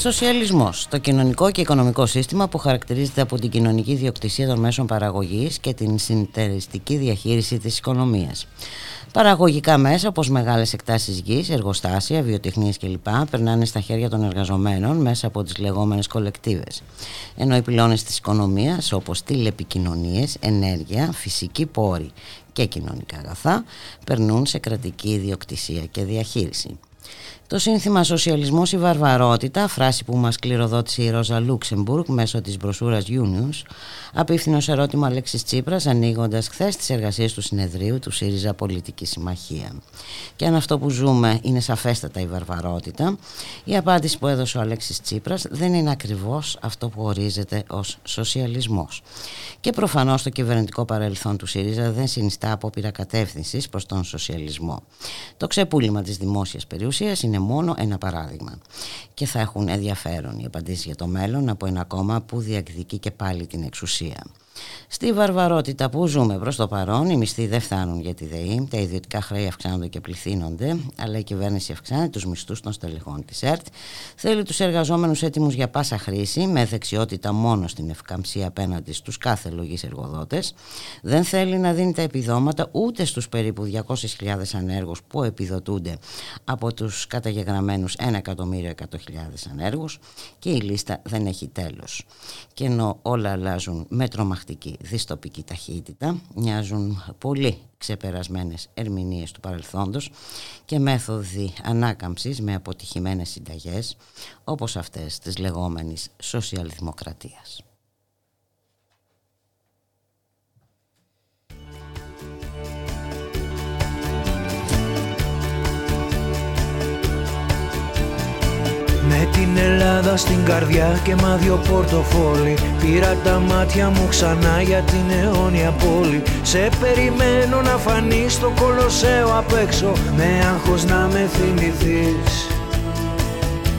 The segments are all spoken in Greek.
Σοσιαλισμός, το κοινωνικό και οικονομικό σύστημα που χαρακτηρίζεται από την κοινωνική διοκτησία των μέσων παραγωγής και την συνεταιριστική διαχείριση της οικονομίας. Παραγωγικά μέσα όπως μεγάλες εκτάσεις γης, εργοστάσια, βιοτεχνίες κλπ. περνάνε στα χέρια των εργαζομένων μέσα από τις λεγόμενες κολεκτίβες. Ενώ οι πυλώνες της οικονομίας όπως τηλεπικοινωνίες, ενέργεια, φυσική πόρη και κοινωνικά αγαθά περνούν σε κρατική ιδιοκτησία και διαχείριση. Το σύνθημα Σοσιαλισμός η Βαρβαρότητα, φράση που μας κληροδότησε η Ρόζα Λούξεμπουργκ μέσω της μπροσούρας Unions, απίφθηνο ερώτημα Αλέξης Τσίπρας, ανοίγοντας χθες τις εργασίες του συνεδρίου του ΣΥΡΙΖΑ Πολιτική Συμμαχία. Και αν αυτό που ζούμε είναι σαφέστατα η βαρβαρότητα, η απάντηση που έδωσε ο Αλέξης Τσίπρας δεν είναι ακριβώς αυτό που ορίζεται ως σοσιαλισμός. Και προφανώς το κυβερνητικό παρελθόν του ΣΥΡΙΖΑ δεν συνιστά απόπειρα κατεύθυνσης προς τον σοσιαλισμό. Το ξεπούλημα της δημόσιας περιουσίας είναι μόνο ένα παράδειγμα. Και θα έχουν ενδιαφέρον οι απαντήσεις για το μέλλον από ένα κόμμα που διεκδικεί και πάλι την εξουσία. Στη βαρβαρότητα που ζούμε προς το παρόν, οι μισθοί δεν φτάνουν για τη ΔΕΗ, τα ιδιωτικά χρέη αυξάνονται και πληθύνονται, αλλά η κυβέρνηση αυξάνει τους μισθούς των στελεχών της ΕΡΤ. Θέλει τους εργαζόμενους έτοιμους για πάσα χρήση, με δεξιότητα μόνο στην ευκαμψία απέναντι στους κάθε λογή εργοδότες. Δεν θέλει να δίνει τα επιδόματα ούτε στους περίπου 200.000 ανέργους που επιδοτούνται από τους καταγεγραμμένους 1.100.000 ανέργους και η λίστα δεν έχει τέλος. Και ενώ όλα αλλάζουν με τρομακτική δυστοπική ταχύτητα μοιάζουν πολύ ξεπερασμένες ερμηνείες του παρελθόντος και μέθοδοι ανάκαμψης με αποτυχημένες συνταγές όπως αυτές της λεγόμενης σοσιαλδημοκρατίας. Με την Ελλάδα στην καρδιά και μα δυο πορτοφόλι. Πήρα τα μάτια μου ξανά για την αιώνια πόλη. Σε περιμένω να φανείς στο κολοσσέο απ' έξω. Με άγχος να με θυμηθείς.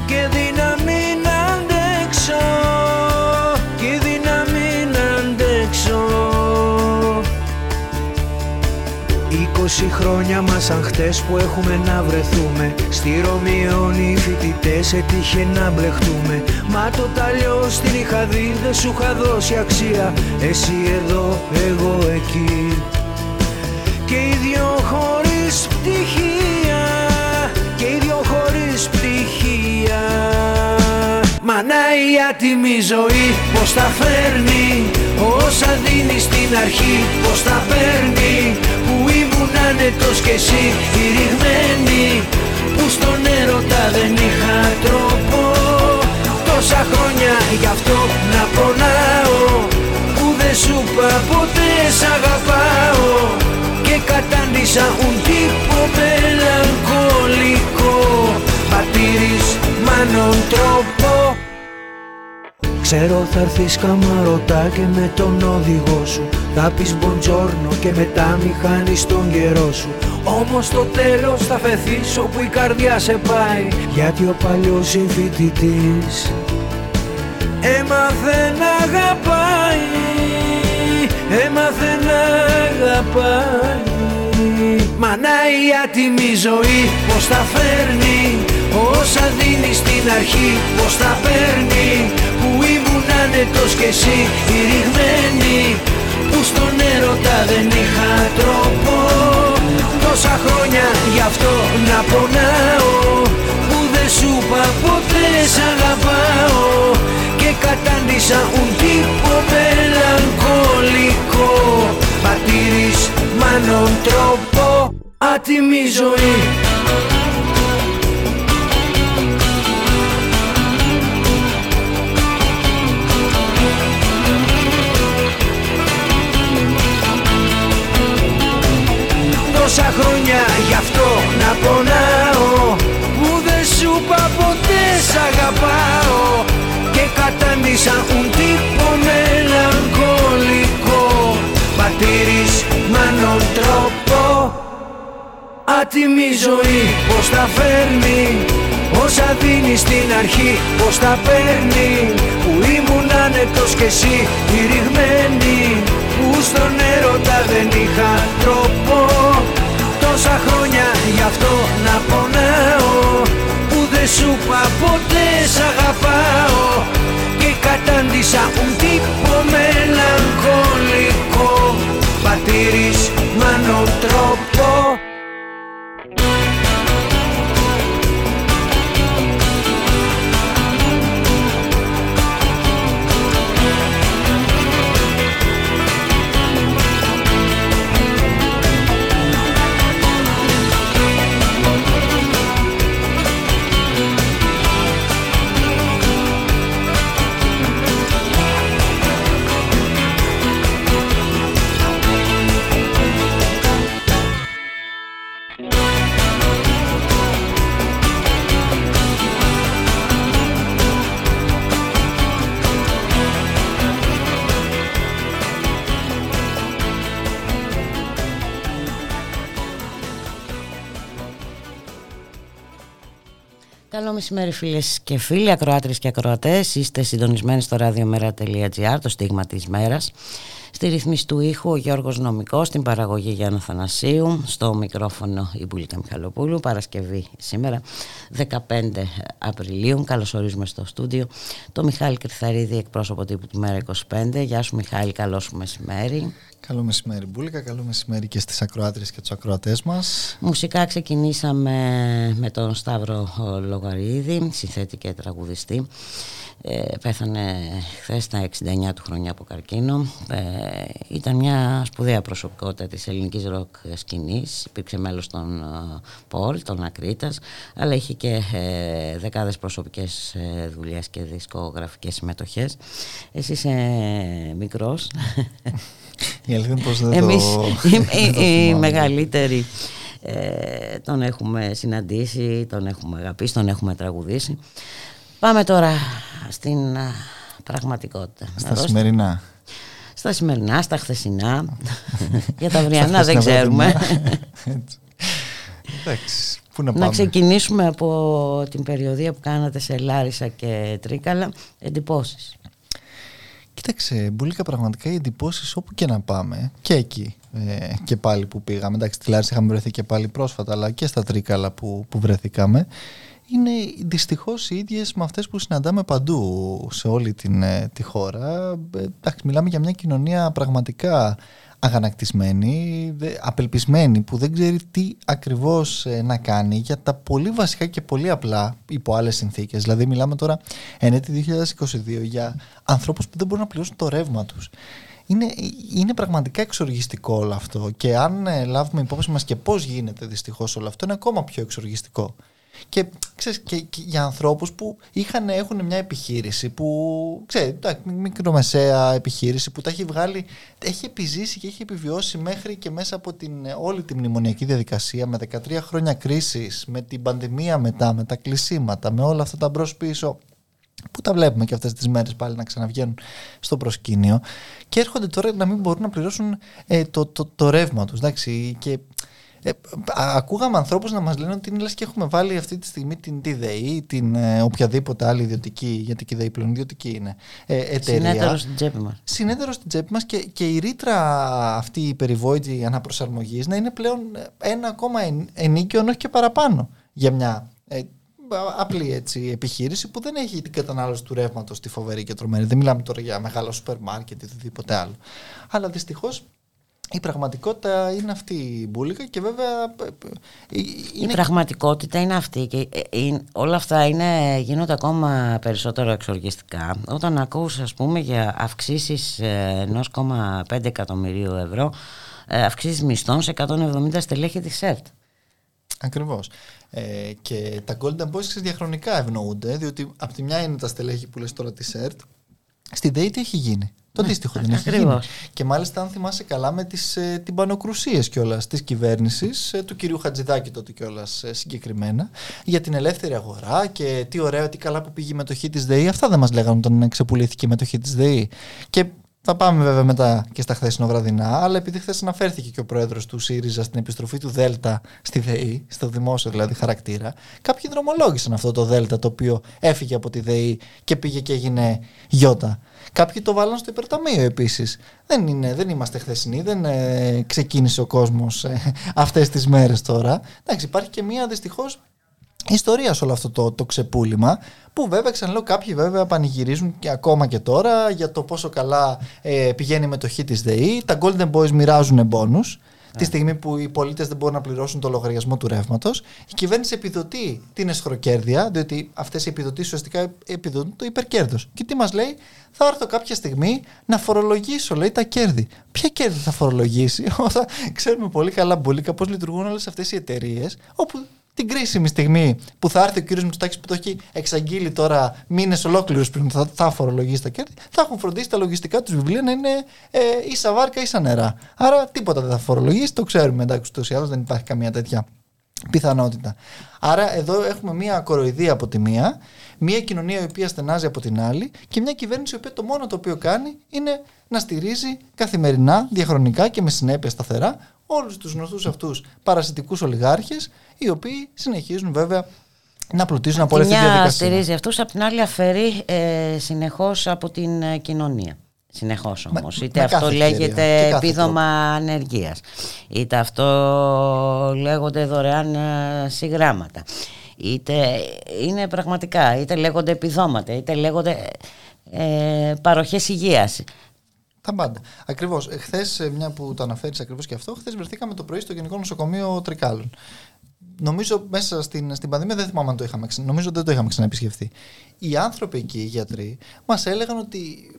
Και δύναμη να αντέξω Είκοσι χρόνια μας σαν χτες που έχουμε να βρεθούμε. Στη Ρωμιόνι οι φοιτητές έτυχε να μπλεχτούμε. Μα το ταλιό στην είχα δει δεν σου είχα δώσει αξία. Εσύ εδώ, εγώ εκεί. Και οι δυο χωρίς πτυχία Και οι δυο χωρίς πτυχία. Μανά η άτιμη ζωή πως τα φέρνει Όσα δίνει στην αρχή πως τα παίρνει. Που ήμουν άνετος κι εσύ η ρηγμένη Που στον Ξέρω θα έρθεις καμαρωτά και με τον οδηγό σου. Θα πεις μποντζόρνο και μετά μη χάνεις τον καιρό σου. Όμως στο τέλος θα φεθείς όπου η καρδιά σε πάει. Γιατί ο παλιός συμφοιτητής Έμαθε να αγαπάει Έμαθε να αγαπάει. Μανά η άτιμη ζωή πως τα φέρνει Όσα δίνεις στην αρχή πως τα παίρνει Που ήμουν άνετος κι εσύ η ρηγμένη Που στον έρωτα δεν είχα τρόπο. Τόσα χρόνια γι' αυτό να πονάω Που δεν σου είπα ποτέ σ' αγαπάω. Και κατάντησα ουν τύπο μελαγχολικό Πατήρης μάνον τρόπο. Άτιμη ζωή τόσα χρόνια γι' αυτό να πονάω Που δεν σου είπα ποτέ σ' αγαπάω. Και κατάντησα ουν τύπο μελαγχολικό Πατήρης μάνον τρόπο. Άτιμη ζωή πως τα φέρνει Όσα δίνει στην αρχή πως τα παίρνει. Που ήμουν άνετος κι εσύ τηριγμένη Που στον έρωτα δεν είχα τρόπο. Τόσα χρόνια γι' αυτό να πονάω. Που δεν σου είπα ποτέ σ' αγαπάω. Και κατάντησα un τύπο μελαγχολικό. Πατήρης μάνο τρόπο Καλό μεσημέρι φίλες και φίλοι, ακροάτρες και ακροατές. Είστε συντονισμένοι στο radiomera.gr, το στίγμα της μέρας. Στη ρυθμίση του ήχου ο Γιώργος Νομικός, στην παραγωγή Γιάννα Θανασίου, στο μικρόφωνο η Μπουλίκα Μιχαλοπούλου, Παρασκευή σήμερα 15 Απριλίου. Καλωσορίζουμε στο στούντιο το Μιχάλη Κρυθαρίδη, εκπρόσωπο τύπου του Μέρα 25. Γεια σου Μιχάλη, καλό σου μεσημέρι. Καλό μεσημέρι Μπούλικα, καλό μεσημέρι και στις ακροάτρες και τους ακροατές μας. Μουσικά ξεκινήσαμε με τον Σταύρο Λογαρίδη, συνθέτη και τραγουδιστή. Ε, πέθανε χθες στα 69 του χρόνια από καρκίνο. Ε, ήταν μια σπουδαία προσωπικότητα της ελληνικής ροκ σκηνής. Υπήρξε μέλος των Πολ, των Ακρίτας, αλλά είχε και ε, δεκάδες προσωπικές ε, δουλειές και δισκογραφικές συμμετοχές. Εσύ είσαι μικρός. Η αλήθεια είναι πως δεν Εμείς, το... οι, οι μεγαλύτεροι ε, τον έχουμε συναντήσει, τον έχουμε αγαπήσει, τον έχουμε τραγουδήσει. Πάμε τώρα στην α, πραγματικότητα. Στα σημερινά. Στα σημερινά, στα χθεσινά. Για τα αυριανά δεν ξέρουμε. Εντάξει, πού να Να πάμε. ξεκινήσουμε από την περιοδία που κάνατε σε Λάρισα και Τρίκαλα. Εντυπώσεις. Κοίταξε, Μπουλίκα, πραγματικά οι εντυπώσεις όπου και να πάμε, και εκεί ε, και πάλι που πήγαμε. Εντάξει, στη Λάρισα είχαμε βρεθεί και πάλι πρόσφατα, αλλά και στα Τρίκαλα που, που βρεθήκαμε, είναι δυστυχώς οι ίδιες με αυτές που συναντάμε παντού σε όλη την, ε, τη χώρα. Ε, εντάξει, μιλάμε για μια κοινωνία πραγματικά αγανακτισμένη, δε- απελπισμένη που δεν ξέρει τι ακριβώς ε, να κάνει για τα πολύ βασικά και πολύ απλά υπό άλλες συνθήκες. Δηλαδή μιλάμε τώρα εν έτη 2022 για ανθρώπους που δεν μπορούν να πληρώσουν το ρεύμα τους. Είναι, είναι πραγματικά εξοργιστικό όλο αυτό και αν ε, λάβουμε υπόψη μας και πώς γίνεται δυστυχώς όλο αυτό είναι ακόμα πιο εξοργιστικό. Και, ξέρεις, και, και για ανθρώπους που είχαν, έχουν μια επιχείρηση που, ξέρεις, εντάξει, μικρομεσαία επιχείρηση που τα έχει βγάλει, έχει επιζήσει και έχει επιβιώσει μέχρι και μέσα από την, ε, όλη τη μνημονιακή διαδικασία με 13 χρόνια κρίσης, με την πανδημία μετά, με τα κλεισίματα, με όλα αυτά τα μπρος πίσω που τα βλέπουμε και αυτές τις μέρες πάλι να ξαναβγαίνουν στο προσκήνιο. Και έρχονται τώρα να μην μπορούν να πληρώσουν ε, το, το, το ρεύμα τους εντάξει, και ε, α- ακούγαμε ανθρώπους να μας λένε ότι είναι λες και έχουμε βάλει αυτή τη στιγμή την TDI, την ε, οποιαδήποτε άλλη ιδιωτική, γιατί η TDI πλέον ιδιωτική είναι, ε, εταιρεία Συνέτερος στην τσέπη μας. συνέδερο στην τσέπη μας και, και η ρήτρα αυτή η περιβόητη αναπροσαρμογής να είναι πλέον ένα ακόμα εν- ενίκιο αν όχι και παραπάνω για μια ε, α- απλή έτσι, επιχείρηση που δεν έχει την κατανάλωση του ρεύματος τη φοβερή και τρομερή. Δεν μιλάμε τώρα για μεγάλο σούπερ μάρκετ ή οτιδήποτε άλλο. Αλλά δυστυχώς η πραγματικότητα είναι αυτή η μπουλίκα και βέβαια ε, ε, Η είναι πραγματικότητα είναι αυτή και ε, ε, όλα αυτά είναι, γίνονται ακόμα περισσότερο εξοργιστικά όταν ακούς ας πούμε για αυξήσεις ε, 1,5 εκατομμυρίου ευρώ ε, αυξήσεις μισθών σε 170 στελέχη της ΕΡΤ. Ακριβώς. Ε, και τα Golden Boys ξέρεις, διαχρονικά ευνοούνται, διότι από τη μια είναι τα στελέχη που λες τώρα της ΕΡΤ, στην ΔΕΗ τι έχει γίνει. Το αντίστοιχο δεν έχει γίνει. ακριβώς. Και μάλιστα, αν θυμάσαι καλά, με τις ε, τυμπανοκρουσίες κιόλας της κυβέρνησης, ε, του κυρίου Χατζηδάκη τότε κιόλας ε, συγκεκριμένα, για την ελεύθερη αγορά και τι ωραία, τι καλά που πήγε η μετοχή της ΔΕΗ. Αυτά δεν μας λέγανε όταν ξεπουλήθηκε η μετοχή της ΔΕΗ. Και Θα πάμε βέβαια μετά και στα χθεσινοβραδινά, αλλά επειδή χθες αναφέρθηκε και ο πρόεδρος του ΣΥΡΙΖΑ στην επιστροφή του ΔΕΛΤΑ στη ΔΕΗ, στο δημόσιο δηλαδή χαρακτήρα, κάποιοι δρομολόγησαν αυτό το ΔΕΛΤΑ το οποίο έφυγε από τη ΔΕΗ και πήγε και έγινε ΙΟΤΑ. Κάποιοι το βάλαν στο υπερταμείο επίσης. Δεν, δεν είμαστε χθεσινοί, δεν ε, ξεκίνησε ο κόσμος ε, αυτές τις μέρες τώρα. Εντάξει, υπάρχει και μία δυστυχώς ιστορίας σε όλο αυτό το, το ξεπούλημα που βέβαια ξαναλέω κάποιοι βέβαια πανηγυρίζουν και ακόμα και τώρα για το πόσο καλά ε, πηγαίνει η μετοχή της ΔΕΗ τα Golden Boys μοιράζουν μπόνους Τη στιγμή που οι πολίτες δεν μπορούν να πληρώσουν το λογαριασμό του ρεύματος, η κυβέρνηση επιδοτεί την εσχροκέρδεια, διότι αυτές οι επιδοτήσεις ουσιαστικά επιδοτούν το υπερκέρδος. Και τι μας λέει, θα έρθω κάποια στιγμή να φορολογήσω, λέει, τα κέρδη. Ποια κέρδη θα φορολογήσει, όταν ξέρουμε πολύ καλά μπουλίκα πώς λειτουργούν όλες αυτές οι εταιρείες, όπου την κρίσιμη στιγμή που θα έρθει ο κύριος Μητσοτάκης που το έχει εξαγγείλει τώρα μήνες ολόκληρους πριν θα, θα φορολογήσει τα κέρδη, θα έχουν φροντίσει τα λογιστικά τους βιβλία να είναι ε, ίσα βάρκα ίσα νερά. Άρα τίποτα δεν θα φορολογήσει, το ξέρουμε εντάξει, ούτως ή άλλως δεν υπάρχει καμία τέτοια πιθανότητα. Άρα εδώ έχουμε μία κοροϊδία από τη μία, μία κοινωνία η οποία στενάζει από την άλλη και μια κυβέρνηση η οποία το μόνο το οποίο κάνει είναι να στηρίζει καθημερινά, διαχρονικά και με συνέπεια σταθερά όλους τους γνωστούς αυτούς παρασιτικούς ολιγάρχες οι οποίοι συνεχίζουν βέβαια να πλουτίζουν από όλη αυτή τη διαδικασία. στηρίζει αυτούς, απ' την άλλη αφαιρεί ε, συνεχώς από την ε, κοινωνία. Συνεχώς όμως. Είτε αυτό λέγεται επίδομα ανεργίας, είτε αυτό λέγονται δωρεάν ε, συγγράμματα, είτε είναι πραγματικά, είτε λέγονται επιδόματα, είτε λέγονται ε, παροχές υγείας. Τα πάντα. Ακριβώς. Χθε, μια που το αναφέρεις ακριβώς και αυτό, χθες βρεθήκαμε το πρωί στο Γενικό Νοσοκομείο Τρικάλων. Νομίζω μέσα στην, στην πανδημία δεν θυμάμαι αν το είχαμε Νομίζω δεν το είχαμε ξαναεπισκεφθεί. Οι άνθρωποι εκεί, οι γιατροί, μας έλεγαν ότι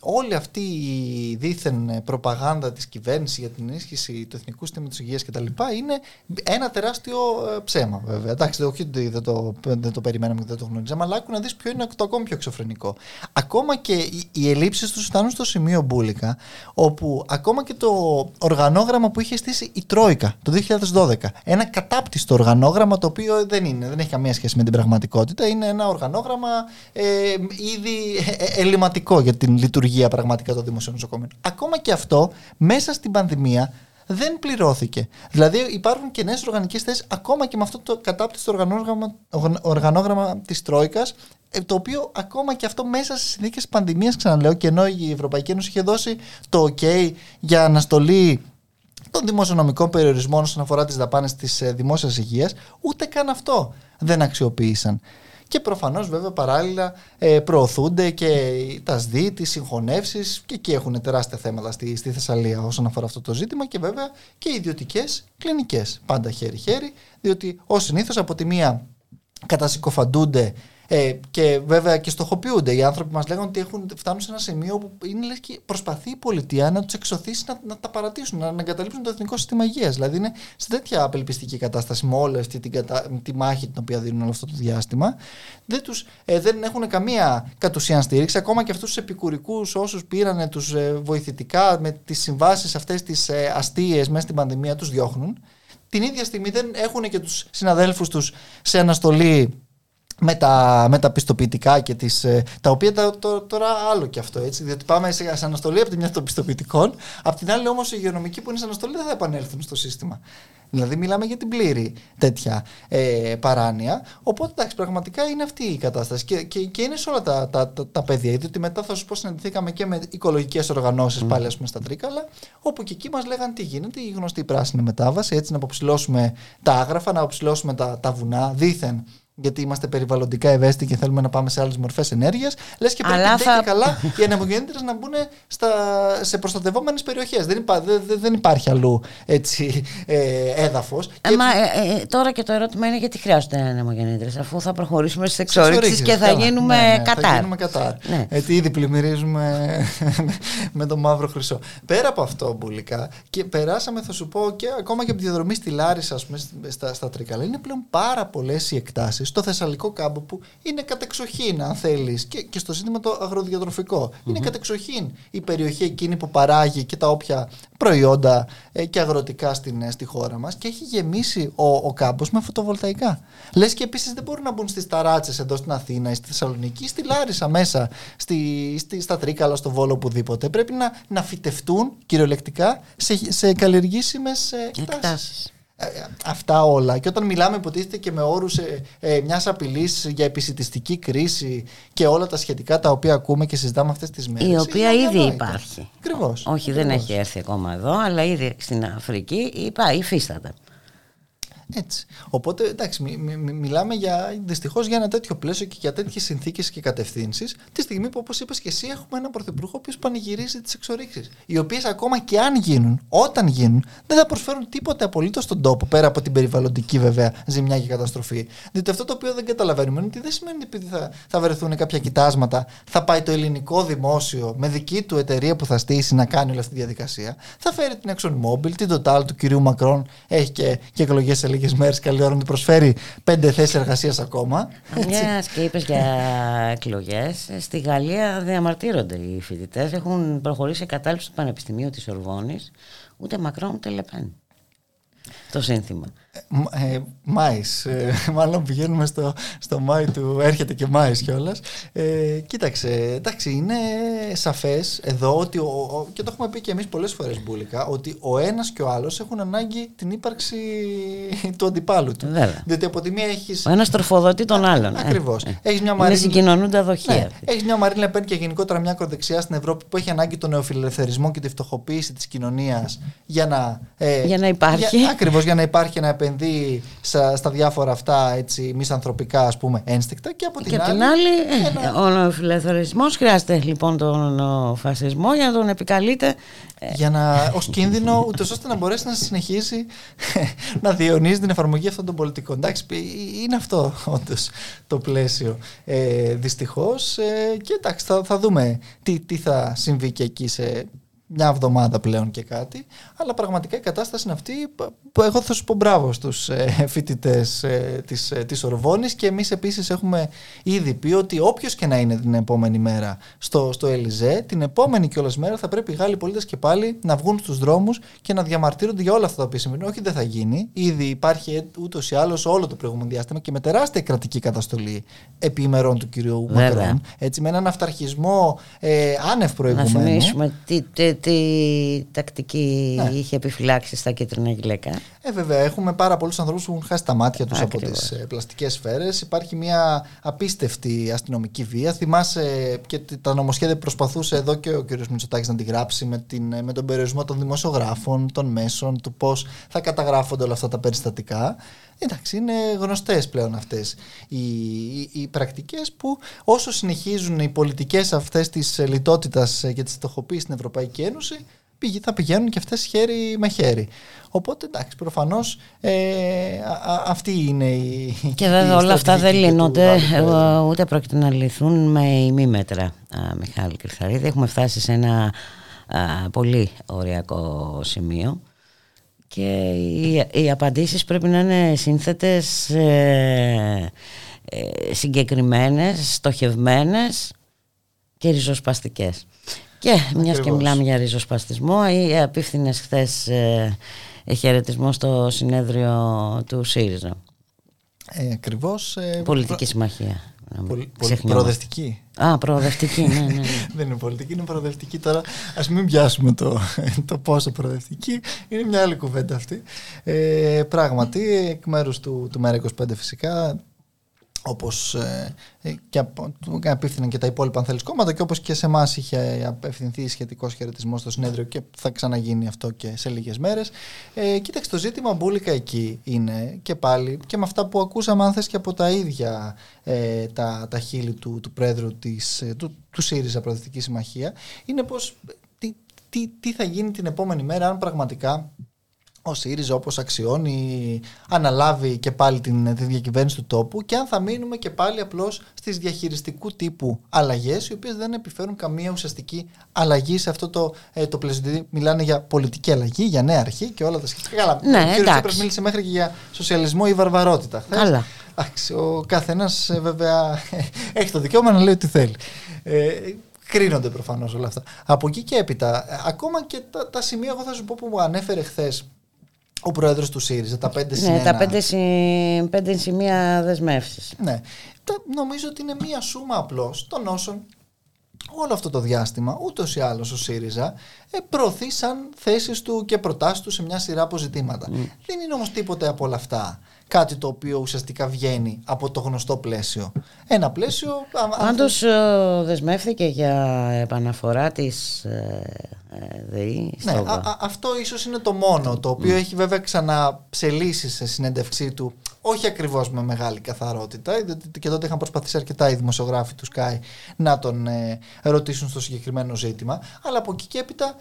όλη αυτή η δίθεν προπαγάνδα της κυβέρνησης για την ενίσχυση του εθνικού συστήματος υγείας κτλ. είναι ένα τεράστιο ε, ψέμα, βέβαια. Εντάξει, όχι ότι δεν το, δεν το περιμέναμε και δεν το γνωρίζαμε, αλλά άκου να δεις ποιο είναι το ακόμη πιο εξωφρενικό. Ακόμα και οι, οι ελλείψεις τους φτάνουν στο σημείο μπουλικα, όπου ακόμα και το οργανόγραμμα που είχε στήσει η Τρόικα το 2012, ένα κατάπτυστο οργανόγραμμα το οποίο δεν είναι, δεν έχει καμία σχέση με την πραγματικότητα, είναι ένα οργανόγραμμα ε, ήδη ε, ε, ελληματικό για την λειτουργία πραγματικά των δημοσίων νοσοκομείων. Ακόμα και αυτό μέσα στην πανδημία δεν πληρώθηκε. Δηλαδή υπάρχουν και νέες οργανικές θέσεις ακόμα και με αυτό το κατάπτυστο οργανόγραμμα, οργανόγραμμα της Τρόικας, ε, το οποίο ακόμα και αυτό μέσα στις συνθήκες πανδημίας, ξαναλέω, και ενώ η Ευρωπαϊκή Ένωση είχε δώσει το OK για αναστολή των δημοσιονομικών περιορισμών όσον αφορά τις δαπάνες της δημόσιας υγείας, ούτε καν αυτό δεν αξιοποίησαν και προφανώς βέβαια παράλληλα ε, προωθούνται και τα ΣΔΙ, τις συγχωνεύσεις και εκεί έχουν τεράστια θέματα στη, στη Θεσσαλία όσον αφορά αυτό το ζήτημα και βέβαια και ιδιωτικές κλινικές. Πάντα χέρι-χέρι, διότι ως συνήθως από τη μία κατασυκοφαντούνται ε, και βέβαια και στοχοποιούνται. Οι άνθρωποι μας λέγανε ότι έχουν, φτάνουν σε ένα σημείο που είναι λες και προσπαθεί η πολιτεία να τους εξωθήσει να, να τα παρατήσουν, να, να εγκαταλείψουν το εθνικό σύστημα υγείας. Δηλαδή είναι σε τέτοια απελπιστική κατάσταση με όλη αυτή την κατα... τη μάχη την οποία δίνουν όλο αυτό το διάστημα. Δεν, τους, ε, δεν έχουν καμία κατ' ουσίαν στήριξη. Ακόμα και αυτούς τους επικουρικούς όσους πήραν τους ε, βοηθητικά με τις συμβάσεις αυτές τις ε, αστείες μέσα στην πανδημία τους διώχνουν. Την ίδια στιγμή δεν έχουν και τους συναδέλφους τους σε αναστολή με τα, με τα πιστοποιητικά και τις, ε, τα οποία τα, τώρα άλλο και αυτό έτσι. Διότι πάμε σε, αναστολή από τη μια των πιστοποιητικών απ' την άλλη όμως οι υγειονομικοί που είναι σε αναστολή δεν θα επανέλθουν στο σύστημα. Δηλαδή μιλάμε για την πλήρη τέτοια ε, παράνοια. Οπότε εντάξει πραγματικά είναι αυτή η κατάσταση. Και, και, και είναι σε όλα τα, τα, τα, τα παιδιά διότι μετά θα σου πω συναντηθήκαμε και με οικολογικές οργανώσεις mm. πάλι ας πούμε στα Τρίκαλα όπου και εκεί μας λέγανε τι γίνεται η γνωστή πράσινη μετάβαση έτσι να αποψηλώσουμε τα άγραφα να αποψηλώσουμε τα, τα βουνά δήθεν γιατί είμαστε περιβαλλοντικά ευαίσθητοι και θέλουμε να πάμε σε άλλες μορφές ενέργειας. Λες και πρέπει να θα... και καλά οι ανεμογεννήτρε να μπουν στα, σε προστατευόμενες περιοχές. Δεν, υπά, δεν, δεν, υπάρχει αλλού έτσι, ε, έδαφος. Ε, και... Μα, ε, ε, τώρα και το ερώτημα είναι γιατί χρειάζονται ανεμογεννήτρε, αφού θα προχωρήσουμε στις εξορίξεις και θα γίνουμε ναι, ναι, κατάρ. Θα γίνουμε κατάρ. Ναι. Γιατί ήδη πλημμυρίζουμε με το μαύρο χρυσό. Πέρα από αυτό, μπουλικά, και περάσαμε, θα σου πω, και ακόμα και από τη διαδρομή στη Λάρισα, πούμε, στα, στα Τρίκαλα, είναι πλέον πάρα πολλές οι εκτάσεις στο Θεσσαλικό κάμπο που είναι κατεξοχήν, αν θέλεις, και, και στο ζήτημα το αγροδιατροφικό. Είναι κατεξοχήν η περιοχή εκείνη που παράγει και τα όποια προϊόντα ε, και αγροτικά στην, ε, στη χώρα μας και έχει γεμίσει ο, ο κάμπος με φωτοβολταϊκά. Λες και επίσης δεν μπορούν να μπουν στις ταράτσες εδώ στην Αθήνα ή στη Θεσσαλονίκη, στη Λάρισα μέσα, στη, στη, στα Τρίκαλα, στο Βόλο, οπουδήποτε. Πρέπει να, να φυτευτούν κυριολεκτικά σε, σε καλλιεργήσιμες εκτάσεις. Ε, αυτά όλα. Και όταν μιλάμε, υποτίθεται και με όρους ε, ε, μιας απειλής για επισητιστική κρίση και όλα τα σχετικά τα οποία ακούμε και συζητάμε αυτές τις μέρες. Η οποία ήδη υπάρχει. Ακριβώς. Όχι, δεν έχει έρθει ακόμα εδώ, αλλά ήδη στην Αφρική υπάρχει, υφίσταται. Έτσι. Οπότε εντάξει, μιλάμε για, δυστυχώς για ένα τέτοιο πλαίσιο και για τέτοιες συνθήκες και κατευθύνσεις, τη στιγμή που, όπως είπες και εσύ, έχουμε έναν πρωθυπουργό που πανηγυρίζει τις εξορίξεις. Οι οποίες ακόμα και αν γίνουν, όταν γίνουν, δεν θα προσφέρουν τίποτε απολύτως στον τόπο, πέρα από την περιβαλλοντική βέβαια ζημιά και καταστροφή. Διότι αυτό το οποίο δεν καταλαβαίνουμε είναι ότι δεν σημαίνει ότι επειδή θα, θα βρεθούν κάποια κοιτάσματα, θα πάει το ελληνικό δημόσιο με δική του εταιρεία που θα στήσει να κάνει όλη αυτή τη διαδικασία. Θα φέρει την ExxonMobil, την Total του κυρίου Μακρόν, έχει και, και εκλογές σε λίγες μέρες, καλή ώρα να του προσφέρει πέντε θέσεις εργασίας ακόμα. Μιας και είπες για εκλογές. Στη Γαλλία διαμαρτύρονται οι φοιτητές. Έχουν προχωρήσει σε κατάληψη του Πανεπιστημίου της Ορβόνης. Ούτε Μακρόν ούτε Λεπέν. Το σύνθημα. Ε, Μάης, ε, μάλλον πηγαίνουμε στο, στο Μάη του, έρχεται και Μάης κιόλας. Ε, κοίταξε, εντάξει, είναι σαφές εδώ ότι, ο, και το έχουμε πει και εμείς πολλές φορές μπουλικά, ότι ο ένας και ο άλλος έχουν ανάγκη την ύπαρξη του αντιπάλου του. Βέβαια. Διότι από τη μία έχεις... Ο ένας τροφοδοτεί τον άλλον. Ακριβώς. Ε, έχεις μια Μαρίν... Είναι συγκοινωνούντα δοχεία. Ναι. Έχεις μια Μαρίν Λεπέν και γενικότερα μια ακροδεξιά στην Ευρώπη που έχει ανάγκη τον νεοφιλελευθερισμό και τη φτωχοποίηση της κοινωνίας για να... Ε, για να υπάρχει. Για, ακριβώς, για να υπάρχει να επενδύει στα, στα διάφορα αυτά έτσι, μισανθρωπικά ας πούμε ένστικτα και από την και άλλη, την άλλη ένα... ο φιλελευθερισμός χρειάζεται λοιπόν τον φασισμός για να τον επικαλείται ε, για να, ως κίνδυνο ούτως ώστε να μπορέσει να συνεχίσει να διαιωνίζει την εφαρμογή αυτών των πολιτικών εντάξει είναι αυτό όντως το πλαίσιο ε, δυστυχώς ε, και εντάξει θα, θα δούμε τι, τι θα συμβεί και εκεί σε μια εβδομάδα πλέον και κάτι. Αλλά πραγματικά η κατάσταση είναι αυτή που εγώ θα σου πω μπράβο στους ε, φοιτητές ε, της, ε, της Ορβόνης και εμείς επίσης έχουμε ήδη πει ότι όποιος και να είναι την επόμενη μέρα στο, στο Ελιζέ, την επόμενη κιόλας μέρα θα πρέπει οι Γάλλοι πολίτες και πάλι να βγουν στους δρόμους και να διαμαρτύρονται για όλα αυτά τα οποία συμβαίνουν. Όχι δεν θα γίνει. Ήδη υπάρχει ούτως ή άλλως όλο το προηγούμενο διάστημα και με τεράστια κρατική καταστολή επί ημερών του κυρίου Μακρόν. Έτσι με έναν αυταρχισμό ε, άνευ προηγουμένου. Να θυμίσουμε τι, τι, τι τακτική ναι. είχε επιφυλάξει στα κίτρινα γυλαίκα. Ε, βέβαια, έχουμε πάρα πολλούς ανθρώπους που έχουν χάσει τα μάτια τους από τις ε, πλαστικές σφαίρες. Υπάρχει μια απίστευτη αστυνομική βία. Θυμάσαι και τα νομοσχέδια που προσπαθούσε εδώ και ο κ. Μητσοτάκης να τη γράψει με, την, με τον περιορισμό των δημοσιογράφων, των μέσων, του πώς θα καταγράφονται όλα αυτά τα περιστατικά. Εντάξει, είναι γνωστές πλέον αυτές οι, οι, οι πρακτικές που όσο συνεχίζουν οι πολιτικές αυτές της λιτότητας και της στοχοποίησης στην Ευρωπαϊκή Ένωση, θα πηγαίνουν και αυτές χέρι με χέρι. Οπότε εντάξει, προφανώς ε, αυτή είναι η. Και βέβαια όλα αυτά δεν λύνονται, ούτε πρόκειται να λυθούν με ημίμετρα, Μιχάλη Κρυθαρίδη. Έχουμε φτάσει σε ένα α, πολύ οριακό σημείο και οι, οι απαντήσεις πρέπει να είναι σύνθετες, ε, ε, συγκεκριμένες, στοχευμένες και ριζοσπαστικές. Και μιας και μιλάμε για ριζοσπαστισμό, οι απίφθινε χθες ε, χαιρετισμό στο συνέδριο του ΣΥΡΙΖΑ. Ε, Ακριβώς. Ε, πολιτική συμμαχία. Πολ, προοδευτική. Α, προοδευτική, ναι, ναι. ναι. Δεν είναι πολιτική, είναι προοδευτική. Τώρα ας μην πιάσουμε το, το πόσο προοδευτική. Είναι μια άλλη κουβέντα αυτή. Ε, πράγματι, εκ μέρους του, του ΜΕΡΑ25 φυσικά, όπως ε, ε, και απίφθηναν και τα υπόλοιπα αν θέλεις κόμματα και όπως και σε εμάς είχε απευθυνθεί σχετικός χαιρετισμός στο συνέδριο και θα ξαναγίνει αυτό και σε λίγες μέρες. Ε, κοίταξε το ζήτημα μπουλικα εκεί είναι και πάλι και με αυτά που ακούσαμε αν θες και από τα ίδια ε, τα, τα χείλη του, του πρόεδρου της, ε, του, του ΣΥΡΙΖΑ Προοδευτική Συμμαχία είναι πως τι, τι, τι θα γίνει την επόμενη μέρα αν πραγματικά ο ΣΥΡΙΖΑ όπως αξιώνει αναλάβει και πάλι την, την διακυβέρνηση του τόπου και αν θα μείνουμε και πάλι απλώς στις διαχειριστικού τύπου αλλαγές οι οποίες δεν επιφέρουν καμία ουσιαστική αλλαγή σε αυτό το, ε, το πλαίσιο. Δηλαδή μιλάνε για πολιτική αλλαγή, για νέα αρχή και όλα τα σχετικά. Καλά, ναι, ο κ. Τσίπρας μίλησε μέχρι και για σοσιαλισμό ή βαρβαρότητα. Καλά. Εντάξει, ο καθένας βέβαια έχει το δικαίωμα να λέει ό,τι θέλει. Ε, κρίνονται προφανώς όλα αυτά. Από εκεί και έπειτα, ακόμα και τα, τα σημεία, εγώ θα σου πω που μου ανέφερε χθες ο πρόεδρος του ΣΥΡΙΖΑ, τα πέντε Ναι, τα πέντε, πέντε σημεία δεσμεύσεις. Ναι. Νομίζω ότι είναι μία σούμα απλώς των όσων όλο αυτό το διάστημα, ούτως ή άλλως ο ΣΥΡΙΖΑ ε, προωθεί σαν θέσεις του και προτάσεις του σε μια σειρά από ζητήματα. Δεν είναι όμως τίποτε από όλα αυτά κάτι το οποίο ουσιαστικά βγαίνει από το γνωστό πλαίσιο. Ένα πλαίσιο... Πάντως ε, δεσμεύθηκε για επαναφορά της ε, ε ΔΕΗ ναι, αυτό ίσως είναι το μόνο, το οποίο έχει βέβαια ξαναψελίσει σε συνέντευξή του, όχι ακριβώς με μεγάλη καθαρότητα, και τότε είχαν προσπαθήσει αρκετά οι δημοσιογράφοι του Sky να τον ε, ρωτήσουν στο συγκεκριμένο ζήτημα, αλλά από εκεί και έπειτα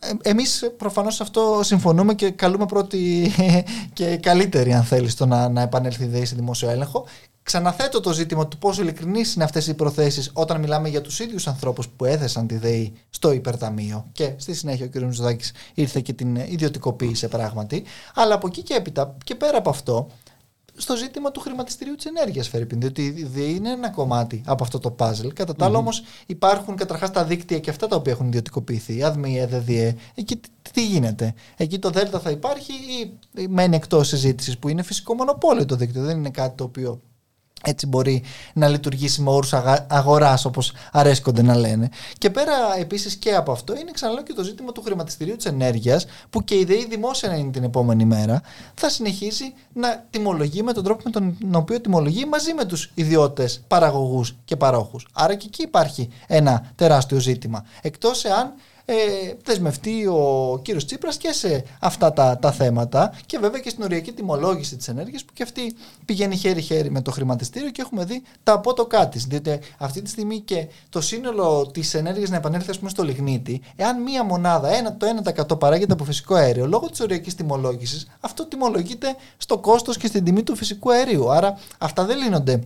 ε, εμείς προφανώς αυτό συμφωνούμε και καλούμε πρώτη και καλύτερη αν θέλεις το να, να επανέλθει η ΔΕΗ σε δημόσιο έλεγχο. Ξαναθέτω το ζήτημα του πόσο ειλικρινείς είναι αυτές οι προθέσεις όταν μιλάμε για τους ίδιους ανθρώπους που έθεσαν τη ΔΕΗ στο υπερταμείο. Και στη συνέχεια ο κ. Μητσοδάκη ήρθε και την ιδιωτικοποίησε πράγματι. Αλλά από εκεί και έπειτα και πέρα από αυτό, στο ζήτημα του χρηματιστηρίου της ενέργειας, Φερρυπίν. Διότι δεν είναι ένα κομμάτι από αυτό το puzzle. Κατά τα άλλα, όμως, υπάρχουν καταρχάς τα δίκτυα και αυτά τα οποία έχουν ιδιωτικοποιηθεί. ΑΔΜΙΕ, ΔΔΕ. Εκεί τι γίνεται; Εκεί το ΔΕΛΤΑ θα υπάρχει ή μένει εκτός συζήτησης που είναι φυσικό μονοπόλιο το δίκτυο. Δεν είναι κάτι το οποίο έτσι μπορεί να λειτουργήσει με όρους αγοράς όπως αρέσκονται να λένε. Και πέρα επίσης και από αυτό είναι ξαναλέω και το ζήτημα του χρηματιστηρίου της ενέργειας που και η ΔΕΗ δημόσια είναι την επόμενη μέρα θα συνεχίσει να τιμολογεί με τον τρόπο με τον οποίο τιμολογεί μαζί με τους ιδιώτες παραγωγούς και παρόχους. Άρα και εκεί υπάρχει ένα τεράστιο ζήτημα. Εκτός εάν ε, δεσμευτεί ο κύριος Τσίπρας και σε αυτά τα, τα θέματα και βέβαια και στην οριακή τιμολόγηση της ενέργειας που και αυτή πηγαίνει χέρι-χέρι με το χρηματιστήριο και έχουμε δει τα από το κάτι. Διότι αυτή τη στιγμή και το σύνολο της ενέργειας να επανέλθει ας πούμε, στο λιγνίτη, εάν μία μονάδα, ένα, το 1% παράγεται από φυσικό αέριο, λόγω της οριακής τιμολόγησης, αυτό τιμολογείται στο κόστος και στην τιμή του φυσικού αερίου. Άρα αυτά δεν λύνονται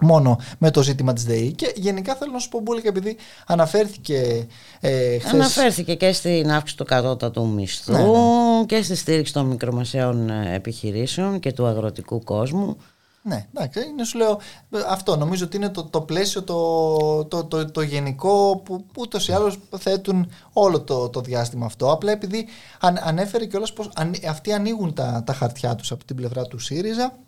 μόνο με το ζήτημα της ΔΕΗ και γενικά θέλω να σου πω και επειδή αναφέρθηκε ε, χθες... Αναφέρθηκε και στην αύξηση του κατώτατου μισθού ναι, ναι. και στη στήριξη των μικρομεσαίων ε, επιχειρήσεων και του αγροτικού κόσμου ναι, εντάξει, είναι, σου λέω αυτό. Νομίζω ότι είναι το, το πλαίσιο το, το, το, το γενικό που ούτως ή άλλως θέτουν όλο το, το διάστημα αυτό. Απλά επειδή αν, ανέφερε κιόλας πως αυτοί ανοίγουν τα, τα χαρτιά τους από την πλευρά του ΣΥΡΙΖΑ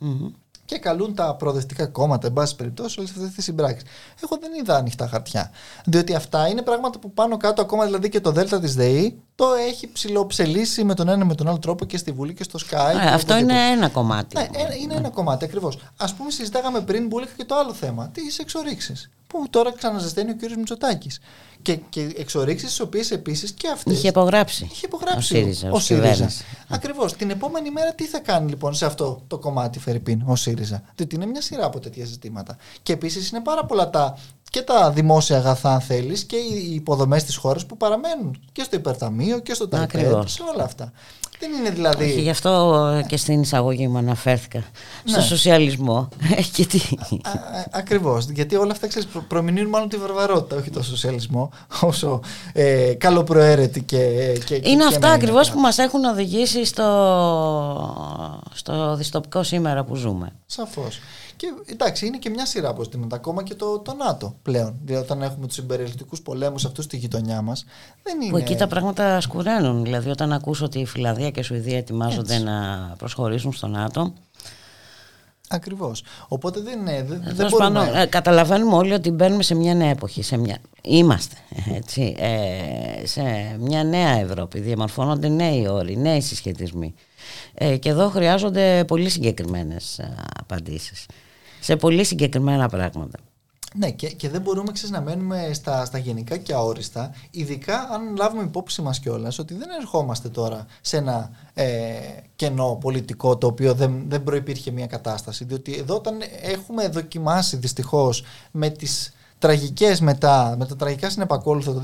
και καλούν τα προοδευτικά κόμματα, εν πάση περιπτώσει, όλες αυτές τις συμπράξεις. Εγώ δεν είδα ανοιχτά χαρτιά. Διότι αυτά είναι πράγματα που πάνω κάτω, ακόμα δηλαδή και το Δέλτα της ΔΕΗ, το έχει ψηλοψελίσει με τον ένα με τον άλλο τρόπο και στη Βουλή και στο Sky. Ε, αυτό είναι ένα κομμάτι. Ναι, είναι ένα κομμάτι ακριβώς. Α πούμε, συζητάγαμε πριν που και το άλλο θέμα, τις εξορίξεις. Που τώρα ξαναζεσταίνει ο κ. Μητσοτάκης. Και, και εξορίξεις τι οποίες επίσης και αυτές. Είχε υπογράψει. Είχε υπογράψει. Ο ΣΥΡΙΖΑ. Ο ΣΥΡΙΖΑ. Ακριβώς. Την επόμενη μέρα τι θα κάνει λοιπόν σε αυτό το κομμάτι Φερρυπίν ο ΣΥΡΙΖΑ; Διότι είναι μια σειρά από τέτοια ζητήματα. Και επίσης είναι πάρα πολλά τα και τα δημόσια αγαθά, αν θέλεις, και οι υποδομές της χώρας που παραμένουν και στο υπερταμείο και στο ταχυδρομείο, σε όλα αυτά. Δεν είναι δηλαδή. Όχι, γι' αυτό και στην εισαγωγή μου αναφέρθηκα. Στο ναι. σοσιαλισμό. Γιατί... Ακριβώς. Γιατί όλα αυτά ξέρεις, προ, προμηνύουν μάλλον τη βαρβαρότητα, όχι το σοσιαλισμό, όσο ε, καλοπροαίρετη και. και είναι και αυτά ακριβώς που μας έχουν οδηγήσει στο, στο δυστοπικό σήμερα που ζούμε. Σαφώς. Και εντάξει, είναι και μια σειρά από ζητήματα. Ακόμα και το, το ΝΑΤΟ πλέον. Δηλαδή, όταν έχουμε τους συμπεριελιστικού πολέμους αυτούς στη γειτονιά μας, δεν είναι. Που εκεί τα πράγματα σκουραίνουν. Δηλαδή, όταν ακούσω ότι η Φιλανδία και η Σουηδία ετοιμάζονται Έτσι. να προσχωρήσουν στο ΝΑΤΟ. Ακριβώς. Οπότε δεν είναι. Δεν, δεν μπορούμε... πάνω, ε, καταλαβαίνουμε όλοι ότι μπαίνουμε σε μια νέα εποχή. Σε μια... Είμαστε έτσι, ε, σε μια νέα Ευρώπη. Διαμορφώνονται νέοι όροι, νέοι συσχετισμοί. Ε, και εδώ χρειάζονται πολύ συγκεκριμένες απαντήσεις σε πολύ συγκεκριμένα πράγματα. Ναι, και, και δεν μπορούμε ξέρεις, να μένουμε στα, στα γενικά και αόριστα, ειδικά αν λάβουμε υπόψη μας κιόλας ότι δεν ερχόμαστε τώρα σε ένα ε, κενό πολιτικό το οποίο δεν, δεν προϋπήρχε μια κατάσταση. Διότι εδώ όταν έχουμε δοκιμάσει δυστυχώς με τις τραγικές μετά, με τα τραγικά συνεπακόλουθα το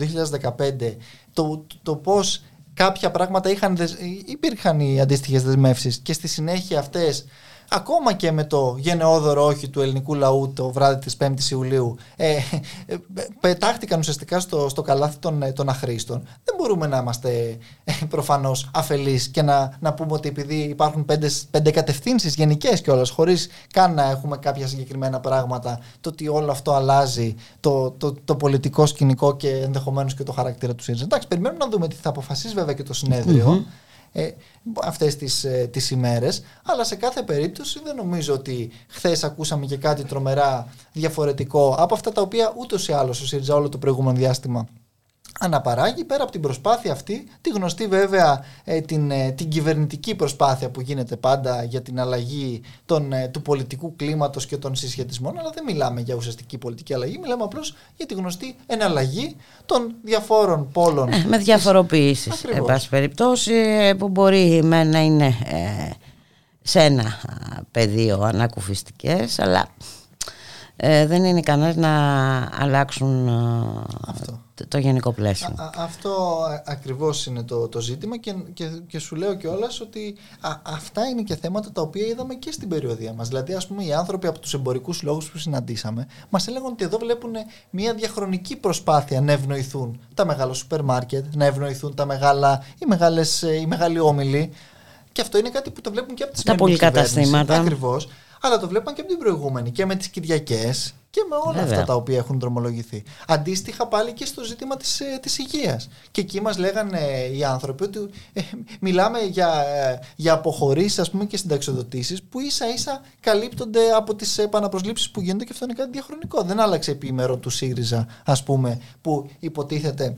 2015, το, το πώς κάποια πράγματα είχαν, υπήρχαν οι αντίστοιχες δεσμεύσεις και στη συνέχεια αυτές ακόμα και με το γενναιόδωρο όχι του ελληνικού λαού το βράδυ της 5ης Ιουλίου ε, ε, πετάχτηκαν ουσιαστικά στο, στο καλάθι των, ε, των αχρήστων. Δεν μπορούμε να είμαστε ε, προφανώς αφελείς και να, να πούμε ότι επειδή υπάρχουν πέντε, πέντε κατευθύνσεις γενικές κιόλας χωρίς καν να έχουμε κάποια συγκεκριμένα πράγματα το ότι όλο αυτό αλλάζει το, το, το πολιτικό σκηνικό και ενδεχομένως και το χαρακτήρα του ΣΥΡΙΖΑ. Εντάξει, περιμένουμε να δούμε τι θα αποφασίσει βέβαια και το συνεδριο ε, αυτές τις, ε, τις ημέρες. Αλλά σε κάθε περίπτωση δεν νομίζω ότι χθες ακούσαμε και κάτι τρομερά διαφορετικό από αυτά τα οποία ούτως ή άλλως ο ΣΥΡΙΖΑ όλο το προηγούμενο διάστημα αναπαράγει πέρα από την προσπάθεια αυτή, τη γνωστή βέβαια ε, την, ε, την κυβερνητική προσπάθεια που γίνεται πάντα για την αλλαγή των, ε, του πολιτικού κλίματος και των συσχετισμών, αλλά δεν μιλάμε για ουσιαστική πολιτική αλλαγή, μιλάμε απλώς για τη γνωστή εναλλαγή των διαφόρων πόλων. με διαφοροποιήσεις, εν πάση περιπτώσει, που μπορεί με να είναι σε ένα πεδίο ανακουφιστικές, αλλά δεν είναι ικανές να αλλάξουν Αυτό το γενικό πλαίσιο. αυτό ακριβώς είναι το, το ζήτημα και, και, και σου λέω κιόλας ότι αυτά είναι και θέματα τα οποία είδαμε και στην περιοδία μας. Δηλαδή ας πούμε οι άνθρωποι από τους εμπορικούς λόγους που συναντήσαμε μας έλεγαν ότι εδώ βλέπουν μια διαχρονική προσπάθεια να ευνοηθούν τα μεγάλα σούπερ μάρκετ, να ευνοηθούν τα μεγάλα, οι, μεγάλες, οι μεγάλοι όμιλοι και αυτό είναι κάτι που το βλέπουν και από τις τα πολυκαταστήματα. Ακριβώς αλλά το βλέπαν και από την προηγούμενη και με τις Κυριακές και με όλα αυτά τα οποία έχουν δρομολογηθεί. Αντίστοιχα πάλι και στο ζήτημα της, ε, της υγείας. Και εκεί μας λέγανε οι άνθρωποι ότι ε, μιλάμε για, ε, για αποχωρήσεις ας πούμε και συνταξιοδοτήσεις που ίσα ίσα καλύπτονται από τις επαναπροσλήψεις που γίνονται και αυτό είναι κάτι διαχρονικό. Δεν άλλαξε επίμερο του ΣΥΡΙΖΑ ας πούμε που υποτίθεται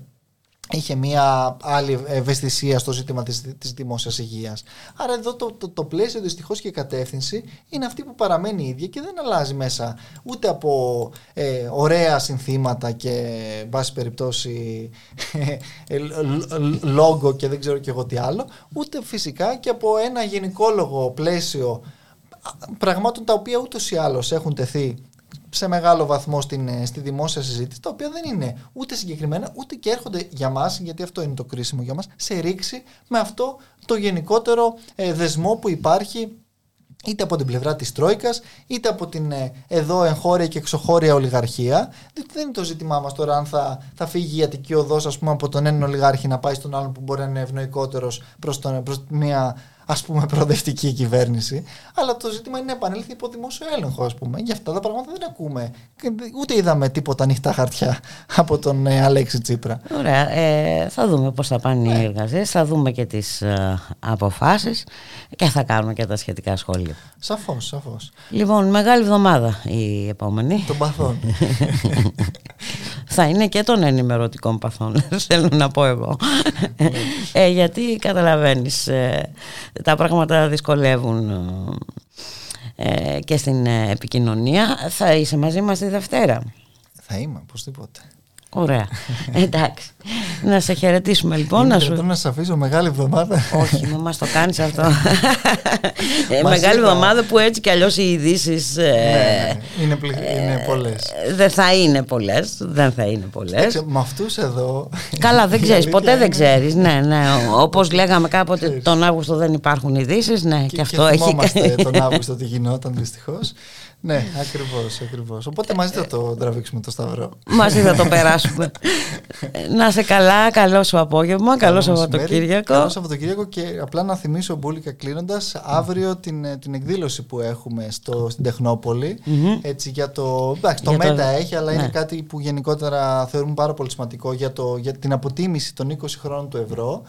είχε μια άλλη ευαισθησία στο ζήτημα της, της δημόσιας υγείας. Άρα εδώ το, το, το πλαίσιο δυστυχώς και η κατεύθυνση είναι αυτή που παραμένει η ίδια και δεν αλλάζει μέσα ούτε από ε, ωραία συνθήματα και βάση περιπτώσει ε, λόγο και δεν ξέρω και εγώ τι άλλο, ούτε φυσικά και από ένα γενικόλογο πλαίσιο πραγμάτων τα οποία ούτως ή άλλως έχουν τεθεί σε μεγάλο βαθμό στην, ε, στη δημόσια συζήτηση, τα οποία δεν είναι ούτε συγκεκριμένα, ούτε και έρχονται για μας, γιατί αυτό είναι το κρίσιμο για μας, σε ρήξη με αυτό το γενικότερο ε, δεσμό που υπάρχει είτε από την πλευρά της Τρόικας, είτε από την ε, εδώ εγχώρια και εξωχώρια ολιγαρχία. Δεν είναι το ζήτημά μας τώρα αν θα, θα φύγει η Αττική οδός ας πούμε, από τον έναν ολιγάρχη να πάει στον άλλον που μπορεί να είναι ευνοϊκότερος προς, τον, προς μια ας πούμε προοδευτική κυβέρνηση αλλά το ζήτημα είναι να επανέλθει υπό δημόσιο έλεγχο ας πούμε. Γι' αυτά τα πράγματα δεν ακούμε. Ούτε είδαμε τίποτα ανοιχτά χαρτιά από τον ε, Αλέξη Τσίπρα. Ωραία, ε, θα δούμε πώς θα πάνε οι ναι. εργασίες θα δούμε και τις ε, αποφάσεις και θα κάνουμε και τα σχετικά σχόλια. Σαφώς, σαφώς. Λοιπόν, μεγάλη εβδομάδα η επόμενη. Των παθών. Θα είναι και των ενημερωτικών παθών θέλω να πω εγώ. Ναι. ε, γιατί καταλαβαίνεις ε, τα πράγματα δυσκολεύουν ε, και στην ε, επικοινωνία. Θα είσαι μαζί μας τη Δευτέρα. Θα είμαι, οπωσδήποτε. Ωραία. Εντάξει. να σε χαιρετήσουμε λοιπόν. Είναι να σου... να σε αφήσω μεγάλη εβδομάδα. Όχι, μην μας το κάνεις αυτό. ε, μεγάλη εβδομάδα που έτσι κι αλλιώς οι ειδήσεις. Ε, ναι, ναι, είναι, πλη... είναι πολλές. Ε, δεν θα είναι πολλές. Δεν θα είναι πολλές. Με αυτούς εδώ. Καλά, δεν ξέρεις. Ποτέ δεν ξέρεις. Ναι, ναι. Όπως λέγαμε κάποτε, τον Αύγουστο δεν υπάρχουν ειδήσεις. Ναι, και, και αυτό και έχει. τον Αύγουστο τι γινόταν δυστυχώς. Ναι, ακριβώς, ακριβώς. Οπότε μαζί θα το τραβήξουμε το Σταυρό. Μαζί θα το περάσουμε. να σε καλά, καλό σου απόγευμα, καλό Σαββατοκύριακο. Καλό Σαββατοκύριακο και απλά να θυμίσω Μπούλικα κλείνοντας αύριο την, την εκδήλωση που έχουμε στο, στην τεχνοπολη Έτσι, για το, εντάξει, το ΜΕΤΑ έχει, αλλά είναι ναι. κάτι που γενικότερα θεωρούμε πάρα πολύ σημαντικό για, το, για την αποτίμηση των 20 χρόνων του ευρώ.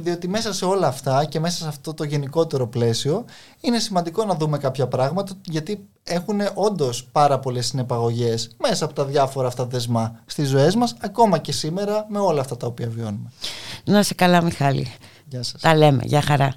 Διότι μέσα σε όλα αυτά και μέσα σε αυτό το γενικότερο πλαίσιο είναι σημαντικό να δούμε κάποια πράγματα γιατί έχουν όντως πάρα πολλές συνεπαγωγές μέσα από τα διάφορα αυτά δεσμά στις ζωές μας, ακόμα και σήμερα με όλα αυτά τα οποία βιώνουμε. Να σε καλά, Μιχάλη. Γεια σας. Τα λέμε. Γεια χαρά.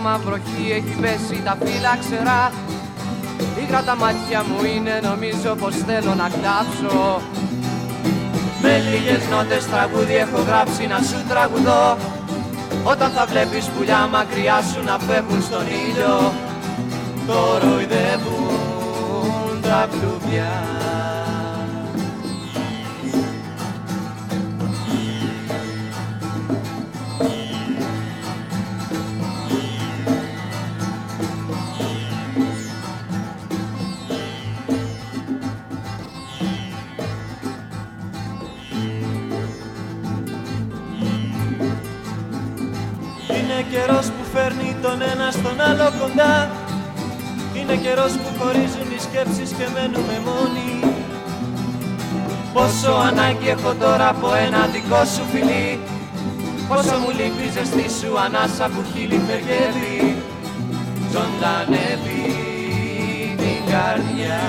Λίγο το χώμα βροχή έχει πέσει τα φύλλα ξερά. Ήγρα τα μάτια μου είναι νομίζω πως θέλω να κλάψω. Με λίγες νότες τραγούδι έχω γράψει να σου τραγουδώ. Όταν θα βλέπεις πουλιά μακριά σου να φεύγουν στον ήλιο Κοροϊδεύουν τα κλουβιά Πόσο ανάγκη έχω τώρα από ένα δικό σου φιλί. Πόσο μου λείπει η ζεστή σου ανάσα που χείλη φεργεύει Ζωντανεύει την καρδιά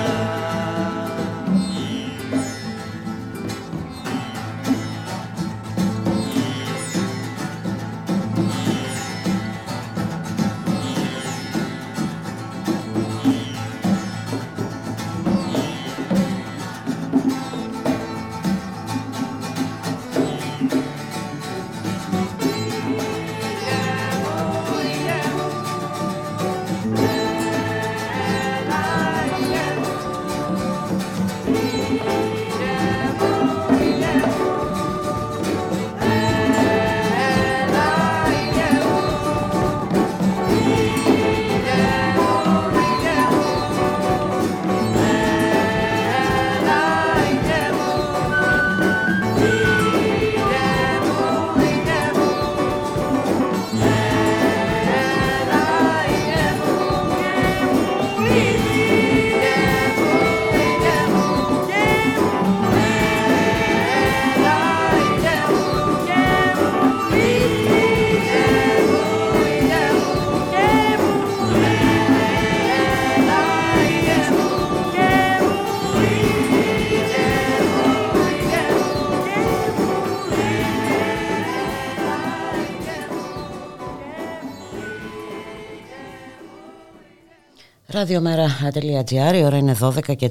Ραδιομέρα.gr, η ώρα είναι 12 και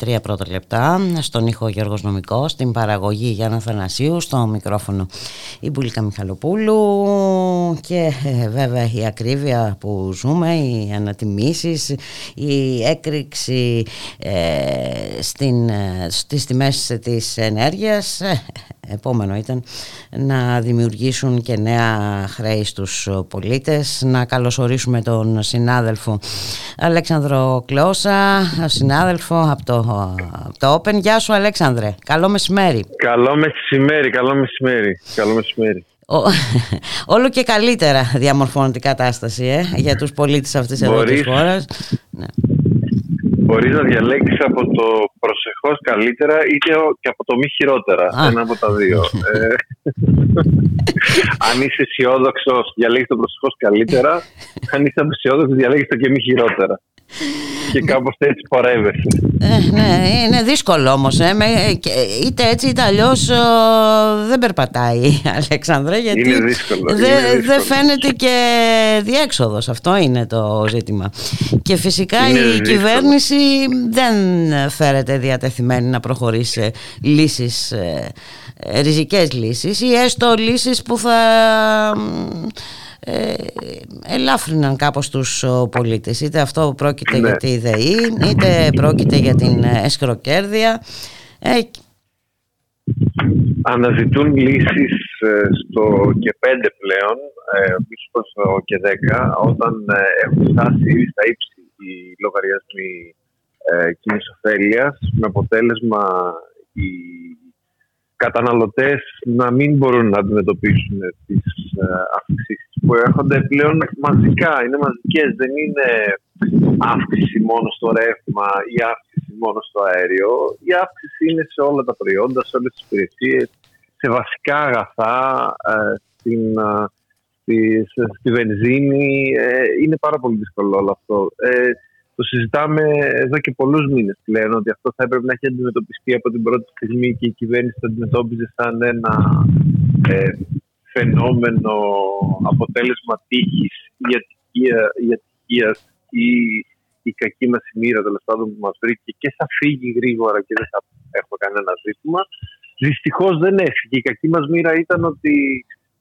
33 πρώτα λεπτά. Στον ήχο Γιώργος Νομικός, στην παραγωγή Γιάννα Θανασίου, στο μικρόφωνο η Μπουλίκα Μιχαλοπούλου και ε, βέβαια η ακρίβεια που ζούμε, οι ανατιμήσεις, η έκρηξη ε, στην, ε, στις τιμές της ενέργειας ε, επόμενο ήταν να δημιουργήσουν και νέα χρέη στους πολίτες. Να καλωσορίσουμε τον συνάδελφο Αλέξανδρο Κλώσα συνάδελφο από το, από το Open. Γεια σου Αλέξανδρε, καλό μεσημέρι. Καλό μεσημέρι, καλό μεσημέρι, καλό μεσημέρι. όλο και καλύτερα διαμορφώνεται η κατάσταση ε, για τους πολίτες αυτής εδώ της χώρας. Ναι. Μπορείς να διαλέξεις από το προσεχώς καλύτερα ή και από το μη χειρότερα. Ένα από τα δύο. ε, αν είσαι αισιόδοξος, διαλέγεις το προσεχώς καλύτερα. Αν είσαι απεσιόδοξο, διαλέγεις το και μη χειρότερα και κάπως έτσι πορεύεσαι. Ε, ναι, είναι δύσκολο όμως. Ε, είτε έτσι είτε αλλιώς δεν περπατάει Αλεξάνδρα γιατί δεν φαίνεται και διέξοδος. Αυτό είναι το ζήτημα. Και φυσικά η κυβέρνηση δεν φέρεται διατεθειμένη να προχωρήσει λύσεις, ε, ριζικές λύσεις ή έστω λύσεις που θα ε, ελάφρυναν κάπως τους πολίτες είτε αυτό πρόκειται ναι. για τη ΔΕΗ είτε πρόκειται για την εσκροκέρδεια ε, Αναζητούν λύσεις ε, στο και πέντε πλέον ε, πίσω προς το και δέκα όταν έχουν φτάσει στα ύψη οι λογαριασμοί ε, κοινής με αποτέλεσμα οι καταναλωτές να μην μπορούν να αντιμετωπίσουν τις αυξήσεις που έρχονται πλέον μαζικά, είναι μαζικές, δεν είναι αύξηση μόνο στο ρεύμα ή αύξηση μόνο στο αέριο. Η αύξηση είναι σε όλα τα προϊόντα, σε όλες τις υπηρεσίες, σε βασικά αγαθά, ε, στην, ε, στη, στη βενζίνη. Ε, είναι πάρα πολύ δύσκολο όλο αυτό. Το συζητάμε εδώ και πολλούς μήνες πλέον ότι αυτό θα έπρεπε να έχει αντιμετωπιστεί από την πρώτη στιγμή και η κυβέρνηση το αντιμετώπιζε σαν ένα φαινόμενο αποτέλεσμα τύχης η ατυχία, η ατυχίας ή η κακή μας μοίρα τέλος πάντων που μας βρήκε και θα φύγει γρήγορα και δεν θα έχουμε κανένα ζήτημα. Δυστυχώς δεν έφυγε. Η κακή μας μοίρα ήταν ότι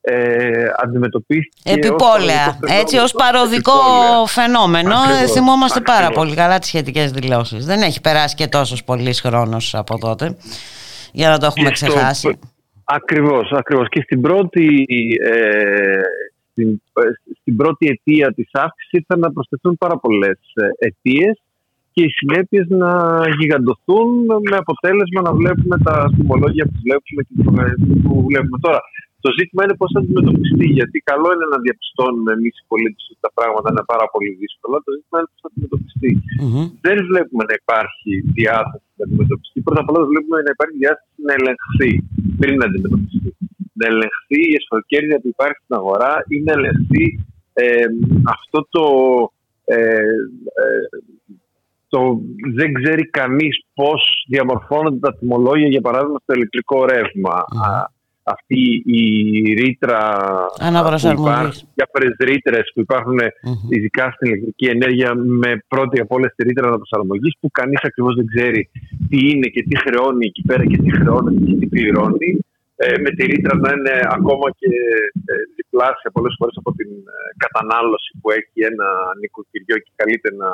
ε, αντιμετωπίστηκε επιπόλαια, ως έτσι ως παροδικό επιπόλαια. φαινόμενο ακριβώς, θυμόμαστε ακριβώς. πάρα πολύ καλά τις σχετικές δηλώσεις δεν έχει περάσει και τόσος πολύς χρόνος από τότε για να το έχουμε και ξεχάσει στο, ακριβώς, ακριβώς και στην πρώτη ε, στην, στην, πρώτη αιτία της αύξησης ήρθαν να προσθεθούν πάρα πολλές ε, αιτίες και οι συνέπειες να γιγαντωθούν με αποτέλεσμα να βλέπουμε τα θυμολόγια που βλέπουμε και που βλέπουμε τώρα. Το ζήτημα είναι πώς θα αντιμετωπιστεί. Γιατί καλό είναι να διαπιστώνουμε εμείς οι πολίτες ότι τα πράγματα είναι πάρα πολύ δύσκολα. Το ζήτημα είναι πώς θα αντιμετωπιστεί. Mm-hmm. Δεν βλέπουμε να υπάρχει διάθεση να αντιμετωπιστεί. Πρώτα απ' όλα βλέπουμε να υπάρχει διάθεση να ελεγχθεί πριν να αντιμετωπιστεί. Να ελεγχθεί η εσωτερική που υπάρχει στην αγορά ή να ελεγχθεί ε, αυτό το. Ε, ε, το δεν ξέρει κανείς πώς διαμορφώνονται τα τιμολόγια για παράδειγμα στο ηλεκτρικό ρεύμα αυτή η ρήτρα αναπροσαρμογής. Διάφορες ρήτρες που υπάρχουν mm-hmm. ειδικά στην ηλεκτρική ενέργεια με πρώτη από όλε τη ρήτρα αναπροσαρμογής που κανείς ακριβώς δεν ξέρει τι είναι και τι χρεώνει εκεί πέρα και τι χρεώνει και τι πληρώνει. Ε, με τη ρήτρα να είναι ακόμα και ε, διπλάσια πολλές φορές από την ε, κατανάλωση που έχει ένα νοικοκυριό και καλείται να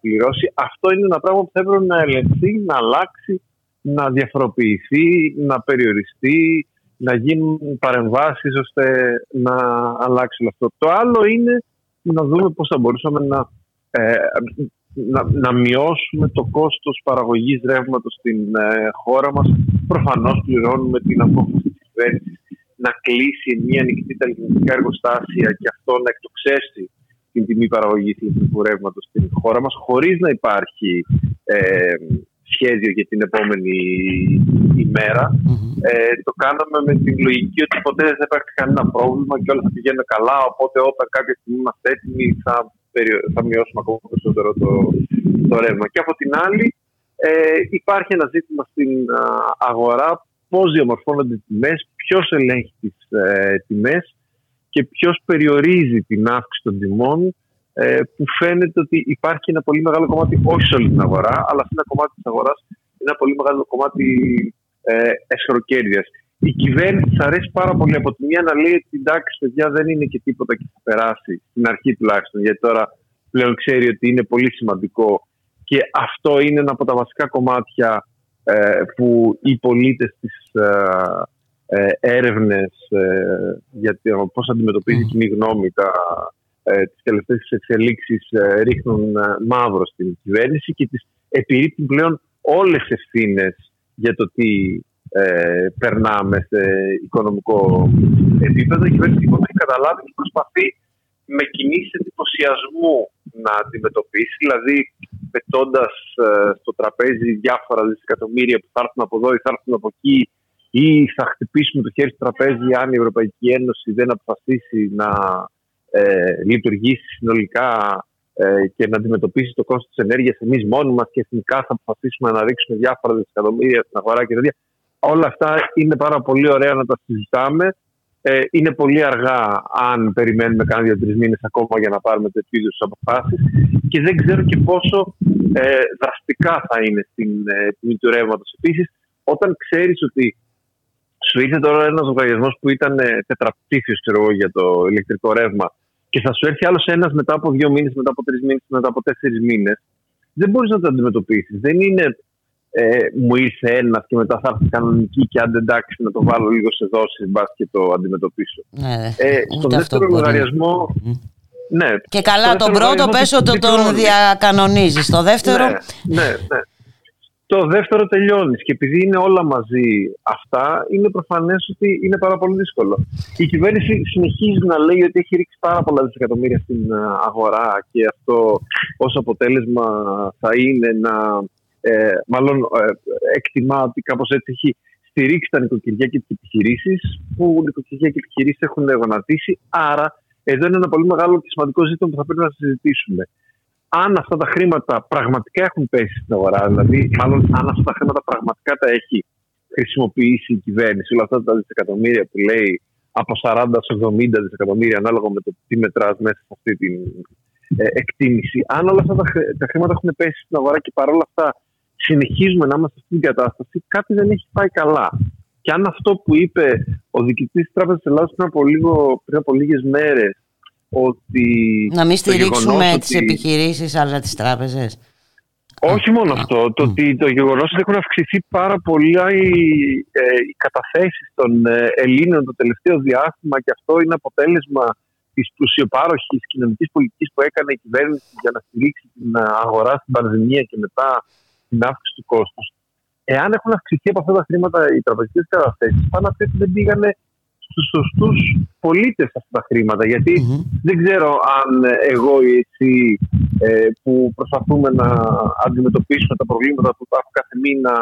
πληρώσει. Αυτό είναι ένα πράγμα που θα έπρεπε να ελεγχθεί, να αλλάξει να διαφοροποιηθεί, να περιοριστεί, να γίνουν παρεμβάσεις ώστε να αλλάξει όλο αυτό. Το άλλο είναι να δούμε πώς θα μπορούσαμε να, ε, να, να, μειώσουμε το κόστος παραγωγής ρεύματος στην ε, χώρα μας. Προφανώς πληρώνουμε την απόφαση της κυβέρνησης να κλείσει μια ανοιχτή τα εργοστάσια και αυτό να εκτοξέσει την τιμή παραγωγής ηλεκτρικού ρεύματος στην χώρα μας χωρίς να υπάρχει ε, σχέδιο για την επόμενη Ε, το κάναμε με την λογική ότι ποτέ δεν θα υπάρχει κανένα πρόβλημα και όλα θα πηγαίνουν καλά. Οπότε όταν κάποια στιγμή είμαστε έτοιμοι θα, θα μειώσουμε ακόμα περισσότερο το, το ρεύμα. Και από την άλλη ε, υπάρχει ένα ζήτημα στην αγορά πώς διαμορφώνονται οι τιμές, ποιος ελέγχει τις ε, τιμές και ποιος περιορίζει την αύξηση των τιμών ε, που φαίνεται ότι υπάρχει ένα πολύ μεγάλο κομμάτι, όχι σε όλη την αγορά, αλλά σε ένα κομμάτι της αγοράς, ένα πολύ μεγάλο κομμάτι ε, εσχροκέρδειας. Η κυβέρνηση αρέσει πάρα πολύ από τη μία να λέει ότι εντάξει, παιδιά δεν είναι και τίποτα και θα περάσει, στην αρχή τουλάχιστον, γιατί τώρα πλέον ξέρει ότι είναι πολύ σημαντικό. Και αυτό είναι ένα από τα βασικά κομμάτια ε, που οι πολίτες της ε, ε, έρευνες ε, για το πώς αντιμετωπίζει η κοινή γνώμη τα, ε, τις τελευταίες εξελίξεις ε, ρίχνουν ε, μαύρο στην κυβέρνηση και τις επιρρύπτουν πλέον όλες τις ευθύνες για το τι ε, περνάμε σε οικονομικό επίπεδο. Η κυβέρνηση λοιπόν έχει καταλάβει και προσπαθεί με κινήσεις εντυπωσιασμού να αντιμετωπίσει, δηλαδή πετώντας ε, στο τραπέζι διάφορα δισεκατομμύρια που θα έρθουν από εδώ ή θα έρθουν από εκεί ή θα χτυπήσουμε το χέρι στο τραπέζι αν η Ευρωπαϊκή Ένωση δεν αποφασίσει να ε, λειτουργήσει συνολικά ε, και να αντιμετωπίσει το κόστος της ενέργειας εμείς μόνοι μας και εθνικά θα αποφασίσουμε να ρίξουμε διάφορα δισεκατομμύρια στην αγορά και τέτοια. Όλα αυτά είναι πάρα πολύ ωραία να τα συζητάμε. Ε, είναι πολύ αργά αν περιμένουμε κάνα δύο-τρεις μήνες ακόμα για να πάρουμε τέτοιου είδους αποφάσεις. Και δεν ξέρω και πόσο ε, δραστικά θα είναι στην ε, τιμή του ρεύματος. Επίσης, όταν ξέρεις ότι σου ήρθε τώρα ένας λογαριασμός που ήταν ε, τετραπτύχιο για το ηλεκτρικό ρεύμα και θα σου έρθει άλλος ένας μετά από δύο μήνες, μετά από τρεις μήνες, μετά από τέσσερις μήνες, δεν μπορείς να το αντιμετωπίσεις. Δεν είναι ε, μου ήρθε ένας και μετά θα έρθει κανονική και αν εντάξει να το βάλω λίγο σε δόσει, μπας και το αντιμετωπίσω. Ναι, ε, στον δεύτερο λογαριασμό. Ναι, και καλά τον πρώτο πες ότι τον διακανονίζεις. Το δεύτερο... Ναι, ναι, ναι. Το δεύτερο τελειώνεις. Και επειδή είναι όλα μαζί αυτά, είναι προφανές ότι είναι πάρα πολύ δύσκολο. Η κυβέρνηση συνεχίζει να λέει ότι έχει ρίξει πάρα πολλά δισεκατομμύρια στην ε, αγορά και αυτό ως αποτέλεσμα θα είναι να. Ε, μάλλον ε, εκτιμά ότι κάπως έτσι έχει στηρίξει τα νοικοκυριά και τις επιχειρήσεις, που νοικοκυριά και επιχειρήσεις έχουν γονατίσει. Άρα, εδώ είναι ένα πολύ μεγάλο και σημαντικό ζήτημα που θα πρέπει να συζητήσουμε αν αυτά τα χρήματα πραγματικά έχουν πέσει στην αγορά, δηλαδή μάλλον αν αυτά τα χρήματα πραγματικά τα έχει χρησιμοποιήσει η κυβέρνηση, όλα αυτά τα δισεκατομμύρια που λέει από 40 σε 70 δισεκατομμύρια ανάλογα με το τι μετράς μέσα σε αυτή την ε, εκτίμηση. Αν όλα αυτά τα, τα χρήματα έχουν πέσει στην αγορά και παρόλα αυτά συνεχίζουμε να είμαστε σε αυτή την κατάσταση, κάτι δεν έχει πάει καλά. Και αν αυτό που είπε ο διοικητής της Τράπεζας Ελλάδα πριν από, λίγο, πριν από λίγες μέρες, ότι. Να μην στηρίξουμε τις ότι... επιχειρήσεις αλλά τις τράπεζες. Όχι μόνο αυτό. Το ότι το γεγονός ότι έχουν αυξηθεί πάρα πολύ οι, ε, οι καταθέσεις των ε, Ελλήνων το τελευταίο διάστημα και αυτό είναι αποτέλεσμα της πλουσιοπάροχης κοινωνικής πολιτικής που έκανε η κυβέρνηση για να στηρίξει την αγορά στην πανδημία και μετά την αύξηση του κόστους. Εάν έχουν αυξηθεί από αυτά τα χρήματα οι τραπεζικές καταθέσεις, πάνω απ' δεν πήγανε στους σωστούς πολίτες αυτά τα χρήματα. δεν ξέρω αν εγώ ή εσύ ε, που προσπαθούμε να αντιμετωπίσουμε τα προβλήματα που υπάρχουν κάθε μήνα,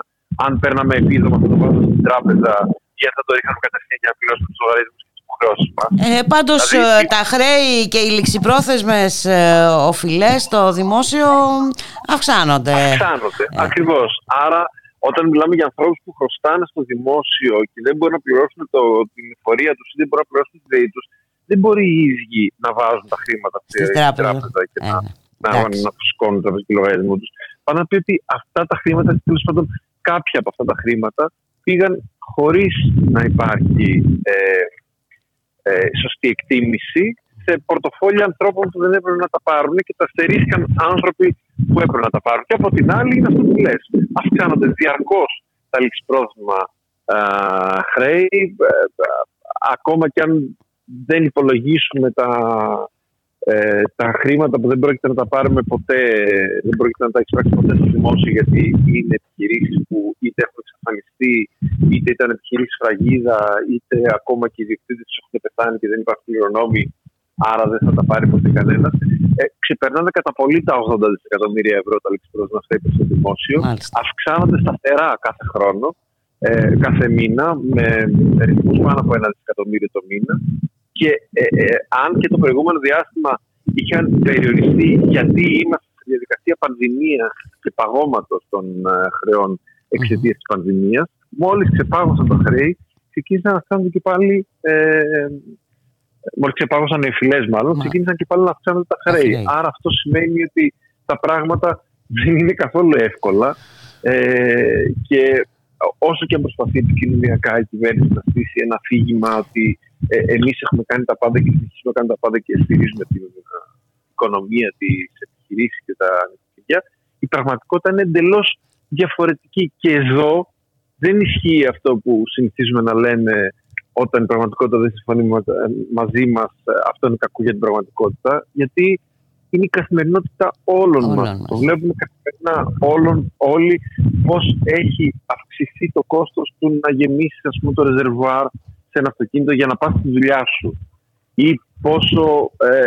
αν παίρναμε επίδομα αυτό το βάζουμε στην τράπεζα ή αν θα το ρίχναμε κατευθείαν για να πληρώσουμε τους λογαριασμούς και τις υποχρεώσεις μας. Ε, Πάντως δηλαδή, ε, τα χρέη και οι ληξιπρόθεσμες ε, οφειλές στο δημόσιο αυξάνονται. Αυξάνονται, ε. ακριβώς. Άρα όταν μιλάμε για ανθρώπους που χρωστάνε στο δημόσιο και δεν μπορούν να πληρώσουν το, την εφορία τους ή δεν μπορούν να πληρώσουν τη ΔΕΗ τους, δεν μπορεί οι ίδιοι να βάζουν τα χρήματα στη τράπεζα και να, να, να φουσκώνουν τα λογαριασμό τους. Πάνω να πει ότι αυτά τα χρήματα, τέλος πάντων κάποια από αυτά τα χρήματα, πήγαν χωρίς να υπάρχει ε, ε, σωστή εκτίμηση σε πορτοφόλια ανθρώπων που δεν έπρεπε να τα πάρουν και τα στερήθηκαν άνθρωποι που έπρεπε να τα πάρουν. Και από την άλλη είναι αυτό που λες. Αυξάνονται διαρκώς τα ληξιπρόθεσμα χρέη, ε, ακόμα και αν δεν υπολογίσουμε τα, ε, τα χρήματα που δεν πρόκειται να τα πάρουμε ποτέ, δεν πρόκειται να τα εισπράξουμε ποτέ στο δημόσιο, γιατί είναι επιχειρήσεις που είτε έχουν εξαφανιστεί, είτε ήταν επιχειρήσεις φραγίδα, είτε ακόμα και οι διοκτήτε τους έχουν πεθάνει και δεν υπάρχουν κληρονόμοι άρα δεν θα τα πάρει ποτέ κανένας. Ε, ξεπερνάνε κατά πολύ τα 80 δισεκατομμύρια ευρώ τα ληξιπρόθεσμα χρέη στο δημόσιο. Μάλιστα. Αυξάνονται σταθερά κάθε χρόνο, ε, κάθε μήνα, με ρυθμούς πάνω από ένα δισεκατομμύριο το μήνα. Και ε, ε, αν και το προηγούμενο διάστημα είχαν περιοριστεί γιατί είμαστε στη διαδικασία πανδημίας και παγώματος των ε, χρεών εξαιτίας mm. τη πανδημίας, μόλις ξεπάγωσαν τα χρέη, ξεκίνησαν να φτάνουν και πάλι ε, μόλις ξεπάγωσαν οι φυλέ, μάλλον, Μα... ξεκίνησαν και πάλι να αυξάνονται τα χρέη. Άρα αυτό σημαίνει ότι τα πράγματα δεν είναι καθόλου εύκολα. Ε, και όσο και αν προσπαθεί επικοινωνιακά η κυβέρνηση να στήσει ένα αφήγημα ότι ε, εμείς έχουμε κάνει τα πάντα και συνεχίζουμε να κάνουμε τα πάντα και στηρίζουμε την οικονομία, τις επιχειρήσεις και τα νοικοκυριά, η πραγματικότητα είναι εντελώς διαφορετική. Και εδώ δεν ισχύει αυτό που συνηθίζουμε να λένε όταν η πραγματικότητα δεν συμφωνεί μαζί μας, ε, αυτό είναι κακό για την πραγματικότητα. Γιατί είναι η καθημερινότητα όλων μας. Το βλέπουμε καθημερινά όλων, όλοι πώς έχει αυξηθεί το κόστος του να γεμίσεις το ρεζερβουάρ σε ένα αυτοκίνητο για να πας στη δουλειά σου. Ή πόσο. Ε,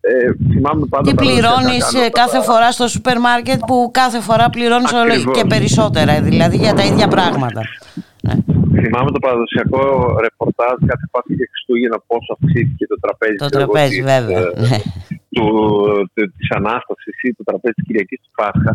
ε, θυμάμαι πάντα. Τι πληρώνεις ε, κάθε φορά στο σούπερ μάρκετ που κάθε φορά πληρώνεις όλο και περισσότερα, δηλαδή για τα ίδια πράγματα. Ναι. Θυμάμαι το παραδοσιακό ρεπορτάζ κάθε Πάσχα και Χριστούγεννα πόσο αυξήθηκε το τραπέζι. Το τραπέζι, της, βέβαια. Ε, ναι. Του, της Ανάστασης ή το τραπέζι της Κυριακής του Πάσχα.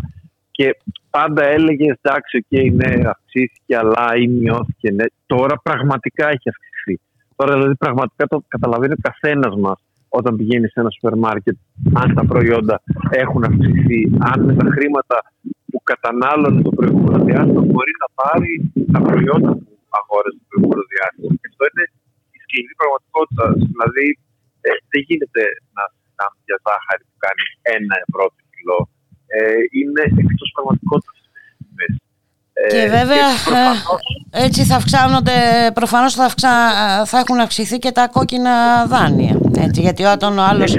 Και πάντα έλεγε εντάξει, okay, ναι, αυξήθηκε, αλλά ή μειώθηκε. Ναι. Τώρα πραγματικά έχει αυξηθεί. Τώρα δηλαδή πραγματικά το καταλαβαίνει ο καθένας μας όταν πηγαίνει σε ένα σούπερ μάρκετ, αν τα προϊόντα έχουν αυξηθεί, αν με τα χρήματα που κατανάλωνε το προηγούμενο διάστημα μπορεί να πάρει τα προϊόντα που αγόρασε το προηγούμενο διάστημα. Και αυτό είναι η σκληρή πραγματικότητα. Δηλαδή, ε, δεν γίνεται να συζητάμε για ζάχαρη που κάνει ένα ευρώ το κιλό. Ε, είναι εκτός πραγματικότητας και ε, βέβαια ε, έτσι θα αυξάνονται, προφανώς θα, αυξα, θα έχουν αυξηθεί και τα κόκκινα δάνεια. Έτσι, γιατί όταν ο άλλος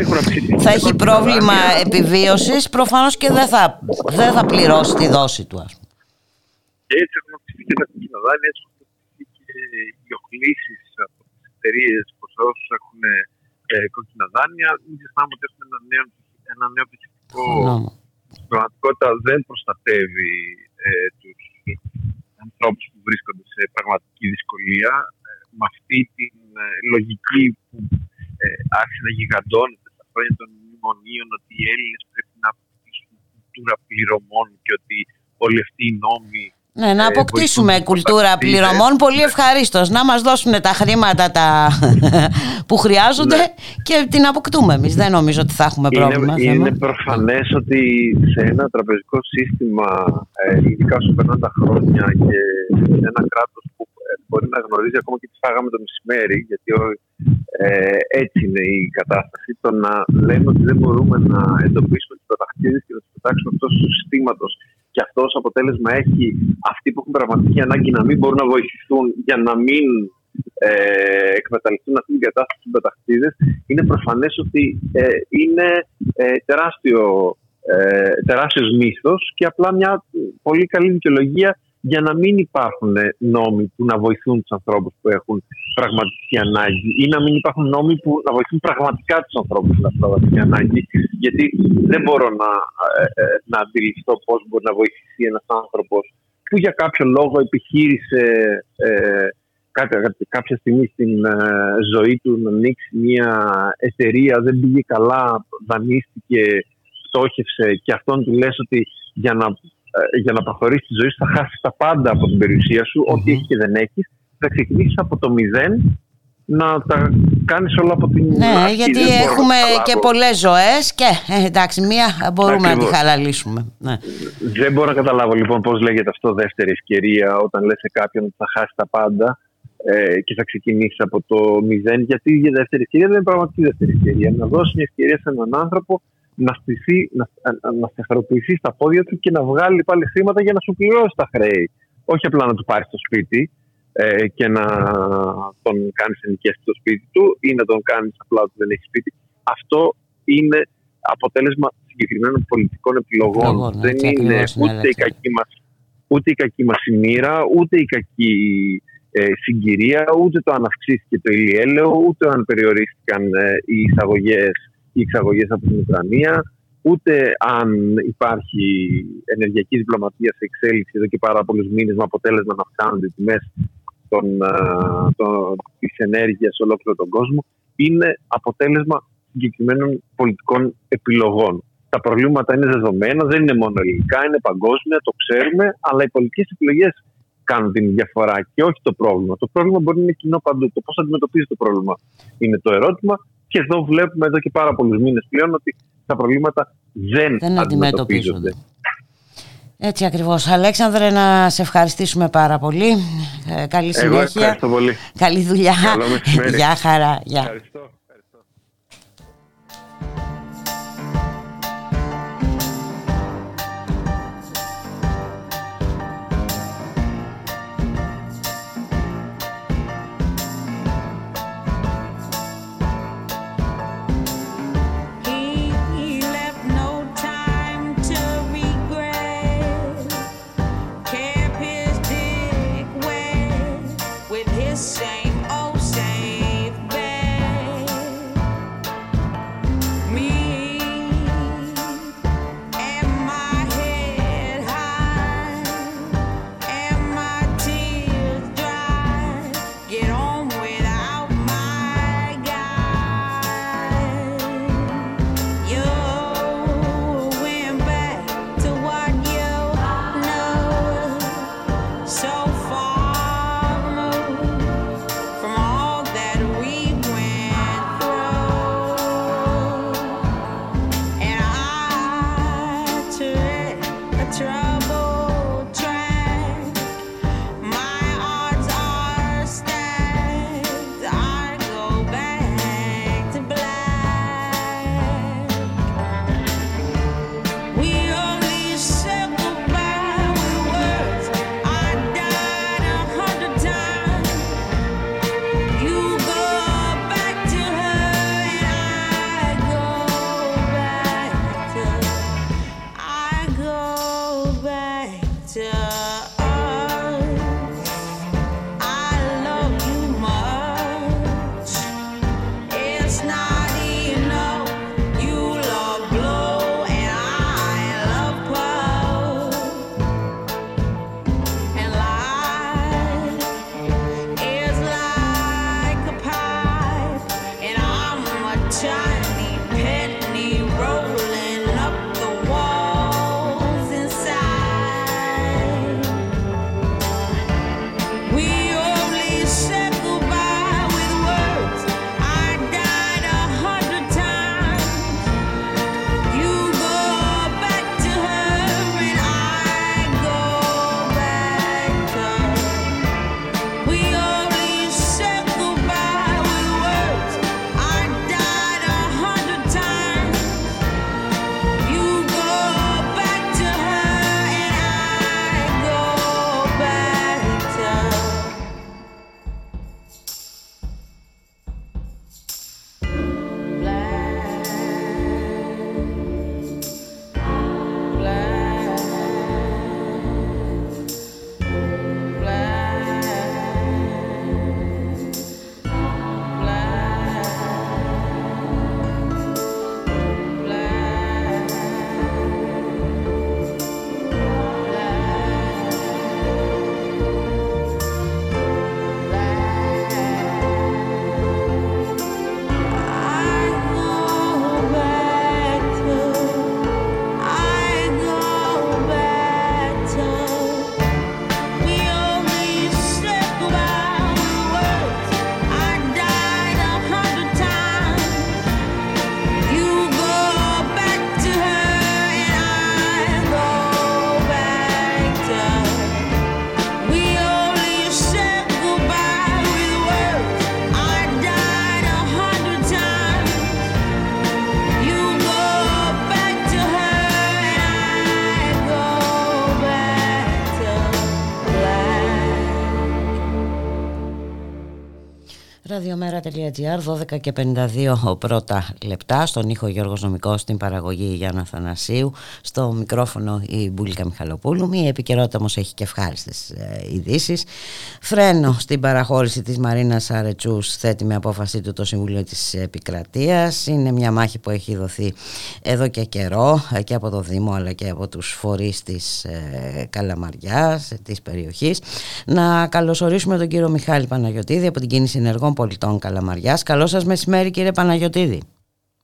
θα έχει πρόβλημα επιβίωσης, προφανώς και δεν θα, δεν θα πληρώσει τη δόση του. Ας. Και έτσι έχουν αυξηθεί και τα κόκκινα δάνεια, έτσι έχουν αυξηθεί και οι οχλήσεις από τις εταιρείες προς όσους έχουν ε, κόκκινα δάνεια. Μην ξεχνάμε ότι έχουμε ένα νέο, ένα νέο Στην πραγματικότητα δεν προστατεύει ε, τους ανθρώπους που βρίσκονται σε πραγματική δυσκολία ε, με αυτή τη ε, λογική που ε, άρχισε να γιγαντώνεται στα χρόνια των μνημονίων ότι οι Έλληνες πρέπει να αποκτήσουν κουλτούρα πληρωμών και ότι όλοι αυτοί οι νόμοι Ναι, να αποκτήσουμε κουλτούρα πληρωμών πολύ ευχαρίστως. Να μας δώσουν τα χρήματα τα... που χρειάζονται ναι. και την αποκτούμε εμείς. Δεν νομίζω ότι θα έχουμε πρόβλημα. Είναι, είναι προφανές ότι σε ένα τραπεζικό σύστημα, ε, ειδικά όσο περνάνε τα χρόνια και σε ένα κράτος που ε, μπορεί να γνωρίζει ακόμα και τις φάγαμε το μεσημέρι, γιατί ε, έτσι είναι η κατάσταση, το να λέμε ότι δεν μπορούμε να εντοπίσουμε τις πρωταχτήρε και να τις πετάξουμε εκτό του συστήματος και αυτό ως αποτέλεσμα έχει αυτοί που έχουν πραγματική ανάγκη να μην μπορούν να βοηθηθούν για να μην ε, εκμεταλλευτούν αυτή την κατάσταση του πεταχτίδε, είναι προφανές ότι ε, είναι ε, τεράστιο, ε, τεράστιος μύθος και απλά μια πολύ καλή δικαιολογία για να μην υπάρχουν νόμοι που να βοηθούν τους ανθρώπους που έχουν πραγματική ανάγκη ή να μην υπάρχουν νόμοι που να βοηθούν πραγματικά τους ανθρώπους που έχουν πραγματική ανάγκη. Γιατί δεν μπορώ να, ε, ε, να αντιληφθώ πώς μπορεί να βοηθήσει ένας άνθρωπος που για κάποιο λόγο επιχείρησε ε, κάποια στιγμή στην ε, ζωή του να ανοίξει μια εταιρεία, δεν πήγε καλά, δανείστηκε, στόχευσε και αυτόν του λες ότι για να ε, για να προχωρήσεις τη ζωή σου θα χάσεις τα πάντα από την περιουσία σου, ό,τι έχεις και δεν έχεις. Θα ξεκινήσεις από το μηδέν να τα κάνεις όλα από την Ναι, γιατί έχουμε και πολλές ζωές και ε, εντάξει, μία μπορούμε να τη χαλαλίσουμε. Ναι. Δεν μπορώ να καταλάβω λοιπόν πώς λέγεται αυτό δεύτερη ευκαιρία όταν λες σε κάποιον ότι θα χάσεις τα πάντα ε, και θα ξεκινήσεις από το μηδέν. Γιατί η δεύτερη ευκαιρία δεν είναι πραγματική δεύτερη ευκαιρία. Να δώσεις μια ευκαιρία σε έναν άνθρωπο να, στηθεί, να, να σταθεροποιηθεί στα πόδια του και να βγάλει πάλι χρήματα για να σου πληρώσει τα χρέη. Όχι απλά να του πάρεις στο σπίτι ε, και να τον κάνεις ενοικιαστή στο σπίτι του ή να τον κάνεις απλά ότι δεν έχει σπίτι. Αυτό είναι αποτέλεσμα συγκεκριμένων πολιτικών επιλογών. Ναι, δεν είναι ούτε η, κακή μας, ούτε η κακή μας μοίρα, ούτε η κακή ε, συγκυρία, ούτε το αν αυξήθηκε το ηλιέλαιο, ούτε αν περιορίστηκαν ε, οι εισαγωγές οι εξαγωγές από την Ουκρανία, ούτε αν υπάρχει ενεργειακή διπλωματία σε εξέλιξη εδώ και πάρα πολλούς μήνες με αποτέλεσμα να αυξάνονται οι τιμές της ενέργειας σε ολόκληρο τον κόσμο, είναι αποτέλεσμα συγκεκριμένων πολιτικών επιλογών. Τα προβλήματα είναι δεδομένα, δεν είναι μόνο ελληνικά, είναι παγκόσμια, το ξέρουμε, αλλά οι πολιτικές επιλογές κάνουν την διαφορά και όχι το πρόβλημα. Το πρόβλημα μπορεί να είναι κοινό παντού. Το πώς αντιμετωπίζει το πρόβλημα είναι το ερώτημα και εδώ βλέπουμε εδώ και πάρα πολλούς μήνες πλέον ότι τα προβλήματα δεν, δεν αντιμετωπίζονται. Έτσι ακριβώς. Αλέξανδρε, να σε ευχαριστήσουμε πάρα πολύ. Ε, καλή συνέχεια. Εγώ ευχαριστώ πολύ. Καλή δουλειά. Γεια χαρά. Γεια. Ευχαριστώ. Ραδιομέρα.gr 12 και 52 πρώτα λεπτά. Στον ήχο Γιώργος Νομικός στην παραγωγή Γιάννα Θανασίου. Στο μικρόφωνο η Μπουλίκα Μιχαλοπούλου. Η επικαιρότητα όμως έχει και ευχάριστες ε, ειδήσεις. φρένο στην παραχώρηση της Μαρίνας Αρετσούς θέτει με απόφαση του το Συμβούλιο της Επικρατείας. Είναι μια μάχη που έχει δοθεί εδώ και καιρό ε, και από το Δήμο αλλά και από τους φορείς της ε, Καλαμαριάς της περιοχής. Να καλωσορίσουμε τον κύριο Μιχάλη Παναγιωτήδη από την κίνηση ενεργών πολιτών Καλαμαριάς. Καλό σας μεσημέρι κύριε Παναγιωτήδη.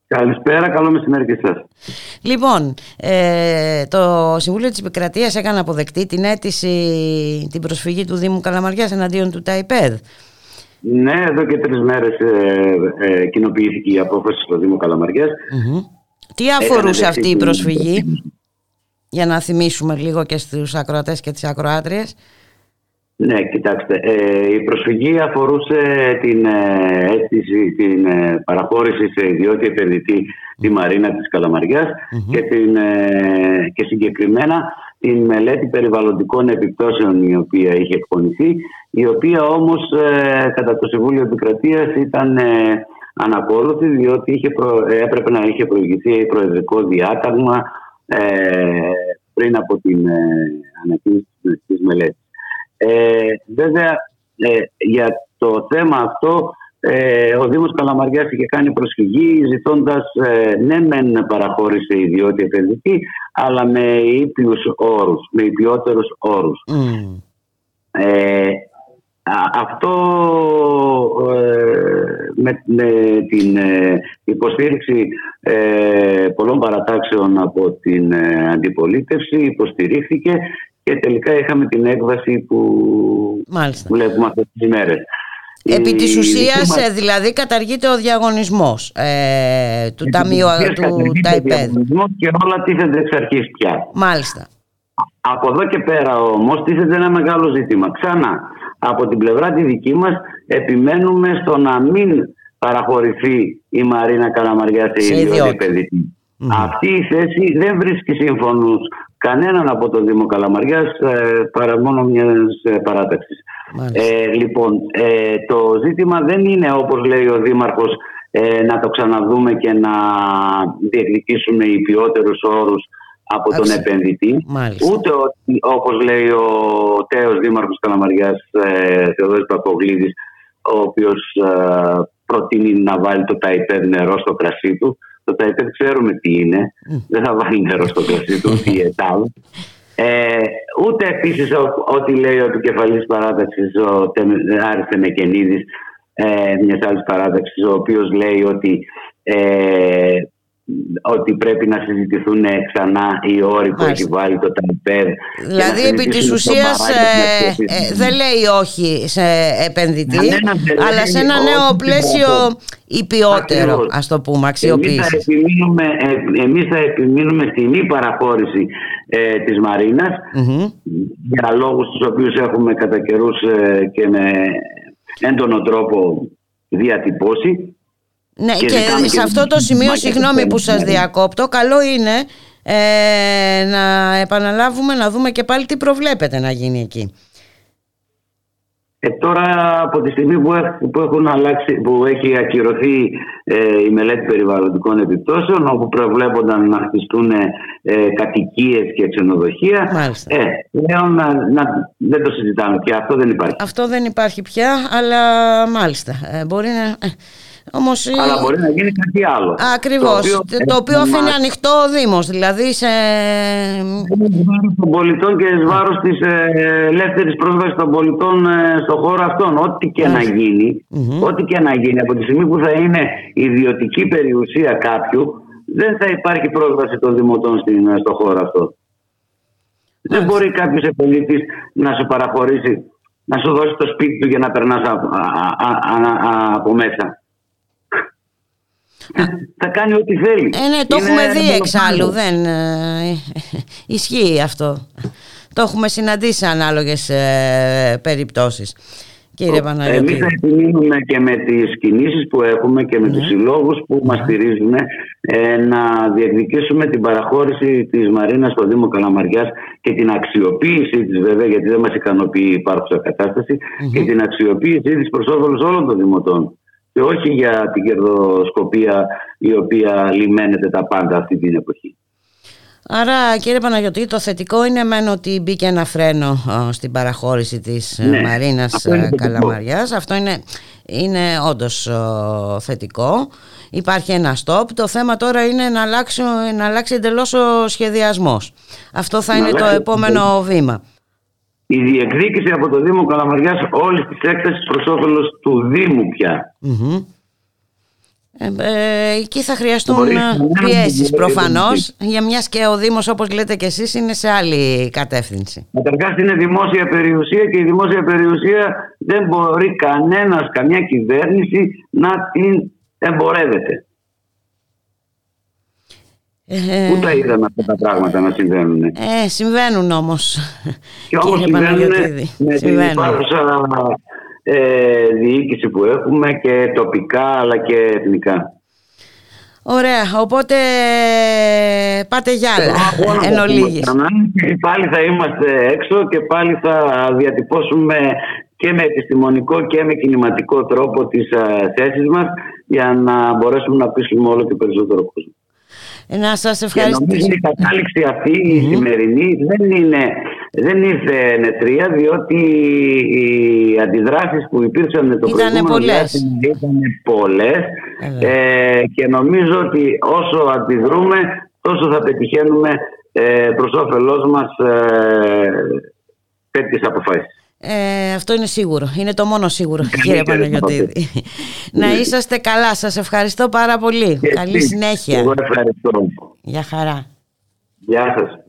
Καλησπέρα, καλό μεσημέρι και εσάς. Λοιπόν, ε, το Συμβούλιο της Επικρατείας έκανε αποδεκτή την αίτηση, την προσφυγή του Δήμου Καλαμαριάς εναντίον του ΤΑΙΠΕΔ. Ναι, εδώ και τρεις μέρες ε, ε, κοινοποιήθηκε η απόφαση στο Δήμο Καλαμαριάς. Τι αφορούσε αυτή η προσφυγή, για να θυμίσουμε λίγο και στους ακροατές και τις ακροάτριες; Ναι, κοιτάξτε, ε, η προσφυγή αφορούσε την ε, αίτηση, την ε, παραχώρηση σε ιδιότητα επενδυτή τη Μαρίνα της καλαμαριας και, την, και συγκεκριμένα την μελέτη περιβαλλοντικών επιπτώσεων η οποία είχε εκπονηθεί, η οποία όμως κατά το Συμβούλιο Επικρατείας ήταν ανακόλουθη διότι είχε έπρεπε να είχε προηγηθεί προεδρικό διάταγμα πριν από την ανακοίνωση της μελέτης. Ε, βέβαια, ε, για το θέμα αυτό ε, ο Δήμος Καλαμαριάς είχε κάνει προσφυγή ζητώντας ε, ναι μεν παραχώρησε ιδιότητα επενδυτή αλλά με ήπιους όρους, με υπιότερους όρους. Ε, αυτό με, με την υποστήριξη πολλών παρατάξεων από την αντιπολίτευση υποστηρίχθηκε και τελικά είχαμε την έκβαση που Μάλιστα. βλέπουμε αυτές τις ημέρες. Επί της ουσίας ε, δηλαδή καταργείται ο διαγωνισμός ε, του Ταμείου του ΤΑΙΠΕΔ. Και όλα τίθενται εξ αρχής πια. Μάλιστα. Από εδώ και πέρα όμως τίθεται ένα μεγάλο ζήτημα. Ξανά, από την πλευρά τη δική μας επιμένουμε στο να μην παραχωρηθεί η Μαρίνα Καλαμαριάς σε, σε ιδιότητα επενδυτή. Αυτή η θέση δεν βρίσκει σύμφωνους κανέναν από το Δήμο Καλαμαριάς ε, παρά μόνο μιας ε, παράταξης. Ε, λοιπόν, ε, το ζήτημα δεν είναι όπως λέει ο Δήμαρχος ε, να το ξαναδούμε και να διεκδικήσουμε ποιότερους όρους από τον επενδυτή. Μάλιστα. Ούτε όπως λέει ο τέος Δήμαρχος Καλαμαριάς ε, Θεοδόρης Παπογλίδης ο οποίος προτείνει να βάλει το ΤΑΙΠΕΔ νερό στο κρασί του το ΤΑΙΠΕΔ ξέρουμε τι είναι. Δεν θα βάλει νερό στο κρασί του, η ΕΤΑΒ. Ε, ούτε επίσης ό,τι λέει ο επικεφαλή παράταξης, ο Άρης Τεμεκενίδης, ε, μιας άλλης παράταξης, ο οποίος λέει ότι ε, ότι πρέπει να συζητηθούν ξανά οι όροι που έχει βάλει το ΤΑΙΠΕΔ. Δηλαδή επί της ουσίας ε, ε, δεν λέει όχι σε επενδυτή αλλά σε ένα νέο πλαίσιο υπιότερο ας το πούμε αξιοποίηση. Εμείς θα επιμείνουμε, ε, εμείς θα επιμείνουμε στην μη παραχώρηση ε, της Μαρίνας για λόγους τους οποίους έχουμε κατά καιρούς και με έντονο τρόπο διατυπώσει ναι, και, σε αυτό το σημείο, συγγνώμη που σας διακόπτω, καλό είναι ε, να επαναλάβουμε, να δούμε και πάλι τι προβλέπετε να γίνει εκεί. Ε, τώρα από τη στιγμή που, που, έχουν αλλάξει, που έχει ακυρωθεί ε, η μελέτη περιβαλλοντικών επιπτώσεων όπου προβλέπονταν να χτιστούν ε, κατοικίες και ξενοδοχεία ε, πλέον να, να, δεν το συζητάμε πια, αυτό δεν υπάρχει. Αυτό δεν υπάρχει πια αλλά μάλιστα ε, μπορεί να... Όμως Αλλά μπορεί να γίνει κάτι άλλο. Ακριβώς. Το οποίο, το οποίο αφήνει ανοιχτό ο Δήμος. Δηλαδή σε... βάρος των πολιτών και εις βάρος της ε, ελεύθερης πρόσβασης των πολιτών ε, στον χώρο αυτόν. Ό,τι και να γινει ό,τι και να γίνει από τη στιγμή που θα είναι ιδιωτική περιουσία κάποιου δεν θα υπάρχει πρόσβαση των δημοτών ε, στον χώρο αυτό. Δεν μπορεί κάποιος επενδυτής να σου παραχωρήσει, να σου δώσει το σπίτι του για να περνάς από μέσα θα κάνει ό,τι θέλει. Ε, ναι, το έχουμε δει εξάλλου. Δεν, ε, ισχύει αυτό. Το έχουμε συναντήσει σε ανάλογες ε, περιπτώσεις. Κύριε Εμείς θα επιμείνουμε και με τις κινήσεις που έχουμε και με ναι. τους συλλόγους που μας στηρίζουν ε, να διεκδικήσουμε την παραχώρηση της Μαρίνας στο Δήμο Καλαμαριάς και την αξιοποίησή της βέβαια γιατί δεν μας ικανοποιεί η υπάρχουσα και την αξιοποίησή της προς όφελος όλων των δημοτών και όχι για την κερδοσκοπία η οποία λιμένεται τα πάντα αυτή την εποχή. Άρα κύριε Παναγιώτη το θετικό είναι μεν ότι μπήκε ένα φρένο στην παραχώρηση της ε, ναι, Μαρίνας ε, Καλαμαριάς. Αυτό είναι, είναι όντως θετικό. Υπάρχει ένα stop. Το θέμα τώρα είναι να αλλάξει, να αλλάξει εντελώς ο σχεδιασμός. Αυτό θα είναι το επόμενο βήμα. Η διεκδίκηση από το Δήμο Καλαμαριάς όλη της έκταση προς όφελος του Δήμου πια. Ε, ε, εκεί θα χρειαστούν πιέσεις προφανώς, για μιας και ο Δήμος, όπως λέτε και εσείς, είναι σε άλλη κατεύθυνση. Καταρχάς, είναι δημόσια περιουσία και η δημόσια περιουσία δεν μπορεί κανένας, καμιά κυβέρνηση να την εμπορεύεται. Ε, Πού τα είδαμε αυτά τα πράγματα να συμβαίνουν. Ε, συμβαίνουν όμως. Και όμως συμβαίνουν με την υπάρχουσα ε, διοίκηση που έχουμε και τοπικά αλλά και εθνικά. Ωραία, οπότε πάτε για άλλα εν ολίγης. Πάλι θα είμαστε έξω και πάλι θα διατυπώσουμε και με επιστημονικό και με κινηματικό τρόπο τις θέσεις μας για να μπορέσουμε να πείσουμε όλο και περισσότερο κόσμο. Να σας ευχαριστήσω. Και νομίζω η κατάληξη αυτή η σημερινή δεν, είναι, δεν ήρθε νετρία διότι οι αντιδράσεις που υπήρξαν το ήταν προηγούμενο διάστημα ήταν πολλές ε, και νομίζω ότι όσο αντιδρούμε τόσο θα πετυχαίνουμε ε, προς όφελός μας ε, τέτοιες αποφάσεις. Ε, αυτό είναι σίγουρο. Είναι το μόνο σίγουρο, κύριε Παναγιωτήδη. να είσαστε καλά. Σας ευχαριστώ πάρα πολύ. Καλή συνέχεια. Εγώ ευχαριστώ. Γεια χαρά. Γεια σας.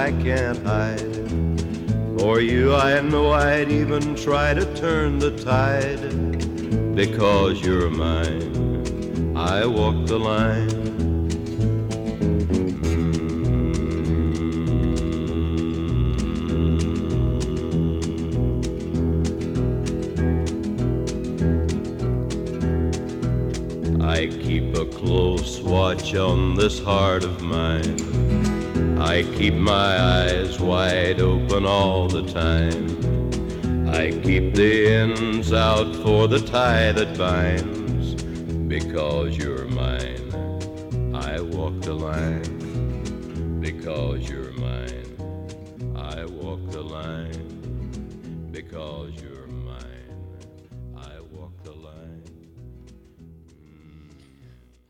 I can't hide. For you, I know I'd even try to turn the tide. Because you're mine, I walk the line. Mm. I keep a close watch on this heart of mine. Keep my eyes wide open all the time. I keep the ends out for the tie that binds.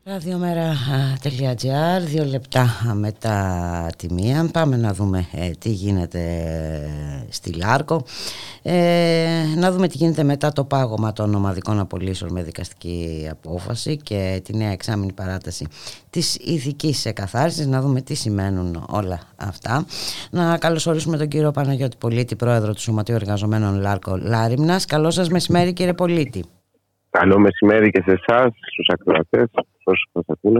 Ραδιομέρα.gr, δύο λεπτά μετά τη μία. Πάμε να δούμε ε, τι γίνεται στη Λάρκο. Ε, να δούμε τι γίνεται μετά το πάγωμα των ομαδικών απολύσεων με δικαστική απόφαση και τη νέα εξάμεινη παράταση της ηθικής εκαθάρισης. Να δούμε τι σημαίνουν όλα αυτά. Να καλωσορίσουμε τον κύριο Παναγιώτη Πολίτη, πρόεδρο του Σωματείου Εργαζομένων Λάρκο Λάριμνας. Καλό σας μεσημέρι κύριε Πολίτη. Καλό μεσημέρι και σε εσάς, στους ακροατές, όσους μας ακούνε.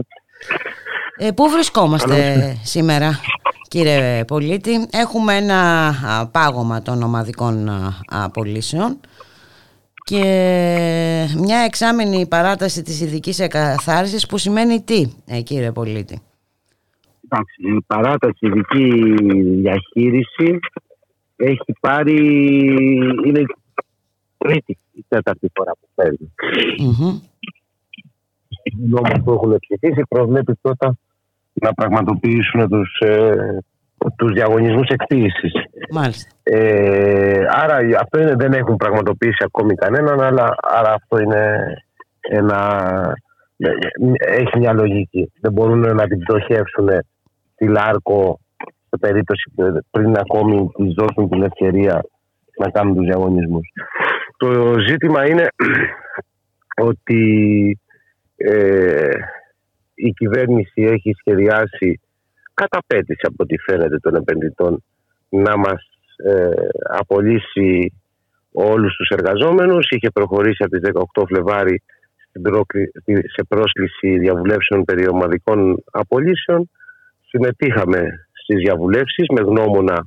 Ε, πού βρισκόμαστε σήμερα κύριε Πολίτη; Έχουμε ένα πάγωμα των ομαδικών απολύσεων και μια εξάμεινη παράταση της ειδικής εκαθάρισης που σημαίνει τι ε, κύριε Πολίτη; Εντάξει, η παράταση ειδική διαχείριση έχει πάρει, είναι τρίτη ή τέταρτη φορά που παίρνει. Mm-hmm. που έχουν ψηφίσει προβλέπεις τότε να πραγματοποιήσουν τους, ε, τους διαγωνισμούς εκτίμησης. Μάλιστα. Ε, άρα αυτό είναι, δεν έχουν πραγματοποιήσει ακόμη κανέναν, αλλά άρα αυτό είναι ένα, έχει μια λογική. Δεν μπορούν να την πτωχεύσουν τη Λάρκο σε περίπτωση πριν ακόμη της δώσουν την ευκαιρία να κάνουν τους διαγωνισμούς. Το ζήτημα είναι ότι ε, η κυβέρνηση έχει σχεδιάσει κατά πέτηση από ό,τι φαίνεται των επενδυτών να μας ε, απολύσει όλους τους εργαζόμενους. Είχε προχωρήσει από τις 18 Φλεβάρι σε πρόσκληση διαβουλεύσεων περί ομαδικών απολύσεων. Συμμετείχαμε στις διαβουλεύσεις με γνώμονα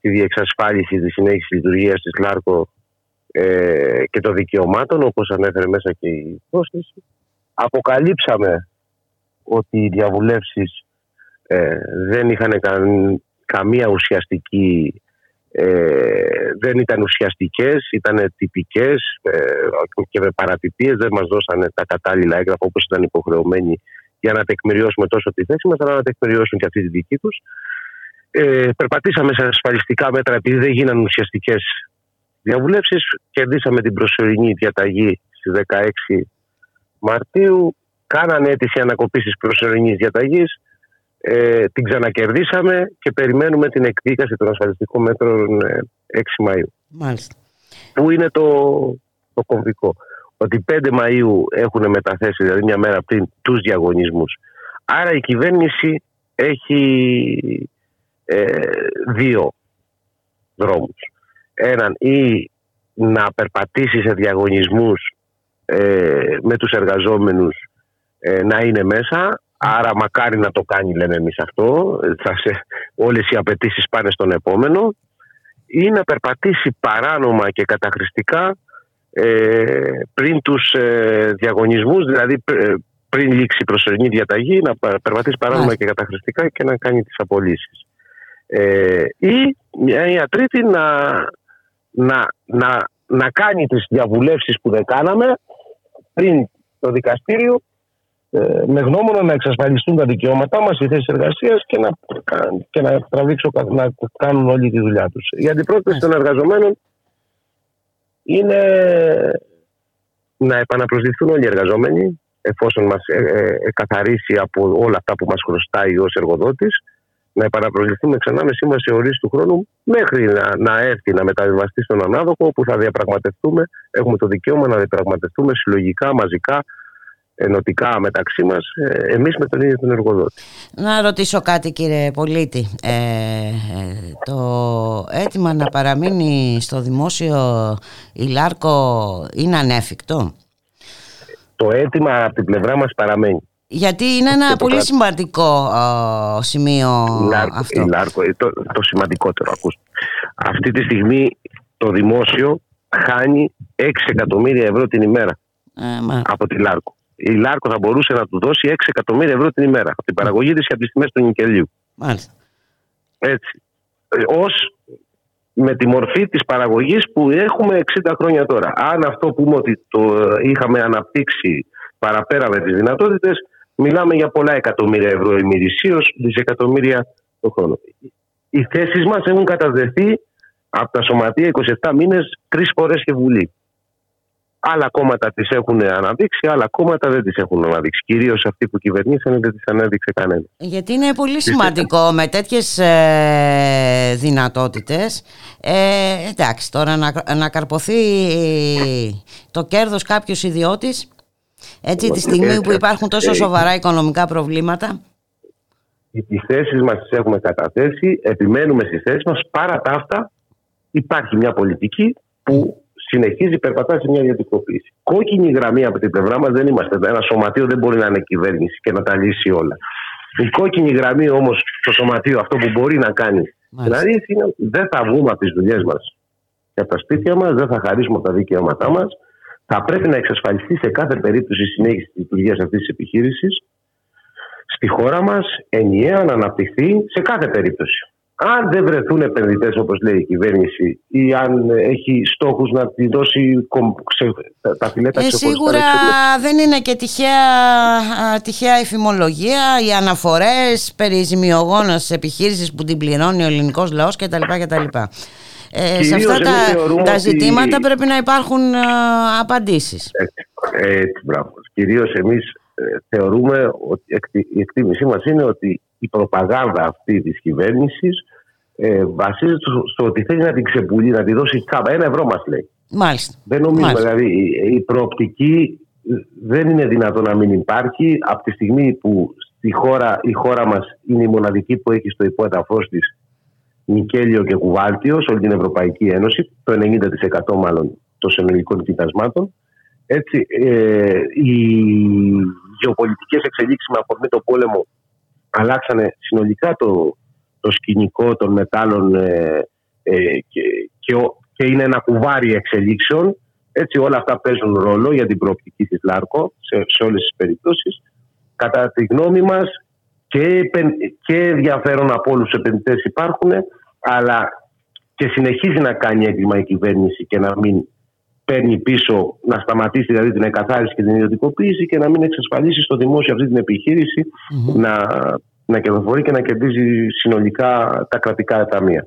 τη διεξασφάλιση της συνέχισης λειτουργίας της ΛΑΡΚΟ ε, και των δικαιωμάτων όπως ανέφερε μέσα και η πρόσκληση. Αποκαλύψαμε ότι οι διαβουλεύσεις ε, δεν είχαν καμία ουσιαστική ε, δεν ήταν ουσιαστικές, ήταν τυπικές ε, και με παρατυπίες δεν μας δώσανε τα κατάλληλα έγγραφα όπως ήταν υποχρεωμένοι για να τεκμηριώσουμε τόσο τη θέση μας αλλά να τεκμηριώσουν και αυτή τη δική τους. Ε, περπατήσαμε σε ασφαλιστικά μέτρα επειδή δεν γίνανε ουσιαστικές διαβουλεύσεις. Κερδίσαμε την προσωρινή διαταγή στις 16 Μαρτίου. Κάνανε αίτηση ανακοπής της προσωρινής διαταγής. Ε, την ξανακερδίσαμε και περιμένουμε την εκδίκαση των ασφαλιστικών μέτρων 6 ε, Μαΐου. Μάλιστα. Πού είναι το, το κομβικό; Ότι 5 Μαΐου έχουν μεταθέσει, δηλαδή μια μέρα πριν, τους διαγωνισμούς. Άρα η κυβέρνηση έχει ε, δύο δρόμους. Έναν ή να περπατήσει σε διαγωνισμούς ε, με τους εργαζόμενους ε, να είναι μέσα. Άρα μακάρι να το κάνει λέμε εμείς αυτό. Θα σε, όλες οι απαιτήσεις πάνε στον επόμενο. Ή να περπατήσει παράνομα και καταχρηστικά ε, πριν τους ε, διαγωνισμούς, δηλαδή πριν λήξει η προσωρινή διαταγή, να περπατήσει παράνομα και καταχρηστικά και να κάνει τις απολύσεις. Ε, ή μια τρίτη να, να, να, να κάνει τις διαβουλεύσεις που δεν κάναμε πριν το δικαστήριο ε, με γνώμονα να εξασφαλιστούν τα δικαιώματά μας, οι θέσεις εργασίας και να, και να τραβήξω να κάνουν όλη τη δουλειά τους. Η αντιπρόθεση των εργαζομένων είναι να επαναπροσδιθούν όλοι οι εργαζόμενοι εφόσον μας ε, ε, καθαρίσει από όλα αυτά που μας χρωστάει ως εργοδότης να επαναπροσληφθούμε ξανά με σύμβαση ορίστου του χρόνου μέχρι να, να έρθει να μεταβιβαστεί στον ανάδοχο όπου θα διαπραγματευτούμε, έχουμε το δικαίωμα να διαπραγματευτούμε συλλογικά, μαζικά, ενωτικά μεταξύ μας, ε, εμείς με τον ίδιο τον εργοδότη. Να ρωτήσω κάτι κύριε Πολίτη. Ε, το αίτημα να παραμείνει στο δημόσιο η Λάρκο είναι ανέφικτο; Το αίτημα από την πλευρά μας παραμένει. Γιατί είναι ένα πολύ σημαντικό σημείο Λάρκο, αυτό. Λάρκο, το, το σημαντικότερο. Ακούστε. Αυτή τη στιγμή το δημόσιο χάνει 6 εκατομμύρια ευρώ την ημέρα ε, από τη Λάρκο. Η Λάρκο θα μπορούσε να του δώσει 6 εκατομμύρια ευρώ την ημέρα από την παραγωγή της και από τις τιμές του νικελίου. Μάλιστα. Έτσι. Ως με τη μορφή της παραγωγής που έχουμε 60 χρόνια τώρα. Αν αυτό πούμε ότι το είχαμε αναπτύξει παραπέρα με τις δυνατότητες, Μιλάμε για πολλά εκατομμύρια ευρώ ημερησίως, δισεκατομμύρια το χρόνο. Οι θέσεις μας έχουν καταδεθεί από τα σωματεία 27 μήνες τρεις φορές και βουλή. Άλλα κόμματα τις έχουν αναδείξει, άλλα κόμματα δεν τις έχουν αναδείξει. Κυρίως αυτοί που κυβερνήσαν δεν τις ανέδειξε κανένα. Γιατί είναι πολύ σημαντικό με τέτοιες ε, δυνατότητες. Ε, εντάξει, τώρα να, να καρποθεί το κέρδος κάποιος ιδιώτης, έτσι τη στιγμή που υπάρχουν τόσο σοβαρά οικονομικά προβλήματα. Τι θέσεις μας τις έχουμε καταθέσει, επιμένουμε στις θέσεις μας. Παρά τα αυτά, υπάρχει μια πολιτική που συνεχίζει, περπατά σε μια ιδιωτικοποίηση. Κόκκινη γραμμή από την πλευρά μας δεν είμαστε. Ένα σωματείο δεν μπορεί να είναι κυβέρνηση και να τα λύσει όλα. Η κόκκινη γραμμή όμως στο σωματείο, αυτό που μπορεί να κάνει δηλαδή είναι ότι δεν θα βγούμε από τις δουλειές μας και από τα σπίτια μας, δεν θα χαρίσουμε τα δικαιώματά μας. Θα πρέπει να εξασφαλιστεί σε κάθε περίπτωση η συνέχιση της λειτουργίας αυτής της επιχείρησης στη χώρα μας ενιαία να αναπτυχθεί σε κάθε περίπτωση. Αν δεν βρεθούν επενδυτές, όπως λέει η κυβέρνηση, ή αν έχει στόχους να τη δώσει τα φιλέτα ε, Σίγουρα δεν είναι και τυχαία, τυχαία εφημολογία, οι αναφορές περί ζημιογόνα επιχείρησης που την πληρώνει ο ελληνικός λαός κτλ. κτλ. Ε, σε αυτά τα, τα ζητήματα πρέπει να υπάρχουν α, απαντήσεις. Ε, έτσι, μπράβο. Κυρίως εμείς ε, θεωρούμε ότι η εκτίμησή μας είναι ότι η προπαγάνδα αυτή της κυβέρνησης ε, βασίζεται στο, ότι θέλει να την ξεπουλεί, να τη δώσει τσάμπα. Ένα ευρώ μας λέει. Μάλιστα. Δεν νομίζουμε, δηλαδή η, η προοπτική δεν είναι δυνατόν να μην υπάρχει από τη στιγμή που στη χώρα, η χώρα μας είναι η μοναδική που έχει στο υπόταφός της νικέλιο και κουβάλτιος σε όλη την Ευρωπαϊκή Ένωση, το 90% μάλλον των συνολικών κοιτασμάτων. Έτσι, ε, οι γεωπολιτικές εξελίξεις με αφορμή το πόλεμο αλλάξανε συνολικά το, το σκηνικό των μετάλλων ε, ε, και, και, και, είναι ένα κουβάρι εξελίξεων. Έτσι όλα αυτά παίζουν ρόλο για την προοπτική της ΛΑΡΚΟ σε, σε όλες τις περιπτώσεις. Κατά τη γνώμη μας και, και ενδιαφέρον από όλους τους επενδυτές υπάρχουν αλλά και συνεχίζει να κάνει έγκλημα η κυβέρνηση και να μην παίρνει πίσω, να σταματήσει δηλαδή την εκαθάριση και την ιδιωτικοποίηση και να μην εξασφαλίσει στο δημόσιο αυτή την επιχειρηση να, να κερδοφορεί και να κερδίζει συνολικά τα κρατικά ταμεία.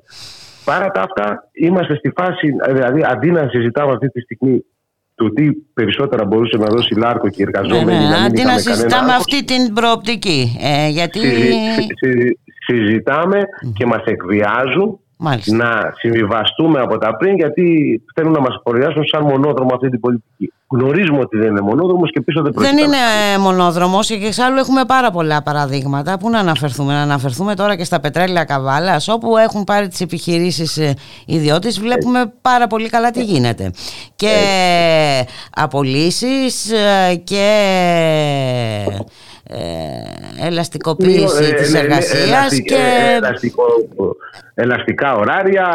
Παρά τα αυτά, είμαστε στη φάση, δηλαδή αντί να συζητάμε αυτή τη στιγμή το τι περισσότερα μπορούσε να δώσει Λάρκο και οι εργαζόμενοι. Ναι, ναι, αντί να συζητάμε αυτή την προοπτική. Ε, γιατί... συζητάμε και μας εκβιάζουν Μάλιστα. να συμβιβαστούμε από τα πριν γιατί θέλουν να μας χωριάσουν σαν μονόδρομο αυτή την πολιτική. Γνωρίζουμε ότι δεν είναι μονόδρομος και πίσω δεν πρόκειται. Δεν είναι μονόδρομος και εξάλλου έχουμε πάρα πολλά παραδείγματα. Πού να αναφερθούμε; Να αναφερθούμε τώρα και στα πετρέλαια καβάλας όπου έχουν πάρει τις επιχειρήσεις ε, ιδιώτες βλέπουμε πάρα πολύ καλά τι γίνεται. Και απολύσεις ε, και ε, ελαστικοποίηση ε, της εργασίας ε, και... ελαστικά ωράρια,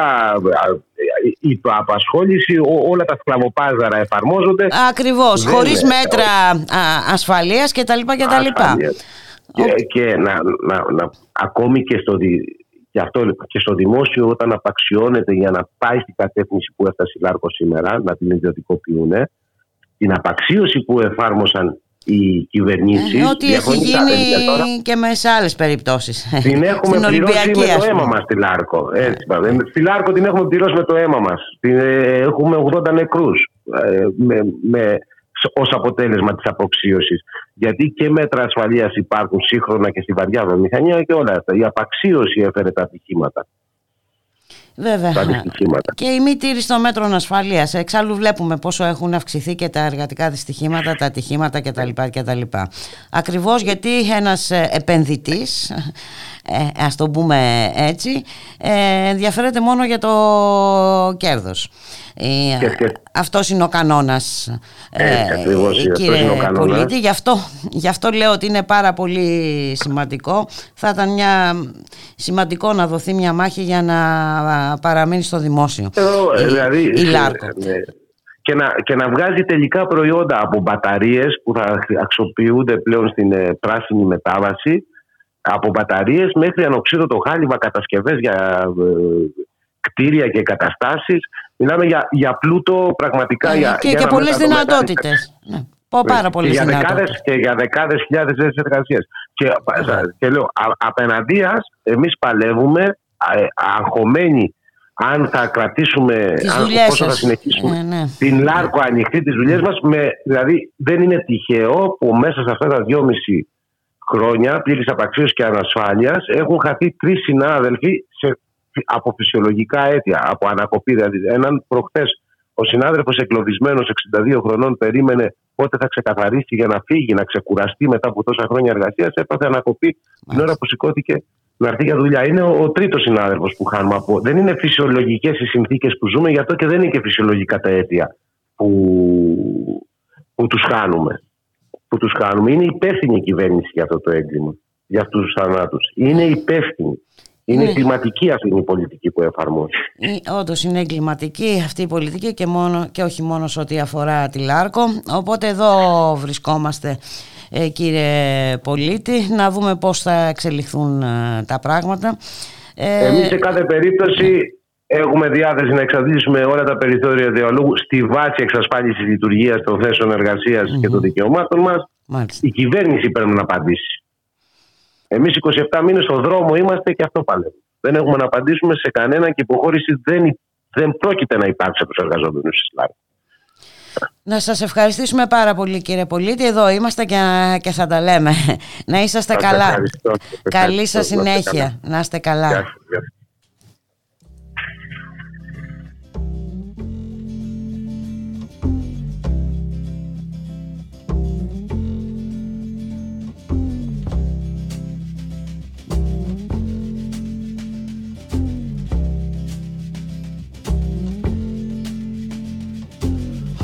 η απασχόληση, όλα τα σκλαβοπάζαρα εφαρμόζονται. Ακριβώς, χωρίς μέτρα ασφαλείας και τα λοιπά και τα λοιπά. Και, και να, να, να, ακόμη και στο, και αυτό και στο δημόσιο όταν απαξιώνεται για να πάει στην κατεύθυνση που έφτασε η Λάρκο σήμερα, να την ιδιωτικοποιούν, την απαξίωση που εφάρμοσαν οι κυβερνήσεις. Ε, ό,τι έχει γίνει και με σε άλλες περιπτώσεις. Την έχουμε πληρώσει με το αίμα μας στη Λάρκο. Έτσι, ναι. Στη Λάρκο την έχουμε πληρώσει με το αίμα μας. Ε, έχουμε 80 νεκρούς ε, με, με, ως αποτέλεσμα της απαξίωσης. Γιατί και μέτρα ασφαλείας υπάρχουν σύγχρονα και στη βαριά βιομηχανία και όλα αυτά. Η απαξίωση έφερε τα ατυχήματα. Βέβαια. Και η μη τήρηση των μέτρων ασφαλείας. Εξάλλου, βλέπουμε πόσο έχουν αυξηθεί και τα εργατικά δυστυχήματα, τα ατυχήματα κτλ. Ακριβώς γιατί ένας ε, επενδυτής, ε, ας το πούμε έτσι, ε, ενδιαφέρεται μόνο για το κέρδος. Ε, αυτός είναι ο κανόνας ε, κύριε πολίτη. Γι αυτό, γι' αυτό λέω ότι είναι πάρα πολύ σημαντικό. Θα ήταν μια, σημαντικό να δοθεί μια μάχη για να παραμείνει στο δημόσιο. Ε, δηλαδή, η, Λάρκο. ναι. και να, και να βγάζει τελικά προϊόντα από μπαταρίες που θα αξιοποιούνται πλέον στην πράσινη μετάβαση από μπαταρίες μέχρι ανοξίδωτο χάλιβα κατασκευές για κτίρια και καταστάσεις Μιλάμε για, για πλούτο πραγματικά. Ε, για, και, για και πολλές δυνατότητες. Ναι. Πάρα πολλές δυνατότητες. Και για δεκάδες χιλιάδες θέσεις εργασίας. Και, και λέω, απέναντίας, εμείς παλεύουμε ε, αγχωμένοι αν θα κρατήσουμε, αν, πόσο θα συνεχίσουμε ε, ναι. την Λάρκο ανοιχτή τις δουλειές μας. Με, δηλαδή δεν είναι τυχαίο που μέσα σε αυτά τα δυόμιση χρόνια πλήρης απαξίωσης και ανασφάλειας έχουν χαθεί τρεις συνάδελφοι σε, από φυσιολογικά αίτια, από ανακοπή. Δηλαδή έναν προχθές ο συνάδελφος εκλογισμένος 62 χρονών περίμενε πότε θα ξεκαθαρίσει για να φύγει, να ξεκουραστεί μετά από τόσα χρόνια εργασίας. Έπαθε ανακοπή την ώρα που σηκώθηκε να έρθει για δουλειά. Είναι ο, ο τρίτος συνάδελφος που χάνουμε από. Δεν είναι φυσιολογικές οι συνθήκες που ζούμε, γι' αυτό και δεν είναι και φυσιολογικά τα αίτια που, που τους χάνουμε. Που τους χάνουμε. Είναι υπεύθυνη η κυβέρνηση για αυτό το έγκλημα, για αυτούς τους θανάτους. Είναι υπεύθυνη. Είναι ναι. κλιματική αυτή η πολιτική που εφαρμόζει. Ε, Όντως είναι εγκληματική αυτή η πολιτική και, μόνο, και όχι μόνο σε ό,τι αφορά τη Λάρκο. Οπότε εδώ βρισκόμαστε ε, κύριε Πολίτη να δούμε πώς θα εξελιχθούν ε, τα πράγματα. Ε, Εμείς σε κάθε περίπτωση έχουμε διάθεση να εξαντλήσουμε όλα τα περιθώρια διαλόγου στη βάση εξασφάλισης λειτουργίας των θέσεων και των δικαιωμάτων μας. Η κυβέρνηση πρέπει να απαντήσει. Εμείς 27 μήνες στο δρόμο είμαστε και αυτό πάλι. Δεν έχουμε να απαντήσουμε σε κανένα και υποχώρηση δεν, δεν πρόκειται να υπάρξει από τους εργαζόμενους της να σας ευχαριστήσουμε πάρα πολύ κύριε Πολίτη. Εδώ είμαστε και, και θα τα λέμε. Να είσαστε καλά. Καλή σας συνέχεια. Να είστε καλά.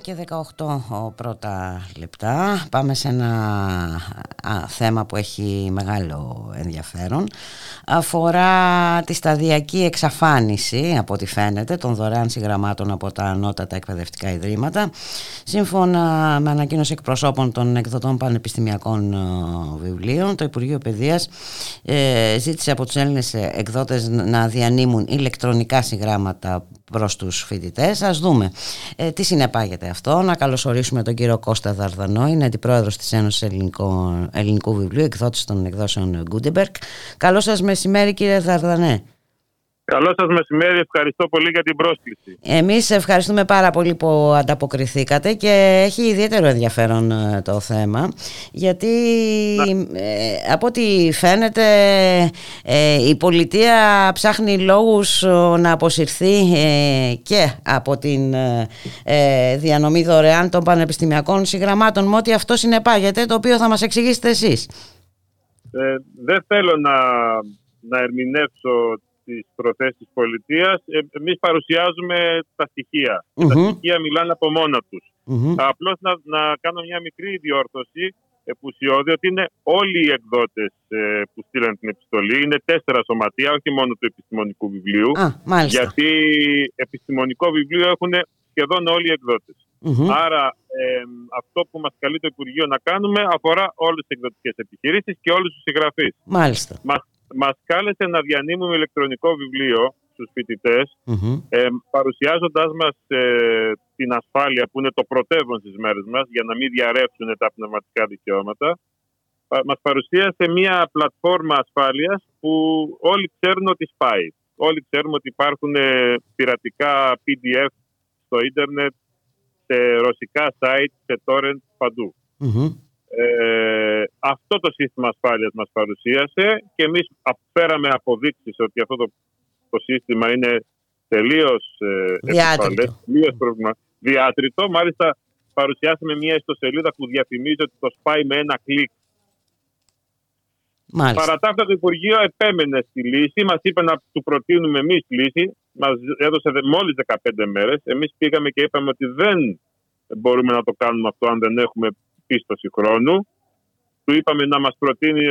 Και 18 πρώτα λεπτά. Πάμε σε ένα θέμα που έχει μεγάλο ενδιαφέρον. Αφορά τη σταδιακή εξαφάνιση, από ό,τι φαίνεται, των δωρεάν συγγραμμάτων από τα ανώτατα εκπαιδευτικά ιδρύματα. Σύμφωνα με ανακοίνωση εκπροσώπων των εκδοτών πανεπιστημιακών ε, βιβλίων, το Υπουργείο Παιδείας ε, ζήτησε από τους Έλληνες εκδότες να διανύμουν ηλεκτρονικά συγγράμματα προς τους φοιτητές. Ας δούμε ε, τι συνεπάγεται αυτό. Να καλωσορίσουμε τον κύριο Κώστα Δαρδανό, είναι αντιπρόεδρος της Ένωσης Ελληνικού, Ελληνικού Βιβλίου, εκδότης των εκδόσεων Gutenberg. Καλό σας μεσημέρι κύριε Δαρδανέ. Καλό σας μεσημέρι, ευχαριστώ πολύ για την πρόσκληση. Εμείς ευχαριστούμε πάρα πολύ που ανταποκριθήκατε και έχει ιδιαίτερο ενδιαφέρον ε, το θέμα γιατί ε, από ό,τι φαίνεται ε, η πολιτεία ψάχνει λόγους να αποσυρθεί και από την διανομή δωρεάν των πανεπιστημιακών συγγραμμάτων με ό,τι αυτό συνεπάγεται το οποίο θα μας εξηγήσετε εσείς. δεν θέλω να, να ερμηνεύσω τις προθέσεις της πολιτείας. Ε, εμείς παρουσιάζουμε τα στοιχεια Τα στοιχεία μιλάνε από μόνα τους. mm Απλώς να, να κάνω μια μικρή διόρθωση επουσιώδη ότι είναι όλοι οι εκδότες ε, που στείλαν την επιστολή. Είναι τέσσερα σωματεία, όχι μόνο του επιστημονικού βιβλίου. γιατί επιστημονικό βιβλίο έχουν σχεδόν όλοι οι εκδοτες Άρα αυτό που μας καλεί το Υπουργείο να κάνουμε αφορά όλες τις εκδοτικές επιχειρήσεις και όλους τους συγγραφείς. Μάλιστα. Μας μας κάλεσε να διανύμουμε ηλεκτρονικό βιβλίο στους φοιτητες ε, παρουσιάζοντάς μας ε, την ασφάλεια που είναι το πρωτεύον στις μέρες μας για να μην διαρρεύσουν τα πνευματικά δικαιώματα. Μας παρουσίασε μια πλατφόρμα ασφάλειας που όλοι ξέρουν ότι σπάει. Όλοι ξέρουμε ότι υπάρχουν ε, πειρατικά PDF στο ίντερνετ, σε ρωσικά site, σε torrent, παντου ε, αυτό το σύστημα ασφάλειας μας παρουσίασε και εμείς φέραμε αποδείξεις ότι αυτό το, το σύστημα είναι τελείως ε, διάτριτο. Τελείως διάτριτο. Μάλιστα παρουσιάσαμε μια ιστοσελίδα που διαφημίζει ότι το σπάει με ένα κλικ. Μάλιστα. Παρά τα αυτά το Υπουργείο επέμενε στη λύση, μας είπε να του προτείνουμε εμείς λύση, μας έδωσε μόλις 15 μέρες. Εμείς πήγαμε και είπαμε ότι δεν μπορούμε να το κάνουμε αυτό αν δεν έχουμε πίστοση χρόνου. Του είπαμε να μας προτείνει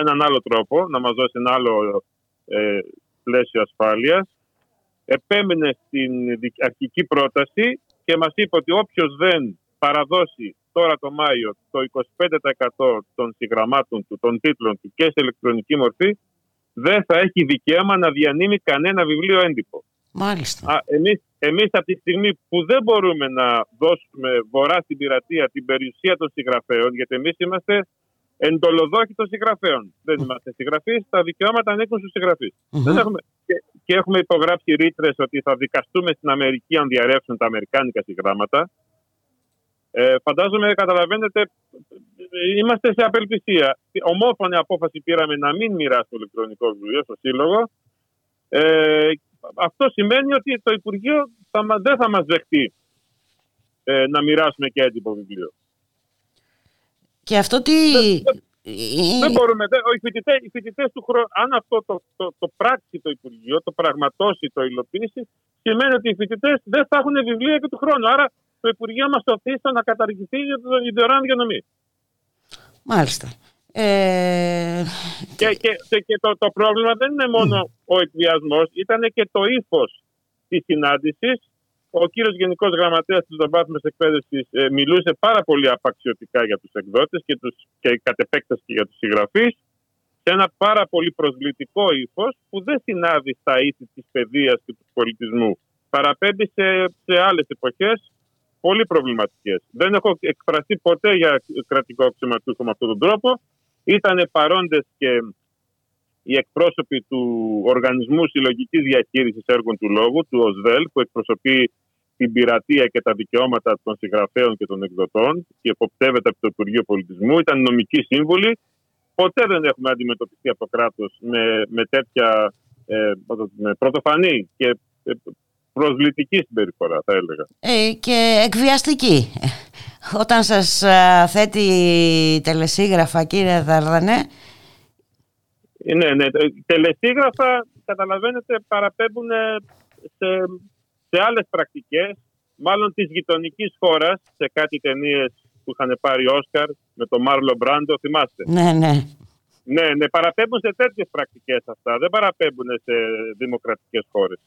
έναν άλλο τρόπο, να μας δώσει ένα άλλο ε, πλαίσιο ασφάλειας. Επέμενε στην αρχική πρόταση και μας είπε ότι όποιος δεν παραδώσει τώρα το Μάιο το 25% των συγγραμμάτων του, των τίτλων του και σε ηλεκτρονική μορφή, δεν θα έχει δικαίωμα να διανύμει κανένα βιβλίο έντυπο. Μάλιστα. Α, εμείς, εμείς από τη στιγμή που δεν μπορούμε να δώσουμε βορρά στην πειρατεία την περιουσία των συγγραφέων, γιατί εμείς είμαστε εντολοδόχοι των συγγραφέων. Δεν είμαστε συγγραφείς, τα δικαιώματα ανήκουν στους συγγραφείς. Έχουμε, και, και, έχουμε υπογράψει ρήτρες ότι θα δικαστούμε στην Αμερική αν διαρρεύσουν τα αμερικάνικα συγγράμματα. Ε, φαντάζομαι, καταλαβαίνετε, είμαστε σε απελπισία. Ομόφωνη απόφαση πήραμε να μην μοιράσουμε ηλεκτρονικός βιβλίο στο Σύλλογο ε, αυτό σημαίνει ότι το Υπουργείο θα, δεν θα μας δεχτεί ε, να μοιράσουμε και έντυπο βιβλίο. Και αυτό τι... Δεν, μπορούμε. οι, φοιτητές, του χρόνου, αν αυτό το, το, το πράξει το Υπουργείο, το πραγματώσει, το υλοποιήσει, σημαίνει ότι οι φοιτητές δεν θα έχουν βιβλία και του χρόνου. Άρα το Υπουργείο μας το στο να καταργηθεί για το δωρεάν διανομή. Μάλιστα. Ε... Και, και, και το, το πρόβλημα δεν είναι μόνο ο εκβιασμός, ήταν και το ύφος της συνάντησης. Ο κύριος Γενικός Γραμματέας της Δομπάθμια Εκπαίδευσης ε, μιλούσε πάρα πολύ απαξιωτικά για τους εκδότες και, τους, και κατ' επέκταση και για τους συγγραφείς σε ένα πάρα πολύ προσβλητικό ύφος που δεν συνάδει στα ήθη της παιδείας και του πολιτισμού. Παραπέμπει σε, σε άλλες εποχές πολύ προβληματικές. Δεν έχω εκφραστεί ποτέ για κρατικό αξιωματούχο με αυτόν τον τρόπο. Ήταν παρόντες και οι εκπρόσωποι του Οργανισμού Συλλογικής Διαχείρισης Έργων του Λόγου, του ΟΣΔΕΛ, που εκπροσωπεί την πειρατεία και τα δικαιώματα των συγγραφέων και των εκδοτών και εποπτεύεται από το Υπουργείο Πολιτισμού. Ήταν νομικοί σύμβουλοι. Ποτέ δεν έχουμε αντιμετωπιστεί από το κράτος με, με τέτοια ε, με πρωτοφανή και ε, προσβλητική συμπεριφορά θα έλεγα. Ε, και εκβιαστική. Όταν σας θέτει τελεσίγραφα κύριε Δαρδανέ. Ναι, ναι. Τελεσίγραφα καταλαβαίνετε παραπέμπουν σε, σε άλλες πρακτικές μάλλον της γειτονικής χώρας σε κάτι ταινίες που είχαν πάρει Όσκαρ με τον Μάρλο Μπράντο, θυμάστε. Ναι, ναι. Ναι, ναι, παραπέμπουν σε τέτοιες πρακτικές αυτά. Δεν παραπέμπουν σε δημοκρατικές χώρες.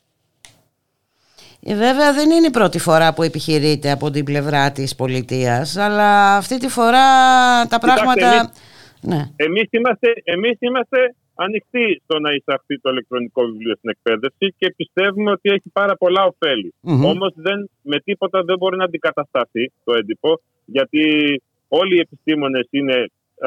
Ε, βέβαια δεν είναι η πρώτη φορά που επιχειρείται από την πλευρά της πολιτείας, αλλά αυτή τη φορά τα πράγματα... Εμείς, ναι. εμείς, είμαστε, εμείς είμαστε ανοιχτοί στο να εισαχθεί το ηλεκτρονικό βιβλίο στην εκπαίδευση και πιστεύουμε ότι έχει πάρα πολλά ωφέλη. Mm-hmm. Όμως με τίποτα δεν μπορεί να αντικατασταθεί το έντυπο, γιατί όλοι οι επιστήμονες είναι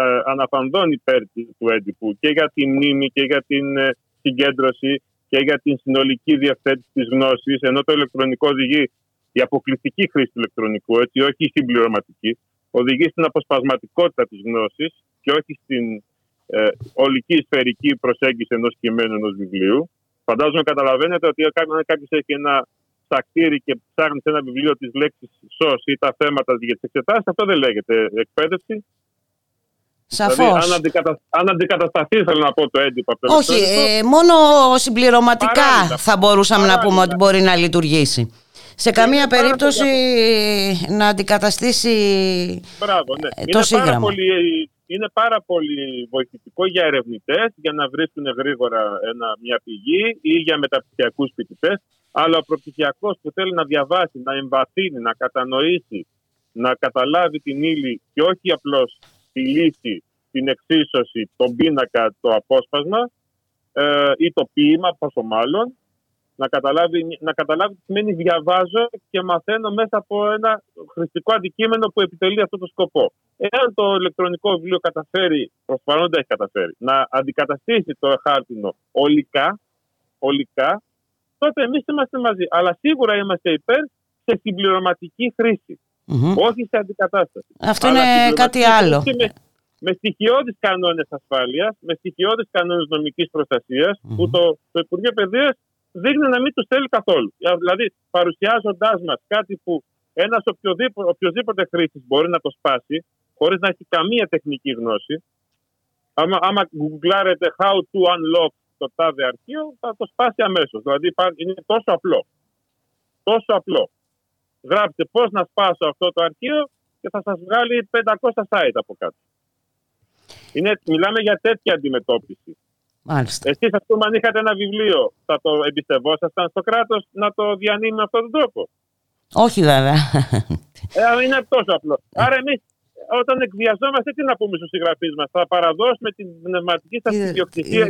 ε, αναφανδόν υπέρ του έντυπου και για τη μνήμη και για την ε, συγκέντρωση και για την συνολική διευθέτηση της γνώσης, ενώ το ηλεκτρονικό οδηγεί η αποκλειστική χρήση του ηλεκτρονικού, έτσι, όχι η συμπληρωματική, οδηγεί στην αποσπασματικότητα της γνώσης και όχι στην ε, ολική σφαιρική προσέγγιση ενός κειμένου ενός βιβλίου. Φαντάζομαι καταλαβαίνετε ότι αν κάποιος έχει ένα σακτήρι και ψάχνει σε ένα βιβλίο τη λέξη σως ή τα θέματα για τις εξετάσεις, αυτό δεν λέγεται εκπαίδευση. Σαφώς. Δηλαδή, αν, αντικατα... αν αντικατασταθεί, θέλω να πω το έντυπο από το Όχι, ε, μόνο συμπληρωματικά θα μπορούσαμε να πούμε ότι μπορεί να λειτουργήσει. Σε καμία περίπτωση να αντικαταστήσει Μπράβο, ναι. Ε, το είναι σύγγραμμα. Πάρα πολύ, είναι πάρα πολύ βοηθητικό για ερευνητές για να βρίσκουν γρήγορα ένα, μια πηγή ή για μεταπτυχιακούς φοιτητές. Αλλά ο προπτυχιακός που θέλει να διαβάσει, να εμβαθύνει, να κατανοήσει, να καταλάβει την ύλη και όχι απλώς τη λύση, την εξίσωση, τον πίνακα, το απόσπασμα ε, ή το ποίημα, πόσο μάλλον, να καταλάβει, να καταλάβει τι σημαίνει διαβάζω και μαθαίνω μέσα από ένα χρηστικό αντικείμενο που επιτελεί αυτό το σκοπό. Εάν το ηλεκτρονικό βιβλίο καταφέρει, προφανώς δεν έχει καταφέρει, να αντικαταστήσει το χάρτινο ολικά, ολικά τότε εμείς είμαστε μαζί. Αλλά σίγουρα είμαστε υπέρ σε συμπληρωματική όχι σε αντικατάσταση. Αυτό είναι κάτι άλλο. Με, με στοιχειώδεις κανόνες ασφάλειας, με στοιχειώδεις κανόνες νομικής που το, το Υπουργείο Παιδείας δείχνει να μην τους θέλει καθόλου. Δηλαδή, παρουσιάζοντάς μας κάτι που ένας οποιοδήποτε, οποιοδήποτε χρήστη μπορεί να το σπάσει, χωρίς να έχει καμία τεχνική γνώση. Άμα, άμα γκουγκλάρετε how to unlock το τάδε αρχείο, θα το σπάσει αμέσως. Δηλαδή, είναι τόσο απλό. Τόσο απλό. Γράψτε πώς να σπάσω αυτό το αρχείο και θα σας βγάλει 500 site από κάτω. Είναι, μιλάμε για τέτοια αντιμετώπιση. Μάλιστα. Εσείς, ας πούμε, αν είχατε ένα βιβλίο, θα το εμπιστευόσασταν στο κράτος να το διανύμει με αυτόν τον τρόπο; Όχι, βέβαια. Ε, είναι τόσο απλό. Άρα, εμείς όταν εκβιαζόμαστε, τι να πούμε στους συγγραφείς μας, θα παραδώσουμε την πνευματική σας ιδιοκτησία.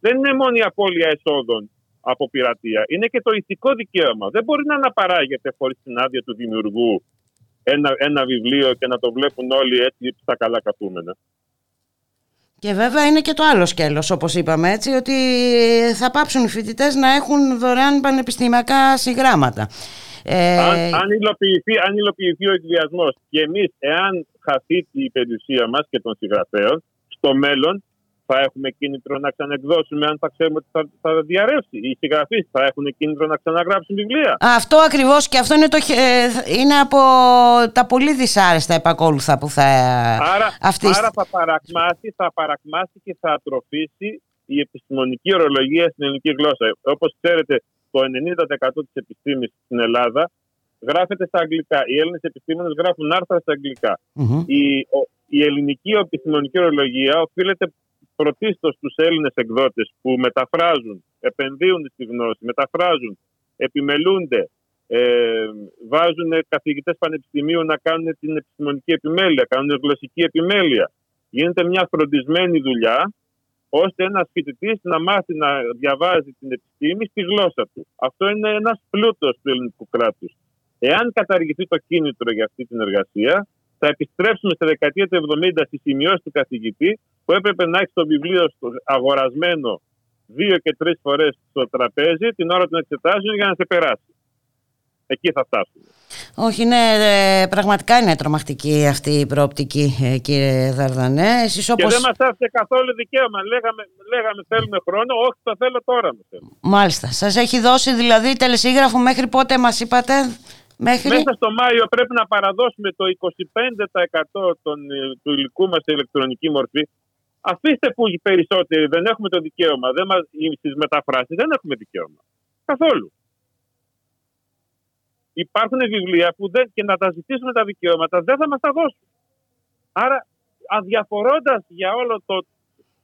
Δεν είναι μόνο η απώλεια εσόδων από πειρατεία. Είναι και το ηθικό δικαίωμα. Δεν μπορεί να αναπαράγεται χωρίς την άδεια του δημιουργού ένα, ένα βιβλίο και να το βλέπουν όλοι έτσι στα καλά καθούμενα. Και βέβαια είναι και το άλλο σκέλος όπως είπαμε έτσι ότι θα πάψουν οι φοιτητές να έχουν δωρεάν πανεπιστημιακά συγγράμματα. Ε... Αν, αν, υλοποιηθεί, αν υλοποιηθεί ο εκβιασμός και εμείς εάν χαθεί η περιουσία μας και των συγγραφέων στο μέλλον θα έχουμε κίνητρο να ξαναεκδώσουμε αν θα ξέρουμε ότι θα, θα διαρρεύσει. Οι συγγραφείς θα έχουν κίνητρο να ξαναγράψουν βιβλία. Αυτό ακριβώς και αυτό είναι, το, ε, είναι από τα πολύ δυσάρεστα επακόλουθα που θα. Άρα, άρα θα, παρακμάσει, θα παρακμάσει και θα ατροφήσει η επιστημονική ορολογία στην ελληνική γλώσσα. Όπως ξέρετε, το 90% της επιστήμης στην Ελλάδα γράφεται στα αγγλικά. Οι Έλληνες επιστήμονες γράφουν άρθρα στα αγγλικα Η, η ελληνική επιστημονική ορολογία οφείλεται πρωτίστως τους Έλληνες εκδότες που μεταφράζουν, επενδύουν στη γνώση, μεταφράζουν, επιμελούνται, ε, βάζουν καθηγητές πανεπιστημίου να κάνουν την επιστημονική επιμέλεια, κάνουν γλωσσική επιμέλεια. Γίνεται μια φροντισμένη δουλειά ώστε ένας φοιτητής να μάθει να διαβάζει την επιστήμη στη γλώσσα του. Αυτό είναι ένας πλούτος του ελληνικού κράτους. Εάν καταργηθεί το κίνητρο για αυτή την εργασία, θα επιστρέψουμε στη δεκαετία του 70 στη σημειώση του καθηγητή που έπρεπε να έχει το βιβλίο αγορασμένο δύο και τρεις φορές στο τραπέζι την ώρα των εξετάσεων για να σε περάσει. Εκεί θα φτάσουμε. Όχι, ναι, ε, πραγματικά είναι τρομακτική αυτή η προοπτική, ε, κύριε Δαρδανέ. Εσείς όπως... Και δεν μας άφησε καθόλου δικαίωμα. Λέγαμε, λέγαμε θέλουμε χρόνο, όχι το θέλω τώρα. Μάλιστα. Σας έχει δώσει δηλαδή τελεσίγραφο μέχρι πότε μας είπατε; Μέχρι... Μέσα στο Μάιο πρέπει να παραδώσουμε το 25% των, ε, του υλικού μας σε ηλεκτρονική μορφή. Αφήστε που οι περισσότεροι δεν έχουμε το δικαίωμα. Δεν μας, στις μεταφράσεις δεν έχουμε δικαίωμα. Καθόλου υπάρχουν βιβλία που δεν, και να τα ζητήσουμε τα δικαιώματα δεν θα μας τα δώσουν. Άρα αδιαφορώντας για όλο το...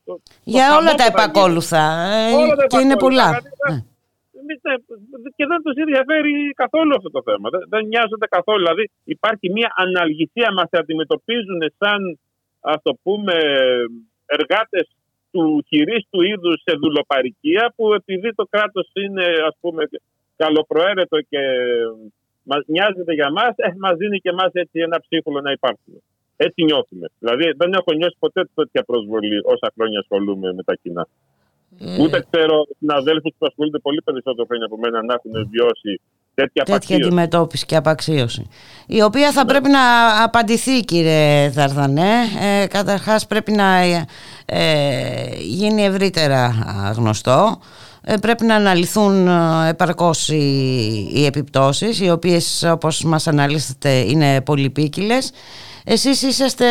το για όλα τα επακόλουθα ε, και είναι πολλά. Δηλαδή, ναι. Και δεν τους ενδιαφέρει καθόλου αυτό το θέμα. Δεν, δεν νοιάζονται καθόλου. Δηλαδή υπάρχει μια αναλγησία, μας αντιμετωπίζουν σαν ας το πούμε εργάτες του χειρίστου είδους σε δουλοπαρικία που επειδή το κράτος είναι ας πούμε καλοπροαίρετο και μας νοιάζεται για μας, ε, μας δίνει και εμάς έτσι ένα ψίχουλο να υπάρχουμε. Έτσι νιώθουμε. Δηλαδή δεν έχω νιώσει ποτέ τέτοια προσβολή όσα χρόνια ασχολούμαι με τα κοινά. Mm. Ούτε ξέρω συναδέλφους που ασχολούνται πολύ περισσότερο χρόνια από μένα να έχουν βιώσει τέτοια, τέτοια αντιμετώπιση και απαξίωση. Η οποία θα ναι. πρέπει να απαντηθεί κύριε Δαρδανέ. Ε, καταρχάς πρέπει να ε, γίνει ευρύτερα γνωστό. Ε, πρέπει να αναλυθούν ε, επαρκώς οι, οι επιπτώσεις οι οποίες όπως μας αναλύσετε είναι πολυπίκυλες εσείς είσαστε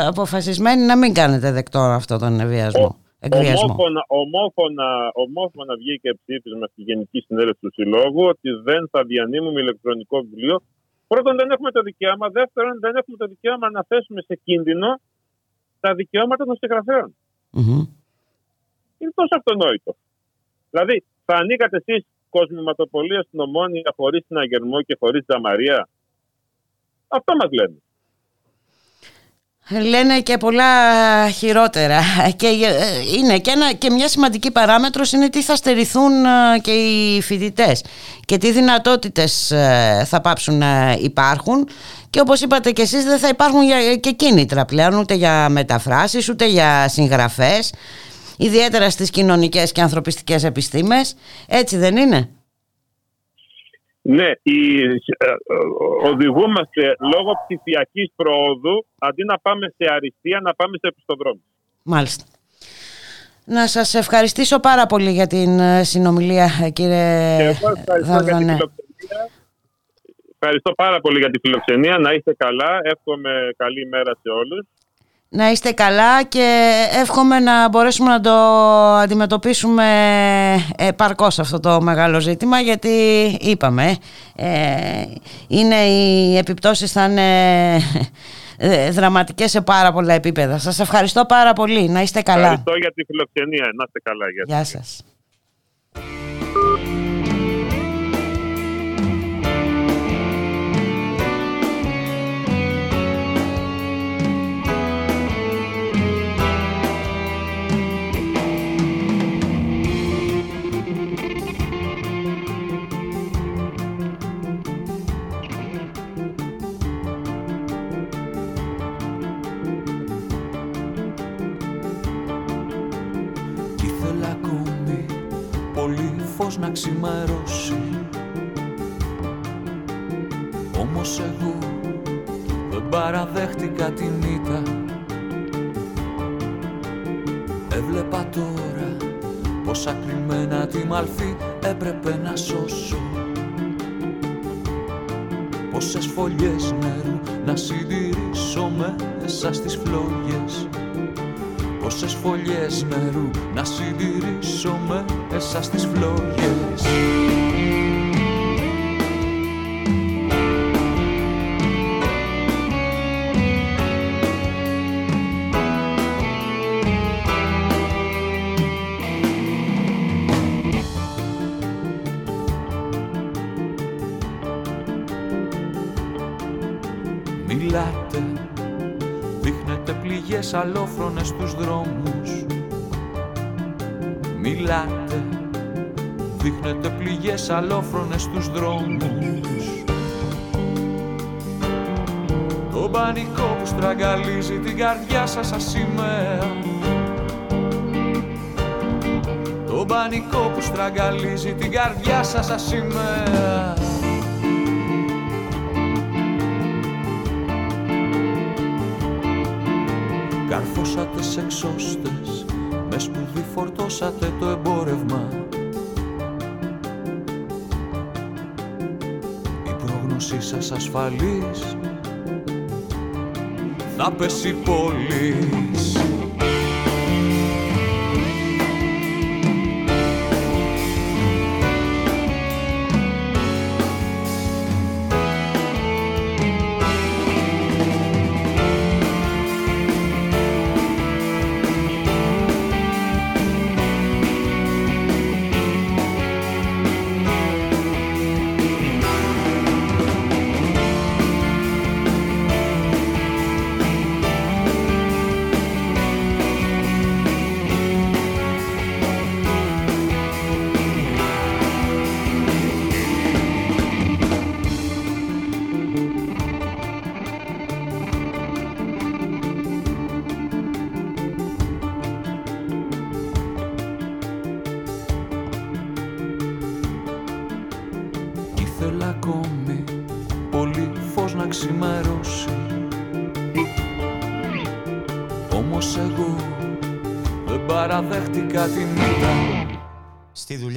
ε, αποφασισμένοι να μην κάνετε δεκτό αυτό τον ευβιασμό. Ομόφωνα, ομόφωνα, ομόφωνα βγήκε ψήφισμα στη Γενική Συνέλευση του Συλλόγου ότι δεν θα διανύμουμε ηλεκτρονικό βιβλίο. Πρώτον, δεν έχουμε το δικαίωμα. Δεύτερον, δεν έχουμε το δικαίωμα να θέσουμε σε κίνδυνο τα δικαιώματα των συγγραφέων είναι τόσο αυτονόητο. Δηλαδή, θα ανοίγατε εσείς κοσμηματοπολία στην Ομόνια χωρίς την Αγερμό και χωρίς Τζαμαρία; Αυτό μας λένε. Λένε και πολλά χειρότερα και, ε, είναι και, ένα, και μια σημαντική παράμετρος είναι τι θα στερηθούν ε, και οι φοιτητές και τι δυνατότητες ε, θα πάψουν να υπάρχουν και όπως είπατε και εσείς δεν θα υπάρχουν και κίνητρα πλέον ούτε για μεταφράσεις ούτε για συγγραφές ιδιαίτερα στις κοινωνικές και ανθρωπιστικές επιστήμες. Έτσι δεν είναι; Ναι, η, ε, οδηγούμαστε λόγω ψηφιακής προόδου αντί να πάμε σε αριστεία να πάμε σε επιστοδρόμους. Μάλιστα. Να σας ευχαριστήσω πάρα πολύ για την ε, συνομιλία ε, κύριε Δαρδανέ. Ευχαριστώ πάρα πολύ για τη φιλοξενία. Να είστε καλά. Εύχομαι καλή μέρα σε όλους. Να είστε καλά και εύχομαι να μπορέσουμε να το αντιμετωπίσουμε παρκώς αυτό το μεγάλο ζήτημα γιατί είπαμε ε, είναι οι επιπτώσεις θα είναι ε, δραματικές σε πάρα πολλά επίπεδα. Σας ευχαριστώ πάρα πολύ. Να είστε καλά. Ευχαριστώ για τη φιλοξενία. Να είστε καλά. Γεια σας. Φως να ξημερώσει. Όμως εγώ δεν παραδέχτηκα την ήττα. Έβλεπα τώρα πως ακριμένα τη μαλφή έπρεπε να σώσω. Πόσες φωλιές νερού να συντηρήσω μέσα στις φλόγες Πόσες φωλιές νερού να συντηρήσω μέσα στις φλόγες αλόφρονες στους δρόμους. Μιλάτε, δείχνετε πληγές αλόφρονες στους δρόμους. Το πανικό που στραγγαλίζει την καρδιά σας σαν σημαία Το πανικό που στραγγαλίζει την καρδιά σας σαν σημαία Καρφώσατε σε εξώστες Μες σπουδή φορτώσατε το εμπόρευμα. Η πρόγνωσή σας ασφαλής Θα πέσει πόλης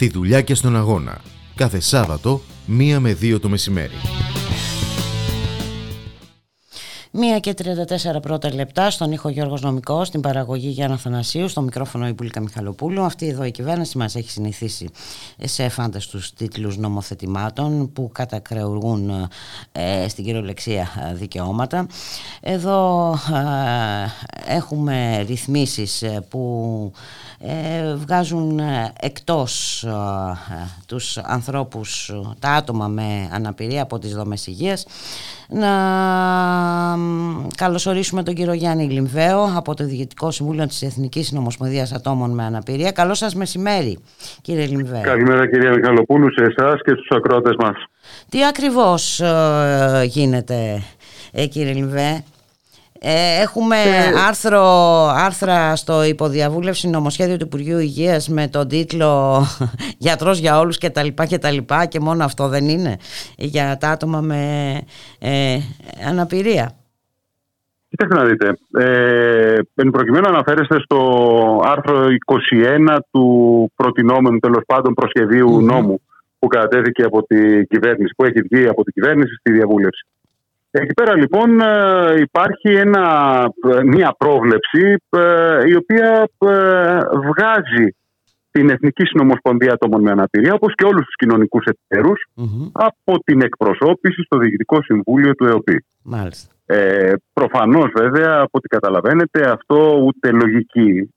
Στη δουλειά και στον αγώνα. Κάθε Σάββατο, μία με δύο το μεσημέρι. Μία και 34 πρώτα λεπτά στον ήχο Γιώργος Νομικός, στην παραγωγή Γιάννα Θανασίου, στο μικρόφωνο η Μπουλίκα Μιχαλοπούλου. Αυτή εδώ η κυβέρνηση μας έχει συνηθίσει σε φάνταστους τίτλους νομοθετημάτων που κατακρεουργούν ε, στην κυριολεξία ε, δικαιώματα. Εδώ ε, έχουμε ρυθμίσεις ε, που ε, βγάζουν εκτός τους ανθρώπους, τα άτομα με αναπηρία από τις δομές υγείας να καλωσορίσουμε τον κύριο Γιάννη Λιμβαίο από το Διοικητικό Συμβούλιο της Εθνικής Νομοσπονδίας Ατόμων με Αναπηρία. Καλό σας μεσημέρι κύριε Λιμβαίο. Καλημέρα κυρία Μιχαλοπούλου σε εσάς και στους ακρότες μας. Τι ακριβώς ε, γίνεται ε, κύριε Λιμβέ. Ε, έχουμε άρθρο, άρθρα στο υποδιαβούλευση νομοσχέδιο του Υπουργείου Υγείας με τον τίτλο «Γιατρός για όλους» και τα λοιπά και τα λοιπά και μόνο αυτό δεν είναι για τα άτομα με ε, αναπηρία. Κοιτάξτε να δείτε, ε, εν προκειμένου αναφέρεστε στο άρθρο 21 του προτινόμενου τέλος πάντων νόμου που κατατέθηκε από την κυβέρνηση, που έχει βγει από την κυβέρνηση στη διαβούλευση. Εκεί πέρα λοιπόν ε, υπάρχει ένα, ε, μια πρόβλεψη ε, η οποία βγάζει την Εθνική Συνομοσπονδία Ατόμων με Αναπηρία όπως και όλους τους κοινωνικούς από την εκπροσώπηση στο Διοικητικό Συμβούλιο του ΕΟΠΗ. Μάλιστα. Ε, προφανώς βέβαια από ό,τι καταλαβαίνετε αυτό ούτε λογική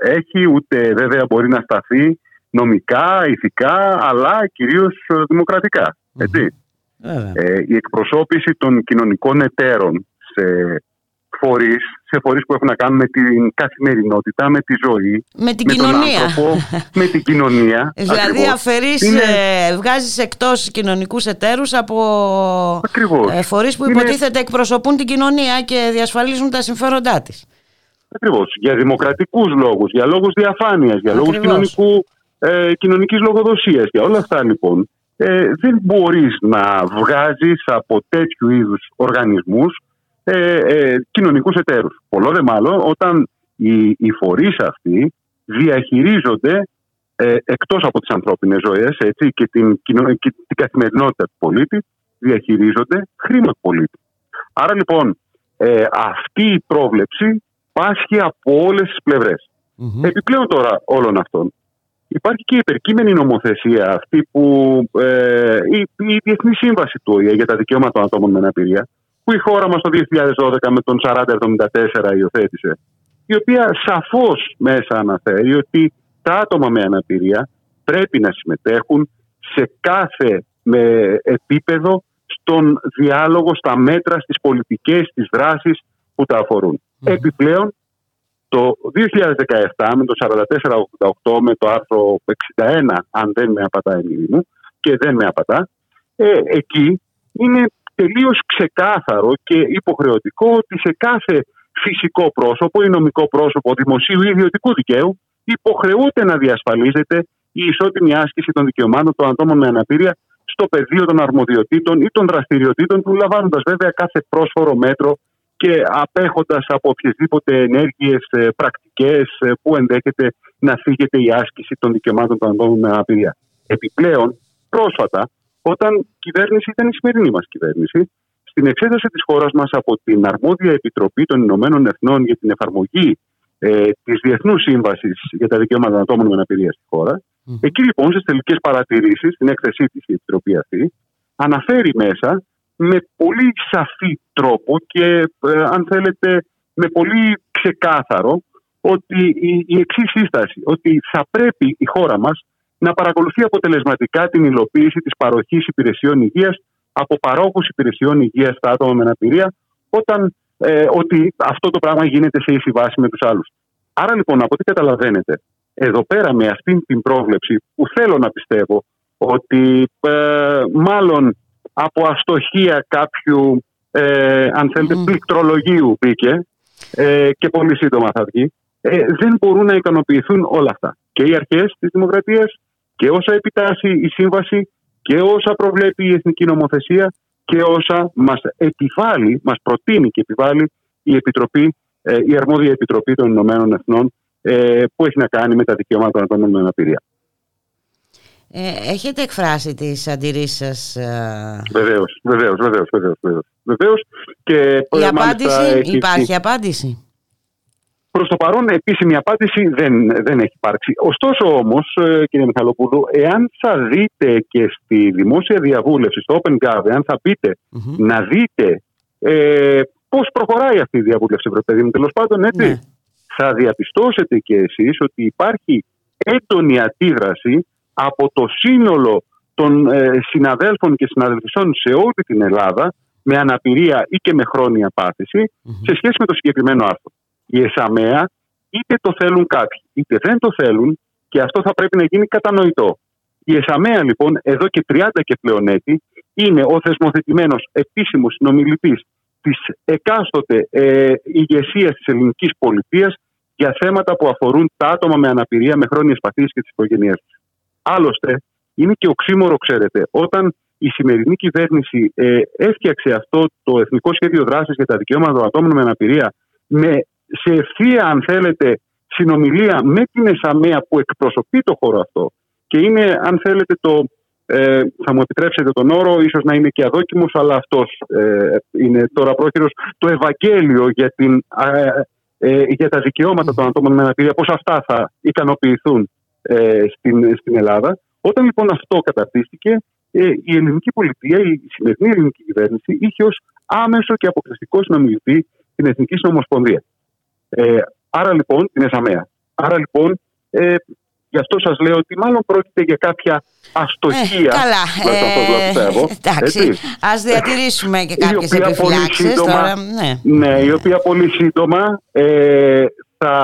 έχει ούτε βέβαια μπορεί να σταθεί νομικά, ηθικά αλλά κυρίως δημοκρατικά. Ε, η εκπροσώπηση των κοινωνικών εταίρων σε φορείς, σε φορείς που έχουν να κάνουν με την καθημερινότητα, με τη ζωή, με την κοινωνία. Τον άνθρωπο, με την κοινωνία. δηλαδή αφαιρείς, είναι... ε, βγάζεις εκτός κοινωνικούς εταίρους από ε, φορείς που υποτίθεται εκπροσωπούν την κοινωνία και διασφαλίζουν τα συμφέροντά της. Ακριβώς. Για δημοκρατικούς λόγους, για λόγους διαφάνειας, για λόγους κοινωνικού, ε, κοινωνικής λογοδοσίας. Για όλα αυτά λοιπόν ε, δεν μπορείς να βγάζεις από τέτοιου είδους οργανισμούς ε, ε, κοινωνικούς εταίρους. Πολλό δε μάλλον όταν οι, οι φορείς αυτοί διαχειρίζονται ε, εκτός από τις ανθρώπινες ζωές έτσι, και, την, και την καθημερινότητα του πολίτη διαχειρίζονται χρήμα πολίτη. Άρα λοιπόν ε, αυτή η πρόβλεψη πάσχει από όλες τις πλευρες Επιπλέον τώρα όλων αυτών Υπάρχει και η υπερκείμενη νομοθεσία, αυτή που ε, η, η Διεθνή Σύμβαση του ΟΗΕ για τα δικαιώματα των ατόμων με αναπηρία, που η χώρα μας το 2012 με τον 4074 υιοθέτησε, η οποία σαφώς μέσα αναφέρει ότι τα άτομα με αναπηρία πρέπει να συμμετέχουν σε κάθε με επίπεδο στον διάλογο, στα μέτρα, στις πολιτικές, στις δράσεις που τα αφορούν. Επιπλέον, Το 2017 με το 4488 με το άρθρο 61 αν δεν με απατάει η μου και δεν με απατά ε, εκεί είναι τελείως ξεκάθαρο και υποχρεωτικό ότι σε κάθε φυσικό πρόσωπο ή νομικό πρόσωπο δημοσίου ή ιδιωτικού δικαίου υποχρεούται να διασφαλίζεται η ισότιμη άσκηση των δικαιωμάτων των ατόμων με αναπηρία στο πεδίο των αρμοδιοτήτων ή των δραστηριοτήτων του, λαμβάνοντας βέβαια κάθε πρόσφορο μέτρο και απέχοντας από οποιασδήποτε ενέργειες, πρακτικές ε, που ενδέχεται να φύγεται η άσκηση των δικαιωμάτων των ατόμων με αναπηρία. Επιπλέον, πρόσφατα, όταν η κυβέρνηση ήταν η σημερινή μας κυβέρνηση, στην εξέταση της χώρας μας από την Αρμόδια Επιτροπή των Ηνωμένων Εθνών για την εφαρμογή ε, της Διεθνούς Σύμβασης για τα Δικαιώματα των Ατόμων με Αναπηρία στη χώρα, εκεί λοιπόν στις τελικές παρατηρήσεις, στην έκθεσή της η Επιτροπή αυτή, αναφέρει μέσα με πολύ σαφή τρόπο και ε, αν θέλετε με πολύ ξεκάθαρο ότι η, η εξής σύσταση, ότι θα πρέπει η χώρα μας να παρακολουθεί αποτελεσματικά την υλοποίηση της παροχής υπηρεσιών υγείας από παρόχους υπηρεσιών υγείας στα άτομα με αναπηρία όταν ε, ότι αυτό το πράγμα γίνεται σε ίση βάση με τους άλλους. Άρα λοιπόν από ό,τι καταλαβαίνετε εδώ πέρα με αυτήν την πρόβλεψη που θέλω να πιστεύω ότι ε, μάλλον από αστοχία κάποιου ε, αν θέλετε mm. πληκτρολογίου μπήκε ε, και πολύ σύντομα θα βγει ε, δεν μπορούν να ικανοποιηθούν όλα αυτά. Και οι αρχές της δημοκρατίας και όσα επιτάσσει η σύμβαση και όσα προβλέπει η εθνική νομοθεσία και όσα μας επιβάλλει, μας προτείνει και επιβάλλει η, Επιτροπή, ε, η αρμόδια Επιτροπή των Ηνωμένων Εθνών ε, που έχει να κάνει με τα δικαιώματα των ατόμων με αναπηρία. Ε, έχετε εκφράσει τις αντιρρήσεις σας. Ε... Βεβαίως, βεβαίως, βεβαίως, βεβαίως, βεβαίως. Και η απάντηση, υπάρχει απάντηση; Προς το παρόν επίσημη απάντηση δεν, δεν έχει υπάρξει. Ωστόσο όμως, ε, κύριε Μιχαλοπούλου, εάν θα δείτε και στη δημόσια διαβούλευση, στο Open Gov, εάν θα πειτε να δείτε ε, πώς προχωράει αυτή η διαβούλευση, παιδί μου, τέλος πάντων, έτσι, ναι. θα διαπιστώσετε και εσείς ότι υπάρχει έντονη αντίδραση από το σύνολο των ε, συναδέλφων και συναδελφισών σε όλη την Ελλάδα με αναπηρία ή και με χρόνια σε σχέση με το συγκεκριμένο άρθρο η ΕΣΑΜΕΑ είτε το θέλουν κάποιοι είτε δεν το θέλουν και αυτό θα πρέπει να γίνει κατανοητό. Η ΕΣΑΜΕΑ λοιπόν εδώ και 30 και πλέον έτη είναι ο θεσμοθετημένος επίσημος συνομιλητής της εκάστοτε ε, ηγεσίας της ελληνικής πολιτείας για θέματα που αφορούν τα άτομα με αναπηρία, με χρόνιες παθήσεις και τις οικογένειές τους. Άλλωστε, είναι και οξύμορο, ξέρετε, όταν η σημερινή κυβέρνηση ε, έφτιαξε αυτό το Εθνικό Σχέδιο Δράσης για τα Δικαιώματα των Ατόμων με Αναπηρία με σε ευθεία, αν θέλετε, συνομιλία με την ΕΣΑΜΕΑ που εκπροσωπεί το χώρο αυτό και είναι, αν θέλετε, το, ε, θα μου επιτρέψετε τον όρο, ίσως να είναι και αδόκιμος, αλλά αυτός ε, είναι τώρα πρόχειρος, το Ευαγγέλιο για, την, ε, ε, για τα δικαιώματα των ατόμων με αναπηρία, πώς αυτά θα ικανοποιηθούν ε, στην, στην Ελλάδα. Όταν λοιπόν αυτό καταρτίστηκε, η ελληνική πολιτεία, η σημερινή ελληνική κυβέρνηση, είχε ως άμεσο και αποκλειστικό συνομιλητή την Εθνική Συνομοσπονδία. Ε, άρα λοιπόν την ΕΣΑΜΕΑ. Άρα λοιπόν ε, Γι' αυτό σας λέω ότι μάλλον πρόκειται για κάποια αστοχία. Ε, καλά. Ε, εντάξει. Ας διατηρήσουμε και κάποιες επιφυλάξεις. Τώρα, ναι. ναι, η οποία πολύ σύντομα ε, θα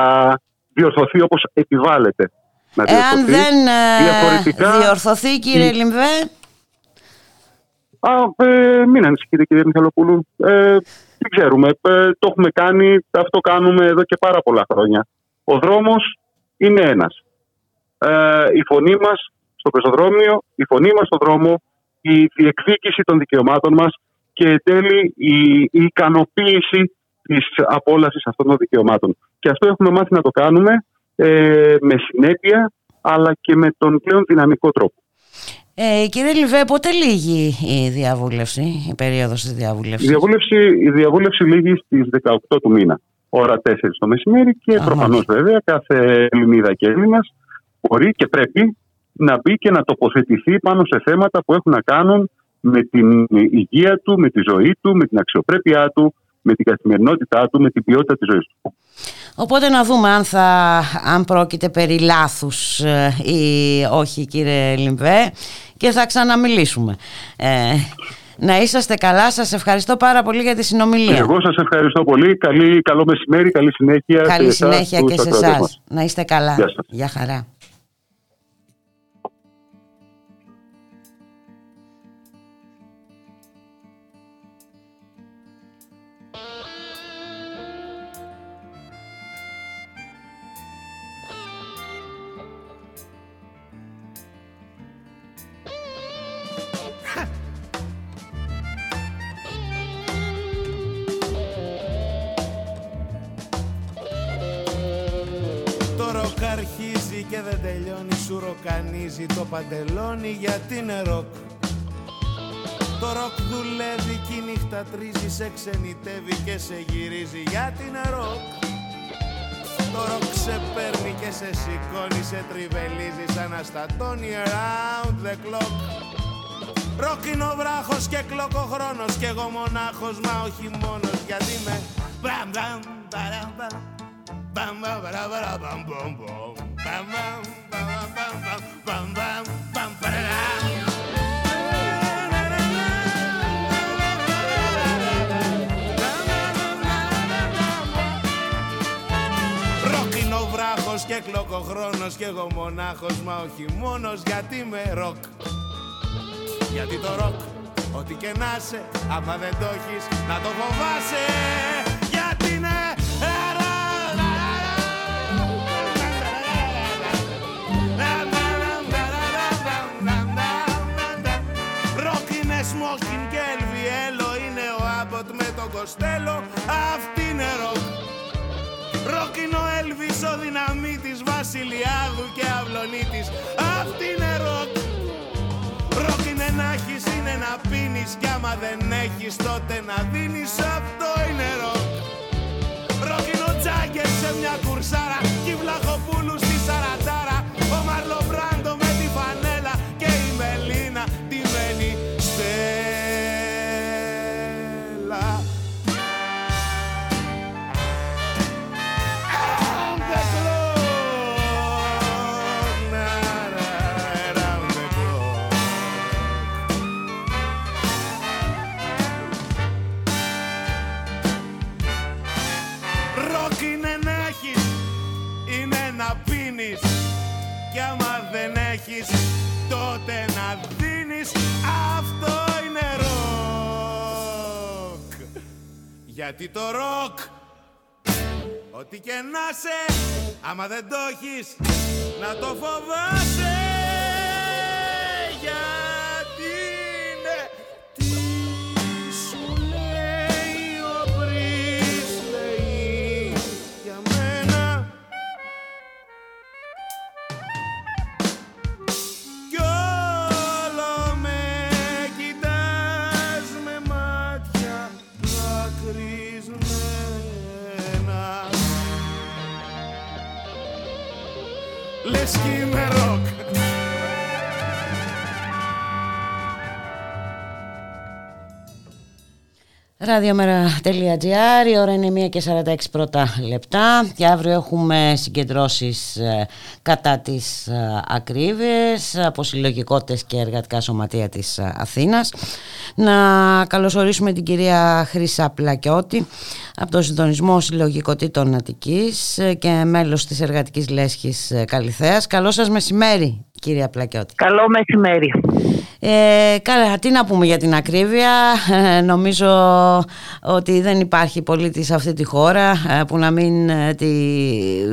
διορθωθεί όπως επιβάλλεται. Να Εάν δεν ε, Διαφορετικά, διορθωθεί κύριε Λιμβέ. Α, ε, μην ανησυχείτε κύριε Μιχαλοπούλου. Ε, δεν ξέρουμε. Ε, το έχουμε κάνει, αυτό κάνουμε εδώ και πάρα πολλά χρόνια. Ο δρόμος είναι ένας. Ε, η φωνή μας στο πεζοδρόμιο, η φωνή μας στον δρόμο, η διεκδίκηση των δικαιωμάτων μας και εν τέλει η, η ικανοποίηση της απόλαυσης αυτών των δικαιωμάτων. Και αυτό έχουμε μάθει να το κάνουμε ε, με συνέπεια αλλά και με τον πλέον δυναμικό τρόπο. Ε, κύριε Λιβέ, πότε λύγει η διαβούλευση, η περίοδος της διαβούλευσης; Η διαβούλευση, η διαβούλευση λύγει στις 18 του μήνα, ώρα 4 το μεσημέρι και προφανώς βέβαια κάθε Ελληνίδα και Έλληνας μπορεί και πρέπει να μπει και να τοποθετηθεί πάνω σε θέματα που έχουν να κάνουν με την υγεία του, με τη ζωή του, με την αξιοπρέπειά του, με την καθημερινότητά του, με την ποιότητα της ζωής του. Οπότε να δούμε αν, θα, αν πρόκειται περί λάθους ε, ή όχι κύριε Λιμπέ και θα ξαναμιλήσουμε. Ε, Να είσαστε καλά, σας ευχαριστώ πάρα πολύ για τη συνομιλία. Εγώ σας ευχαριστώ πολύ. Καλή, καλό μεσημέρι, καλή συνέχεια. Καλή συνέχεια και σε εσάς. Να είστε καλά. Γεια σας. Γεια χαρά. Σου ροκανίζει το παντελόνι γιατί είναι ροκ. Το ροκ δουλεύει και η νύχτα τρίζει Σε ξενιτεύει και σε γυρίζει γιατί είναι ροκ. Το ροκ σε παίρνει και σε σηκώνει Σε τριβελίζει σαν αστατώνει around the clock. Ροκ είναι ο βράχος και clock ο χρόνος Κι εγώ μονάχος μα όχι μόνος Γιατί με μπαμ μπαμ παραμ μπαμ Bam bam ba ba ba bam bam bam bam bam bam bam bam bam bam bam Ροκ είναι ο βράχος και κλοκοχρόνος και εγώ μονάχος μα όχι μόνος γιατί είμαι ροκ. Γιατί το ροκ ό,τι και να σε άμα δεν το έχεις να το φοβάσαι Ροκ είναι σμόκιν και ελβιέλα Είναι ο Άμποτ με τον Κοστέλο. Αυτή είναι ροκ. Ροκ είναι ο Έλβης ο δυναμίτης Βασιλειάδου και Αυλονίτης. Αυτή είναι ροκ. Ροκ είναι να έχεις, είναι να πίνεις Κι άμα δεν έχεις τότε να δίνεις. Αυτό είναι ροκ. Ροκ είναι ο Τζάγκερ σε μια κουρσάρα Κι η Αυτό είναι ροκ. Γιατί το ροκ, ό,τι και να σε Άμα δεν το έχεις, να το φοβάσαι. Γιατί σκήμερο Ραδιομέρα.gr, η ώρα είναι 1 και 46 πρώτα λεπτά και αύριο έχουμε συγκεντρώσεις ε, κατά τις ε, ακρίβειες από συλλογικότητες και εργατικά σωματεία της ε, Αθήνας. Να καλωσορίσουμε την κυρία Χρύσα Πλακιώτη από το Συντονισμό Συλλογικοτήτων Αττικής ε, και μέλος της Εργατικής Λέσχης ε, Καλυθέας. Καλό σας μεσημέρι κυρία Πλακιώτη. Καλό μεσημέρι. Ε, καλά, τι να πούμε για την ακρίβεια. Ε, νομίζω ότι δεν υπάρχει πολίτη σε αυτή τη χώρα ε, που να μην ε, τη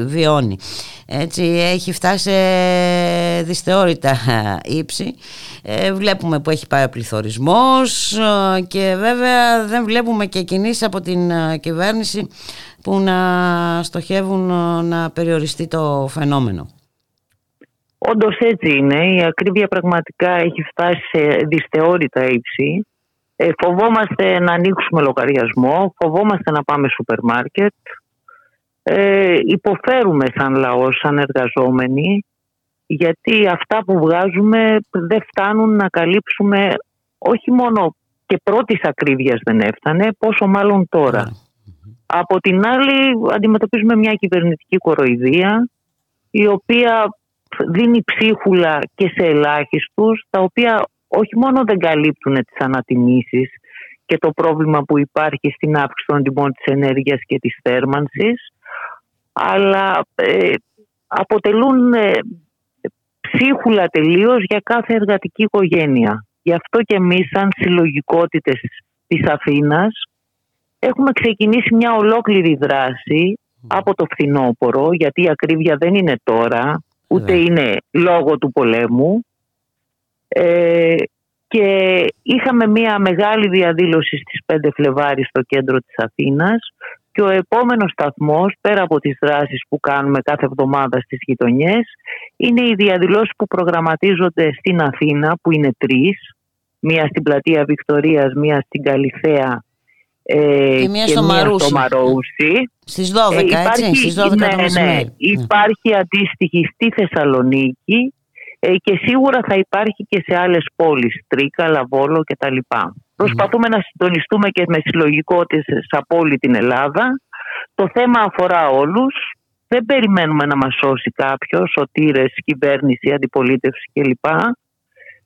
βιώνει. Έτσι, έχει φτάσει σε δυσθεώρητα ε, ύψη. Ε, βλέπουμε που έχει πάει ο πληθωρισμός ε, και βέβαια δεν βλέπουμε και κινήσεις από την ε, κυβέρνηση που να στοχεύουν ε, να περιοριστεί το φαινόμενο. Όντως έτσι είναι. Η ακρίβεια πραγματικά έχει φτάσει σε δυσθεώρητα ύψη. Ε, φοβόμαστε να ανοίξουμε λογαριασμό, φοβόμαστε να πάμε σούπερ μάρκετ. Ε, υποφέρουμε σαν λαός, σαν εργαζόμενοι, γιατί αυτά που βγάζουμε δεν φτάνουν να καλύψουμε όχι μόνο και πρώτης ακρίβειας δεν έφτανε, πόσο μάλλον τώρα. Από την άλλη αντιμετωπίζουμε μια κυβερνητική κοροϊδία η οποία δίνει ψίχουλα και σε ελάχιστους τα οποία όχι μόνο δεν καλύπτουν τις ανατιμήσεις και το πρόβλημα που υπάρχει στην αύξηση των τιμών της ενέργειας και της θέρμανσης, αλλά ε, αποτελούν ε, ψίχουλα τελείως για κάθε εργατική οικογένεια. Γι' αυτό και εμείς σαν συλλογικότητες της Αθήνας έχουμε ξεκινήσει μια ολόκληρη δράση από το φθινόπωρο, γιατί η ακρίβεια δεν είναι τώρα, ούτε είναι λόγω του πολέμου. Ε, και είχαμε μια μεγάλη διαδήλωση στις 5 Φλεβάρι στο κέντρο της Αθήνας και ο επόμενος σταθμός, πέρα από τις δράσεις που κάνουμε κάθε εβδομάδα στις γειτονιές, είναι οι διαδηλώσεις που προγραμματίζονται στην Αθήνα, που είναι τρεις. Μία στην πλατεία Βικτορίας, μία στην Καλυθέα ε, και μία στο, Μαρούσι. Στις 12, ε, υπάρχει, έτσι, στις 12 ναι, ναι, Υπάρχει αντίστοιχη στη Θεσσαλονίκη ε, και σίγουρα θα υπάρχει και σε άλλες πόλεις, Τρίκα, Λαβόλο κτλ. Mm. Προσπαθούμε να συντονιστούμε και με συλλογικότητες από όλη την Ελλάδα. Το θέμα αφορά όλους. Δεν περιμένουμε να μας σώσει κάποιος, σωτήρες, κυβέρνηση, αντιπολίτευση κλπ.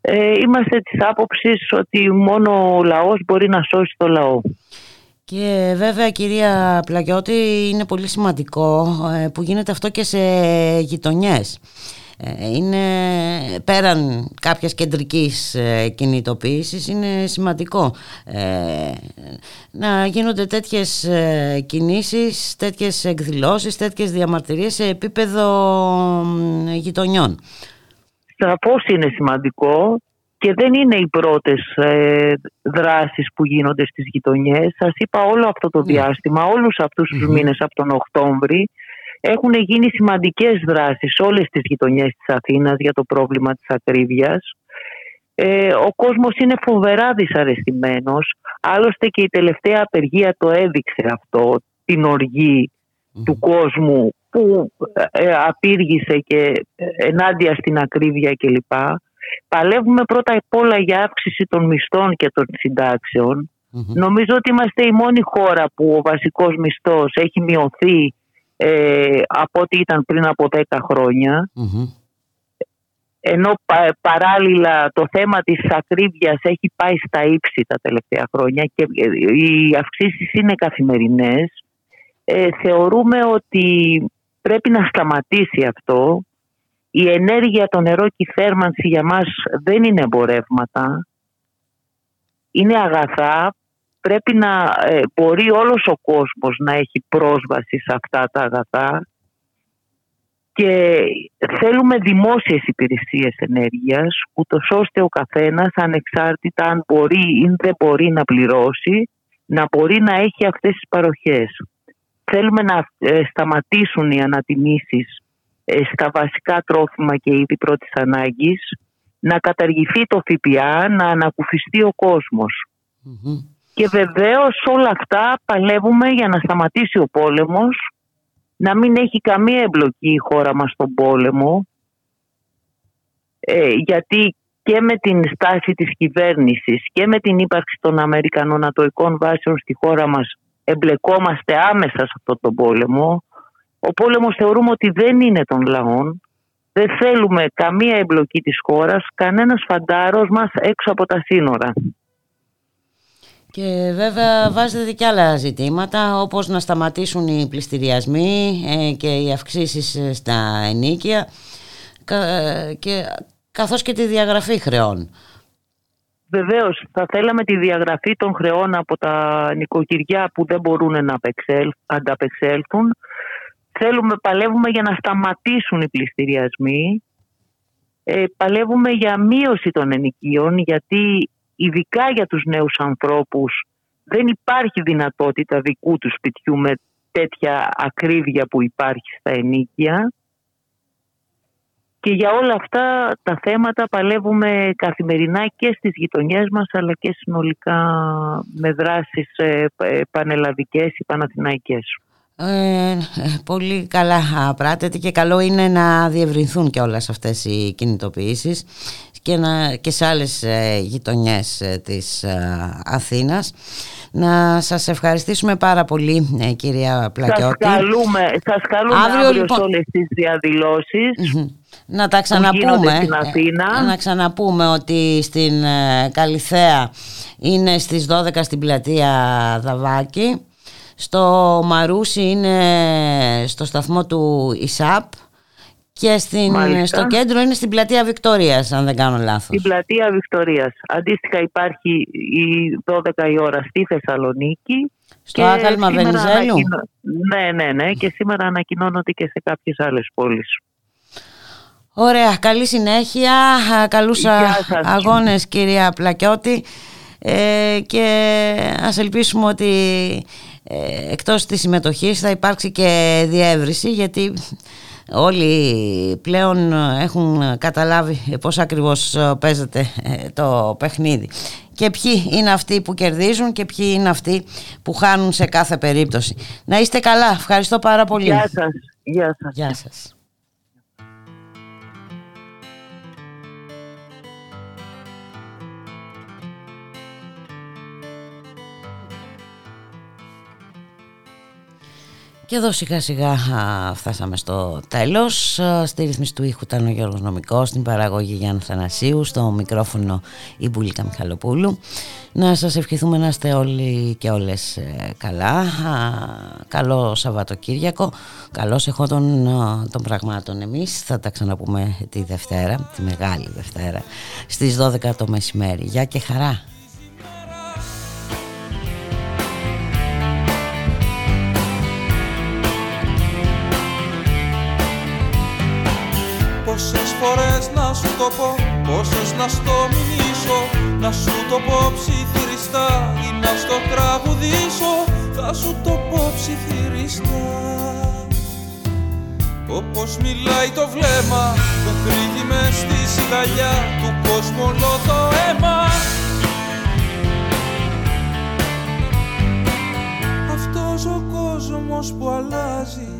Ε, είμαστε της άποψης ότι μόνο ο λαός μπορεί να σώσει το λαό. Και βέβαια κυρία Πλαγιώτη είναι πολύ σημαντικό ε, που γίνεται αυτό και σε γειτονιές. Ε, είναι πέραν κάποιας κεντρικής ε, κινητοποίησης είναι σημαντικό να γίνονται τέτοιες κινήσεις, τέτοιες εκδηλώσεις, τέτοιες διαμαρτυρίες σε επίπεδο γειτονιών. Σαφώς είναι σημαντικό και δεν είναι οι πρώτες ε, δράσεις που γίνονται στις γειτονιές. Σας είπα όλο αυτό το ναι. διάστημα, όλους αυτούς τους μήνες από τον Οκτώβρη έχουν γίνει σημαντικές δράσεις σε όλες τις γειτονιές της Αθήνας για το πρόβλημα της ακρίβειας. Ε, ο κόσμος είναι φοβερά δυσαρεστημένος. Άλλωστε και η τελευταία απεργία το έδειξε αυτό, την οργή του κόσμου που ε, απήργησε και ενάντια στην ακρίβεια κλπ. Παλεύουμε πρώτα απ' όλα για αύξηση των μισθών και των συνταξεων Νομίζω ότι είμαστε η μόνη χώρα που ο βασικός μισθός έχει μειωθεί ε, από ό,τι ήταν πριν από 10 χρονια Ενώ παράλληλα το θέμα της ακρίβειας έχει πάει στα ύψη τα τελευταία χρόνια και ε, οι αυξήσεις είναι καθημερινές. Ε, θεωρούμε ότι πρέπει να σταματήσει αυτό η ενέργεια, το νερό και η θέρμανση για μας δεν είναι εμπορεύματα. Είναι αγαθά. Πρέπει να ε, μπορεί όλος ο κόσμος να έχει πρόσβαση σε αυτά τα αγαθά και θέλουμε δημόσιες υπηρεσίες ενέργειας ούτως ώστε ο καθένας ανεξάρτητα αν μπορεί ή δεν μπορεί να πληρώσει να μπορεί να έχει αυτές τις παροχές. Θέλουμε να ε, σταματήσουν οι ανατιμήσεις ε, στα βασικά τρόφιμα και είδη πρώτης ανάγκης, να καταργηθεί το ΦΠΑ, να ανακουφιστεί ο κοσμος Και βεβαίως όλα αυτά παλεύουμε για να σταματήσει ο πόλεμος, να μην έχει καμία εμπλοκή η χώρα μας στον πόλεμο, ε, γιατί και με την στάση της κυβέρνησης και με την ύπαρξη των Αμερικανών ατοικών βάσεων στη χώρα μας εμπλεκόμαστε άμεσα σε αυτόν τον πόλεμο. Ο πόλεμος θεωρούμε ότι δεν είναι των λαών. Δεν θέλουμε καμία εμπλοκή της χώρας, κανένας φαντάρος μας έξω από τα σύνορα. Και βέβαια βάζετε και άλλα ζητήματα όπως να σταματήσουν οι πληστηριασμοί ε, και οι αυξήσεις ε, στα ενίκια ε, και, καθώς και τη διαγραφή χρεών. Βεβαίως, θα θέλαμε τη διαγραφή των χρεών από τα νοικοκυριά που δεν μπορούν να ανταπεξέλθουν Θέλουμε, παλεύουμε για να σταματήσουν οι πληστηριασμοί. Ε, παλεύουμε για μείωση των ενοικίων γιατί ειδικά για τους νέους ανθρώπους δεν υπάρχει δυνατότητα δικού τους σπιτιού με τέτοια ακρίβεια που υπάρχει στα ενίκια. Και για όλα αυτά τα θέματα παλεύουμε καθημερινά και στις γειτονιές μας αλλά και συνολικά με δράσεις ε, ε, πανελλαδικές ή παναθηναϊκές. Ε, πολύ καλά πράτεται και καλό είναι να διευρυνθούν και όλες αυτές οι κινητοποιήσεις και, να, και σε άλλες ε, γειτονιές ε, της ε, Αθήνας. Να σας ευχαριστήσουμε πάρα πολύ ε, κυρία Πλακιώτη. Σας καλούμε, σας καλούμε αύριο, αύριο λοιπόν... σε όλες τις διαδηλώσεις. Να τα ξαναπούμε. Στην ε, Αθήνα. Να ξαναπούμε ότι στην ε, Καλιθέα είναι στις 12 στην πλατεία Δαβάκη. Στο Μαρούσι είναι στο σταθμό του ΙΣΑΠ και στην, στο κέντρο είναι στην πλατεία Βικτορίας, αν δεν κάνω λάθος. Στην πλατεία Βικτορίας. Αντίστοιχα υπάρχει η 12 η ώρα στη Θεσσαλονίκη. Στο άθαλμα Βενιζέλου; Ναι, ναι, ναι. Και σήμερα ανακοινώνονται και σε κάποιες άλλες πόλεις. Ωραία. Καλή συνέχεια. Καλούς αγώνες κυρία Πλακιώτη. Ε, και ας ελπίσουμε ότι ε, εκτός της συμμετοχής θα υπάρξει και διεύρυνση γιατί όλοι πλέον έχουν καταλάβει πώς ακριβώς παίζεται ε, το παιχνίδι και ποιοι είναι αυτοί που κερδίζουν και ποιοι είναι αυτοί που χάνουν σε κάθε περίπτωση. Να είστε καλά. Ευχαριστώ πάρα πολύ. Γεια σας. Γεια σας. Γεια σας. Και εδώ σιγά σιγά φτάσαμε στο τέλος. Στη ρύθμιση του ήχου ήταν ο Γιώργος Νομικός, στην παραγωγή Γιάννη Θανασίου, στο μικρόφωνο η Μπουλίκα Μιχαλοπούλου. Να σας ευχηθούμε να είστε όλοι και όλες ε, καλά. Καλό Σαββατοκύριακο. Καλώς έχω των, των πραγμάτων εμείς. Θα τα ξαναπούμε τη Δευτέρα, τη Μεγάλη Δευτέρα, στις 12 το μεσημέρι. Γεια και χαρά. Σου το πω, πόσες να στο μιμήσω Να σου το πω ψιθυριστά ή να στο τραγουδήσω Θα σου το πω ψιθυριστά. Όπως μιλάει το βλέμμα που κρύβει μες στη σιγαλιά του κόσμου όλο το αίμα. Αυτός ο κόσμος που αλλάζει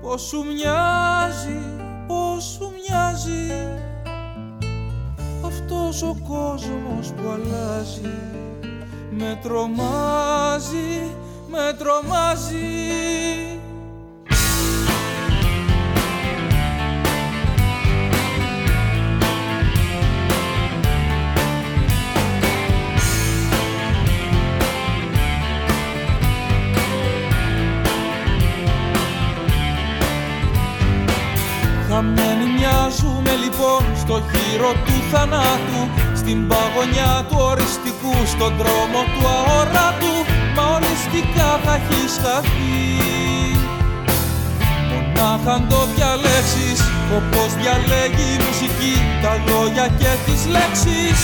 πως σου μοιάζει πώς σου μοιάζει αυτός ο κόσμος που αλλάζει. Με τρομάζει, με τρομάζει Χαμένοι μοιάζουμε λοιπόν στο γύρο του θανάτου Στην παγωνιά του οριστικού, στον δρόμο του αόρατου Μα οριστικά θα έχει χαθεί Μονάχα αν το διαλέξεις, όπως διαλέγει η μουσική Τα λόγια και τις λέξεις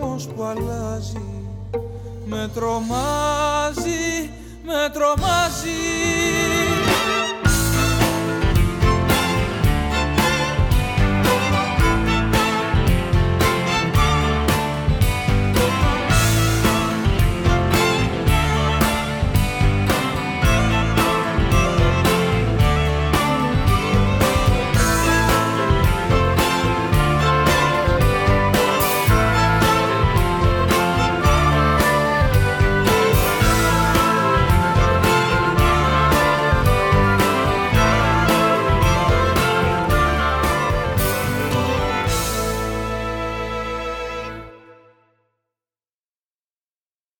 κόσμος που αλλάζει. Με τρομάζει, με τρομάζει.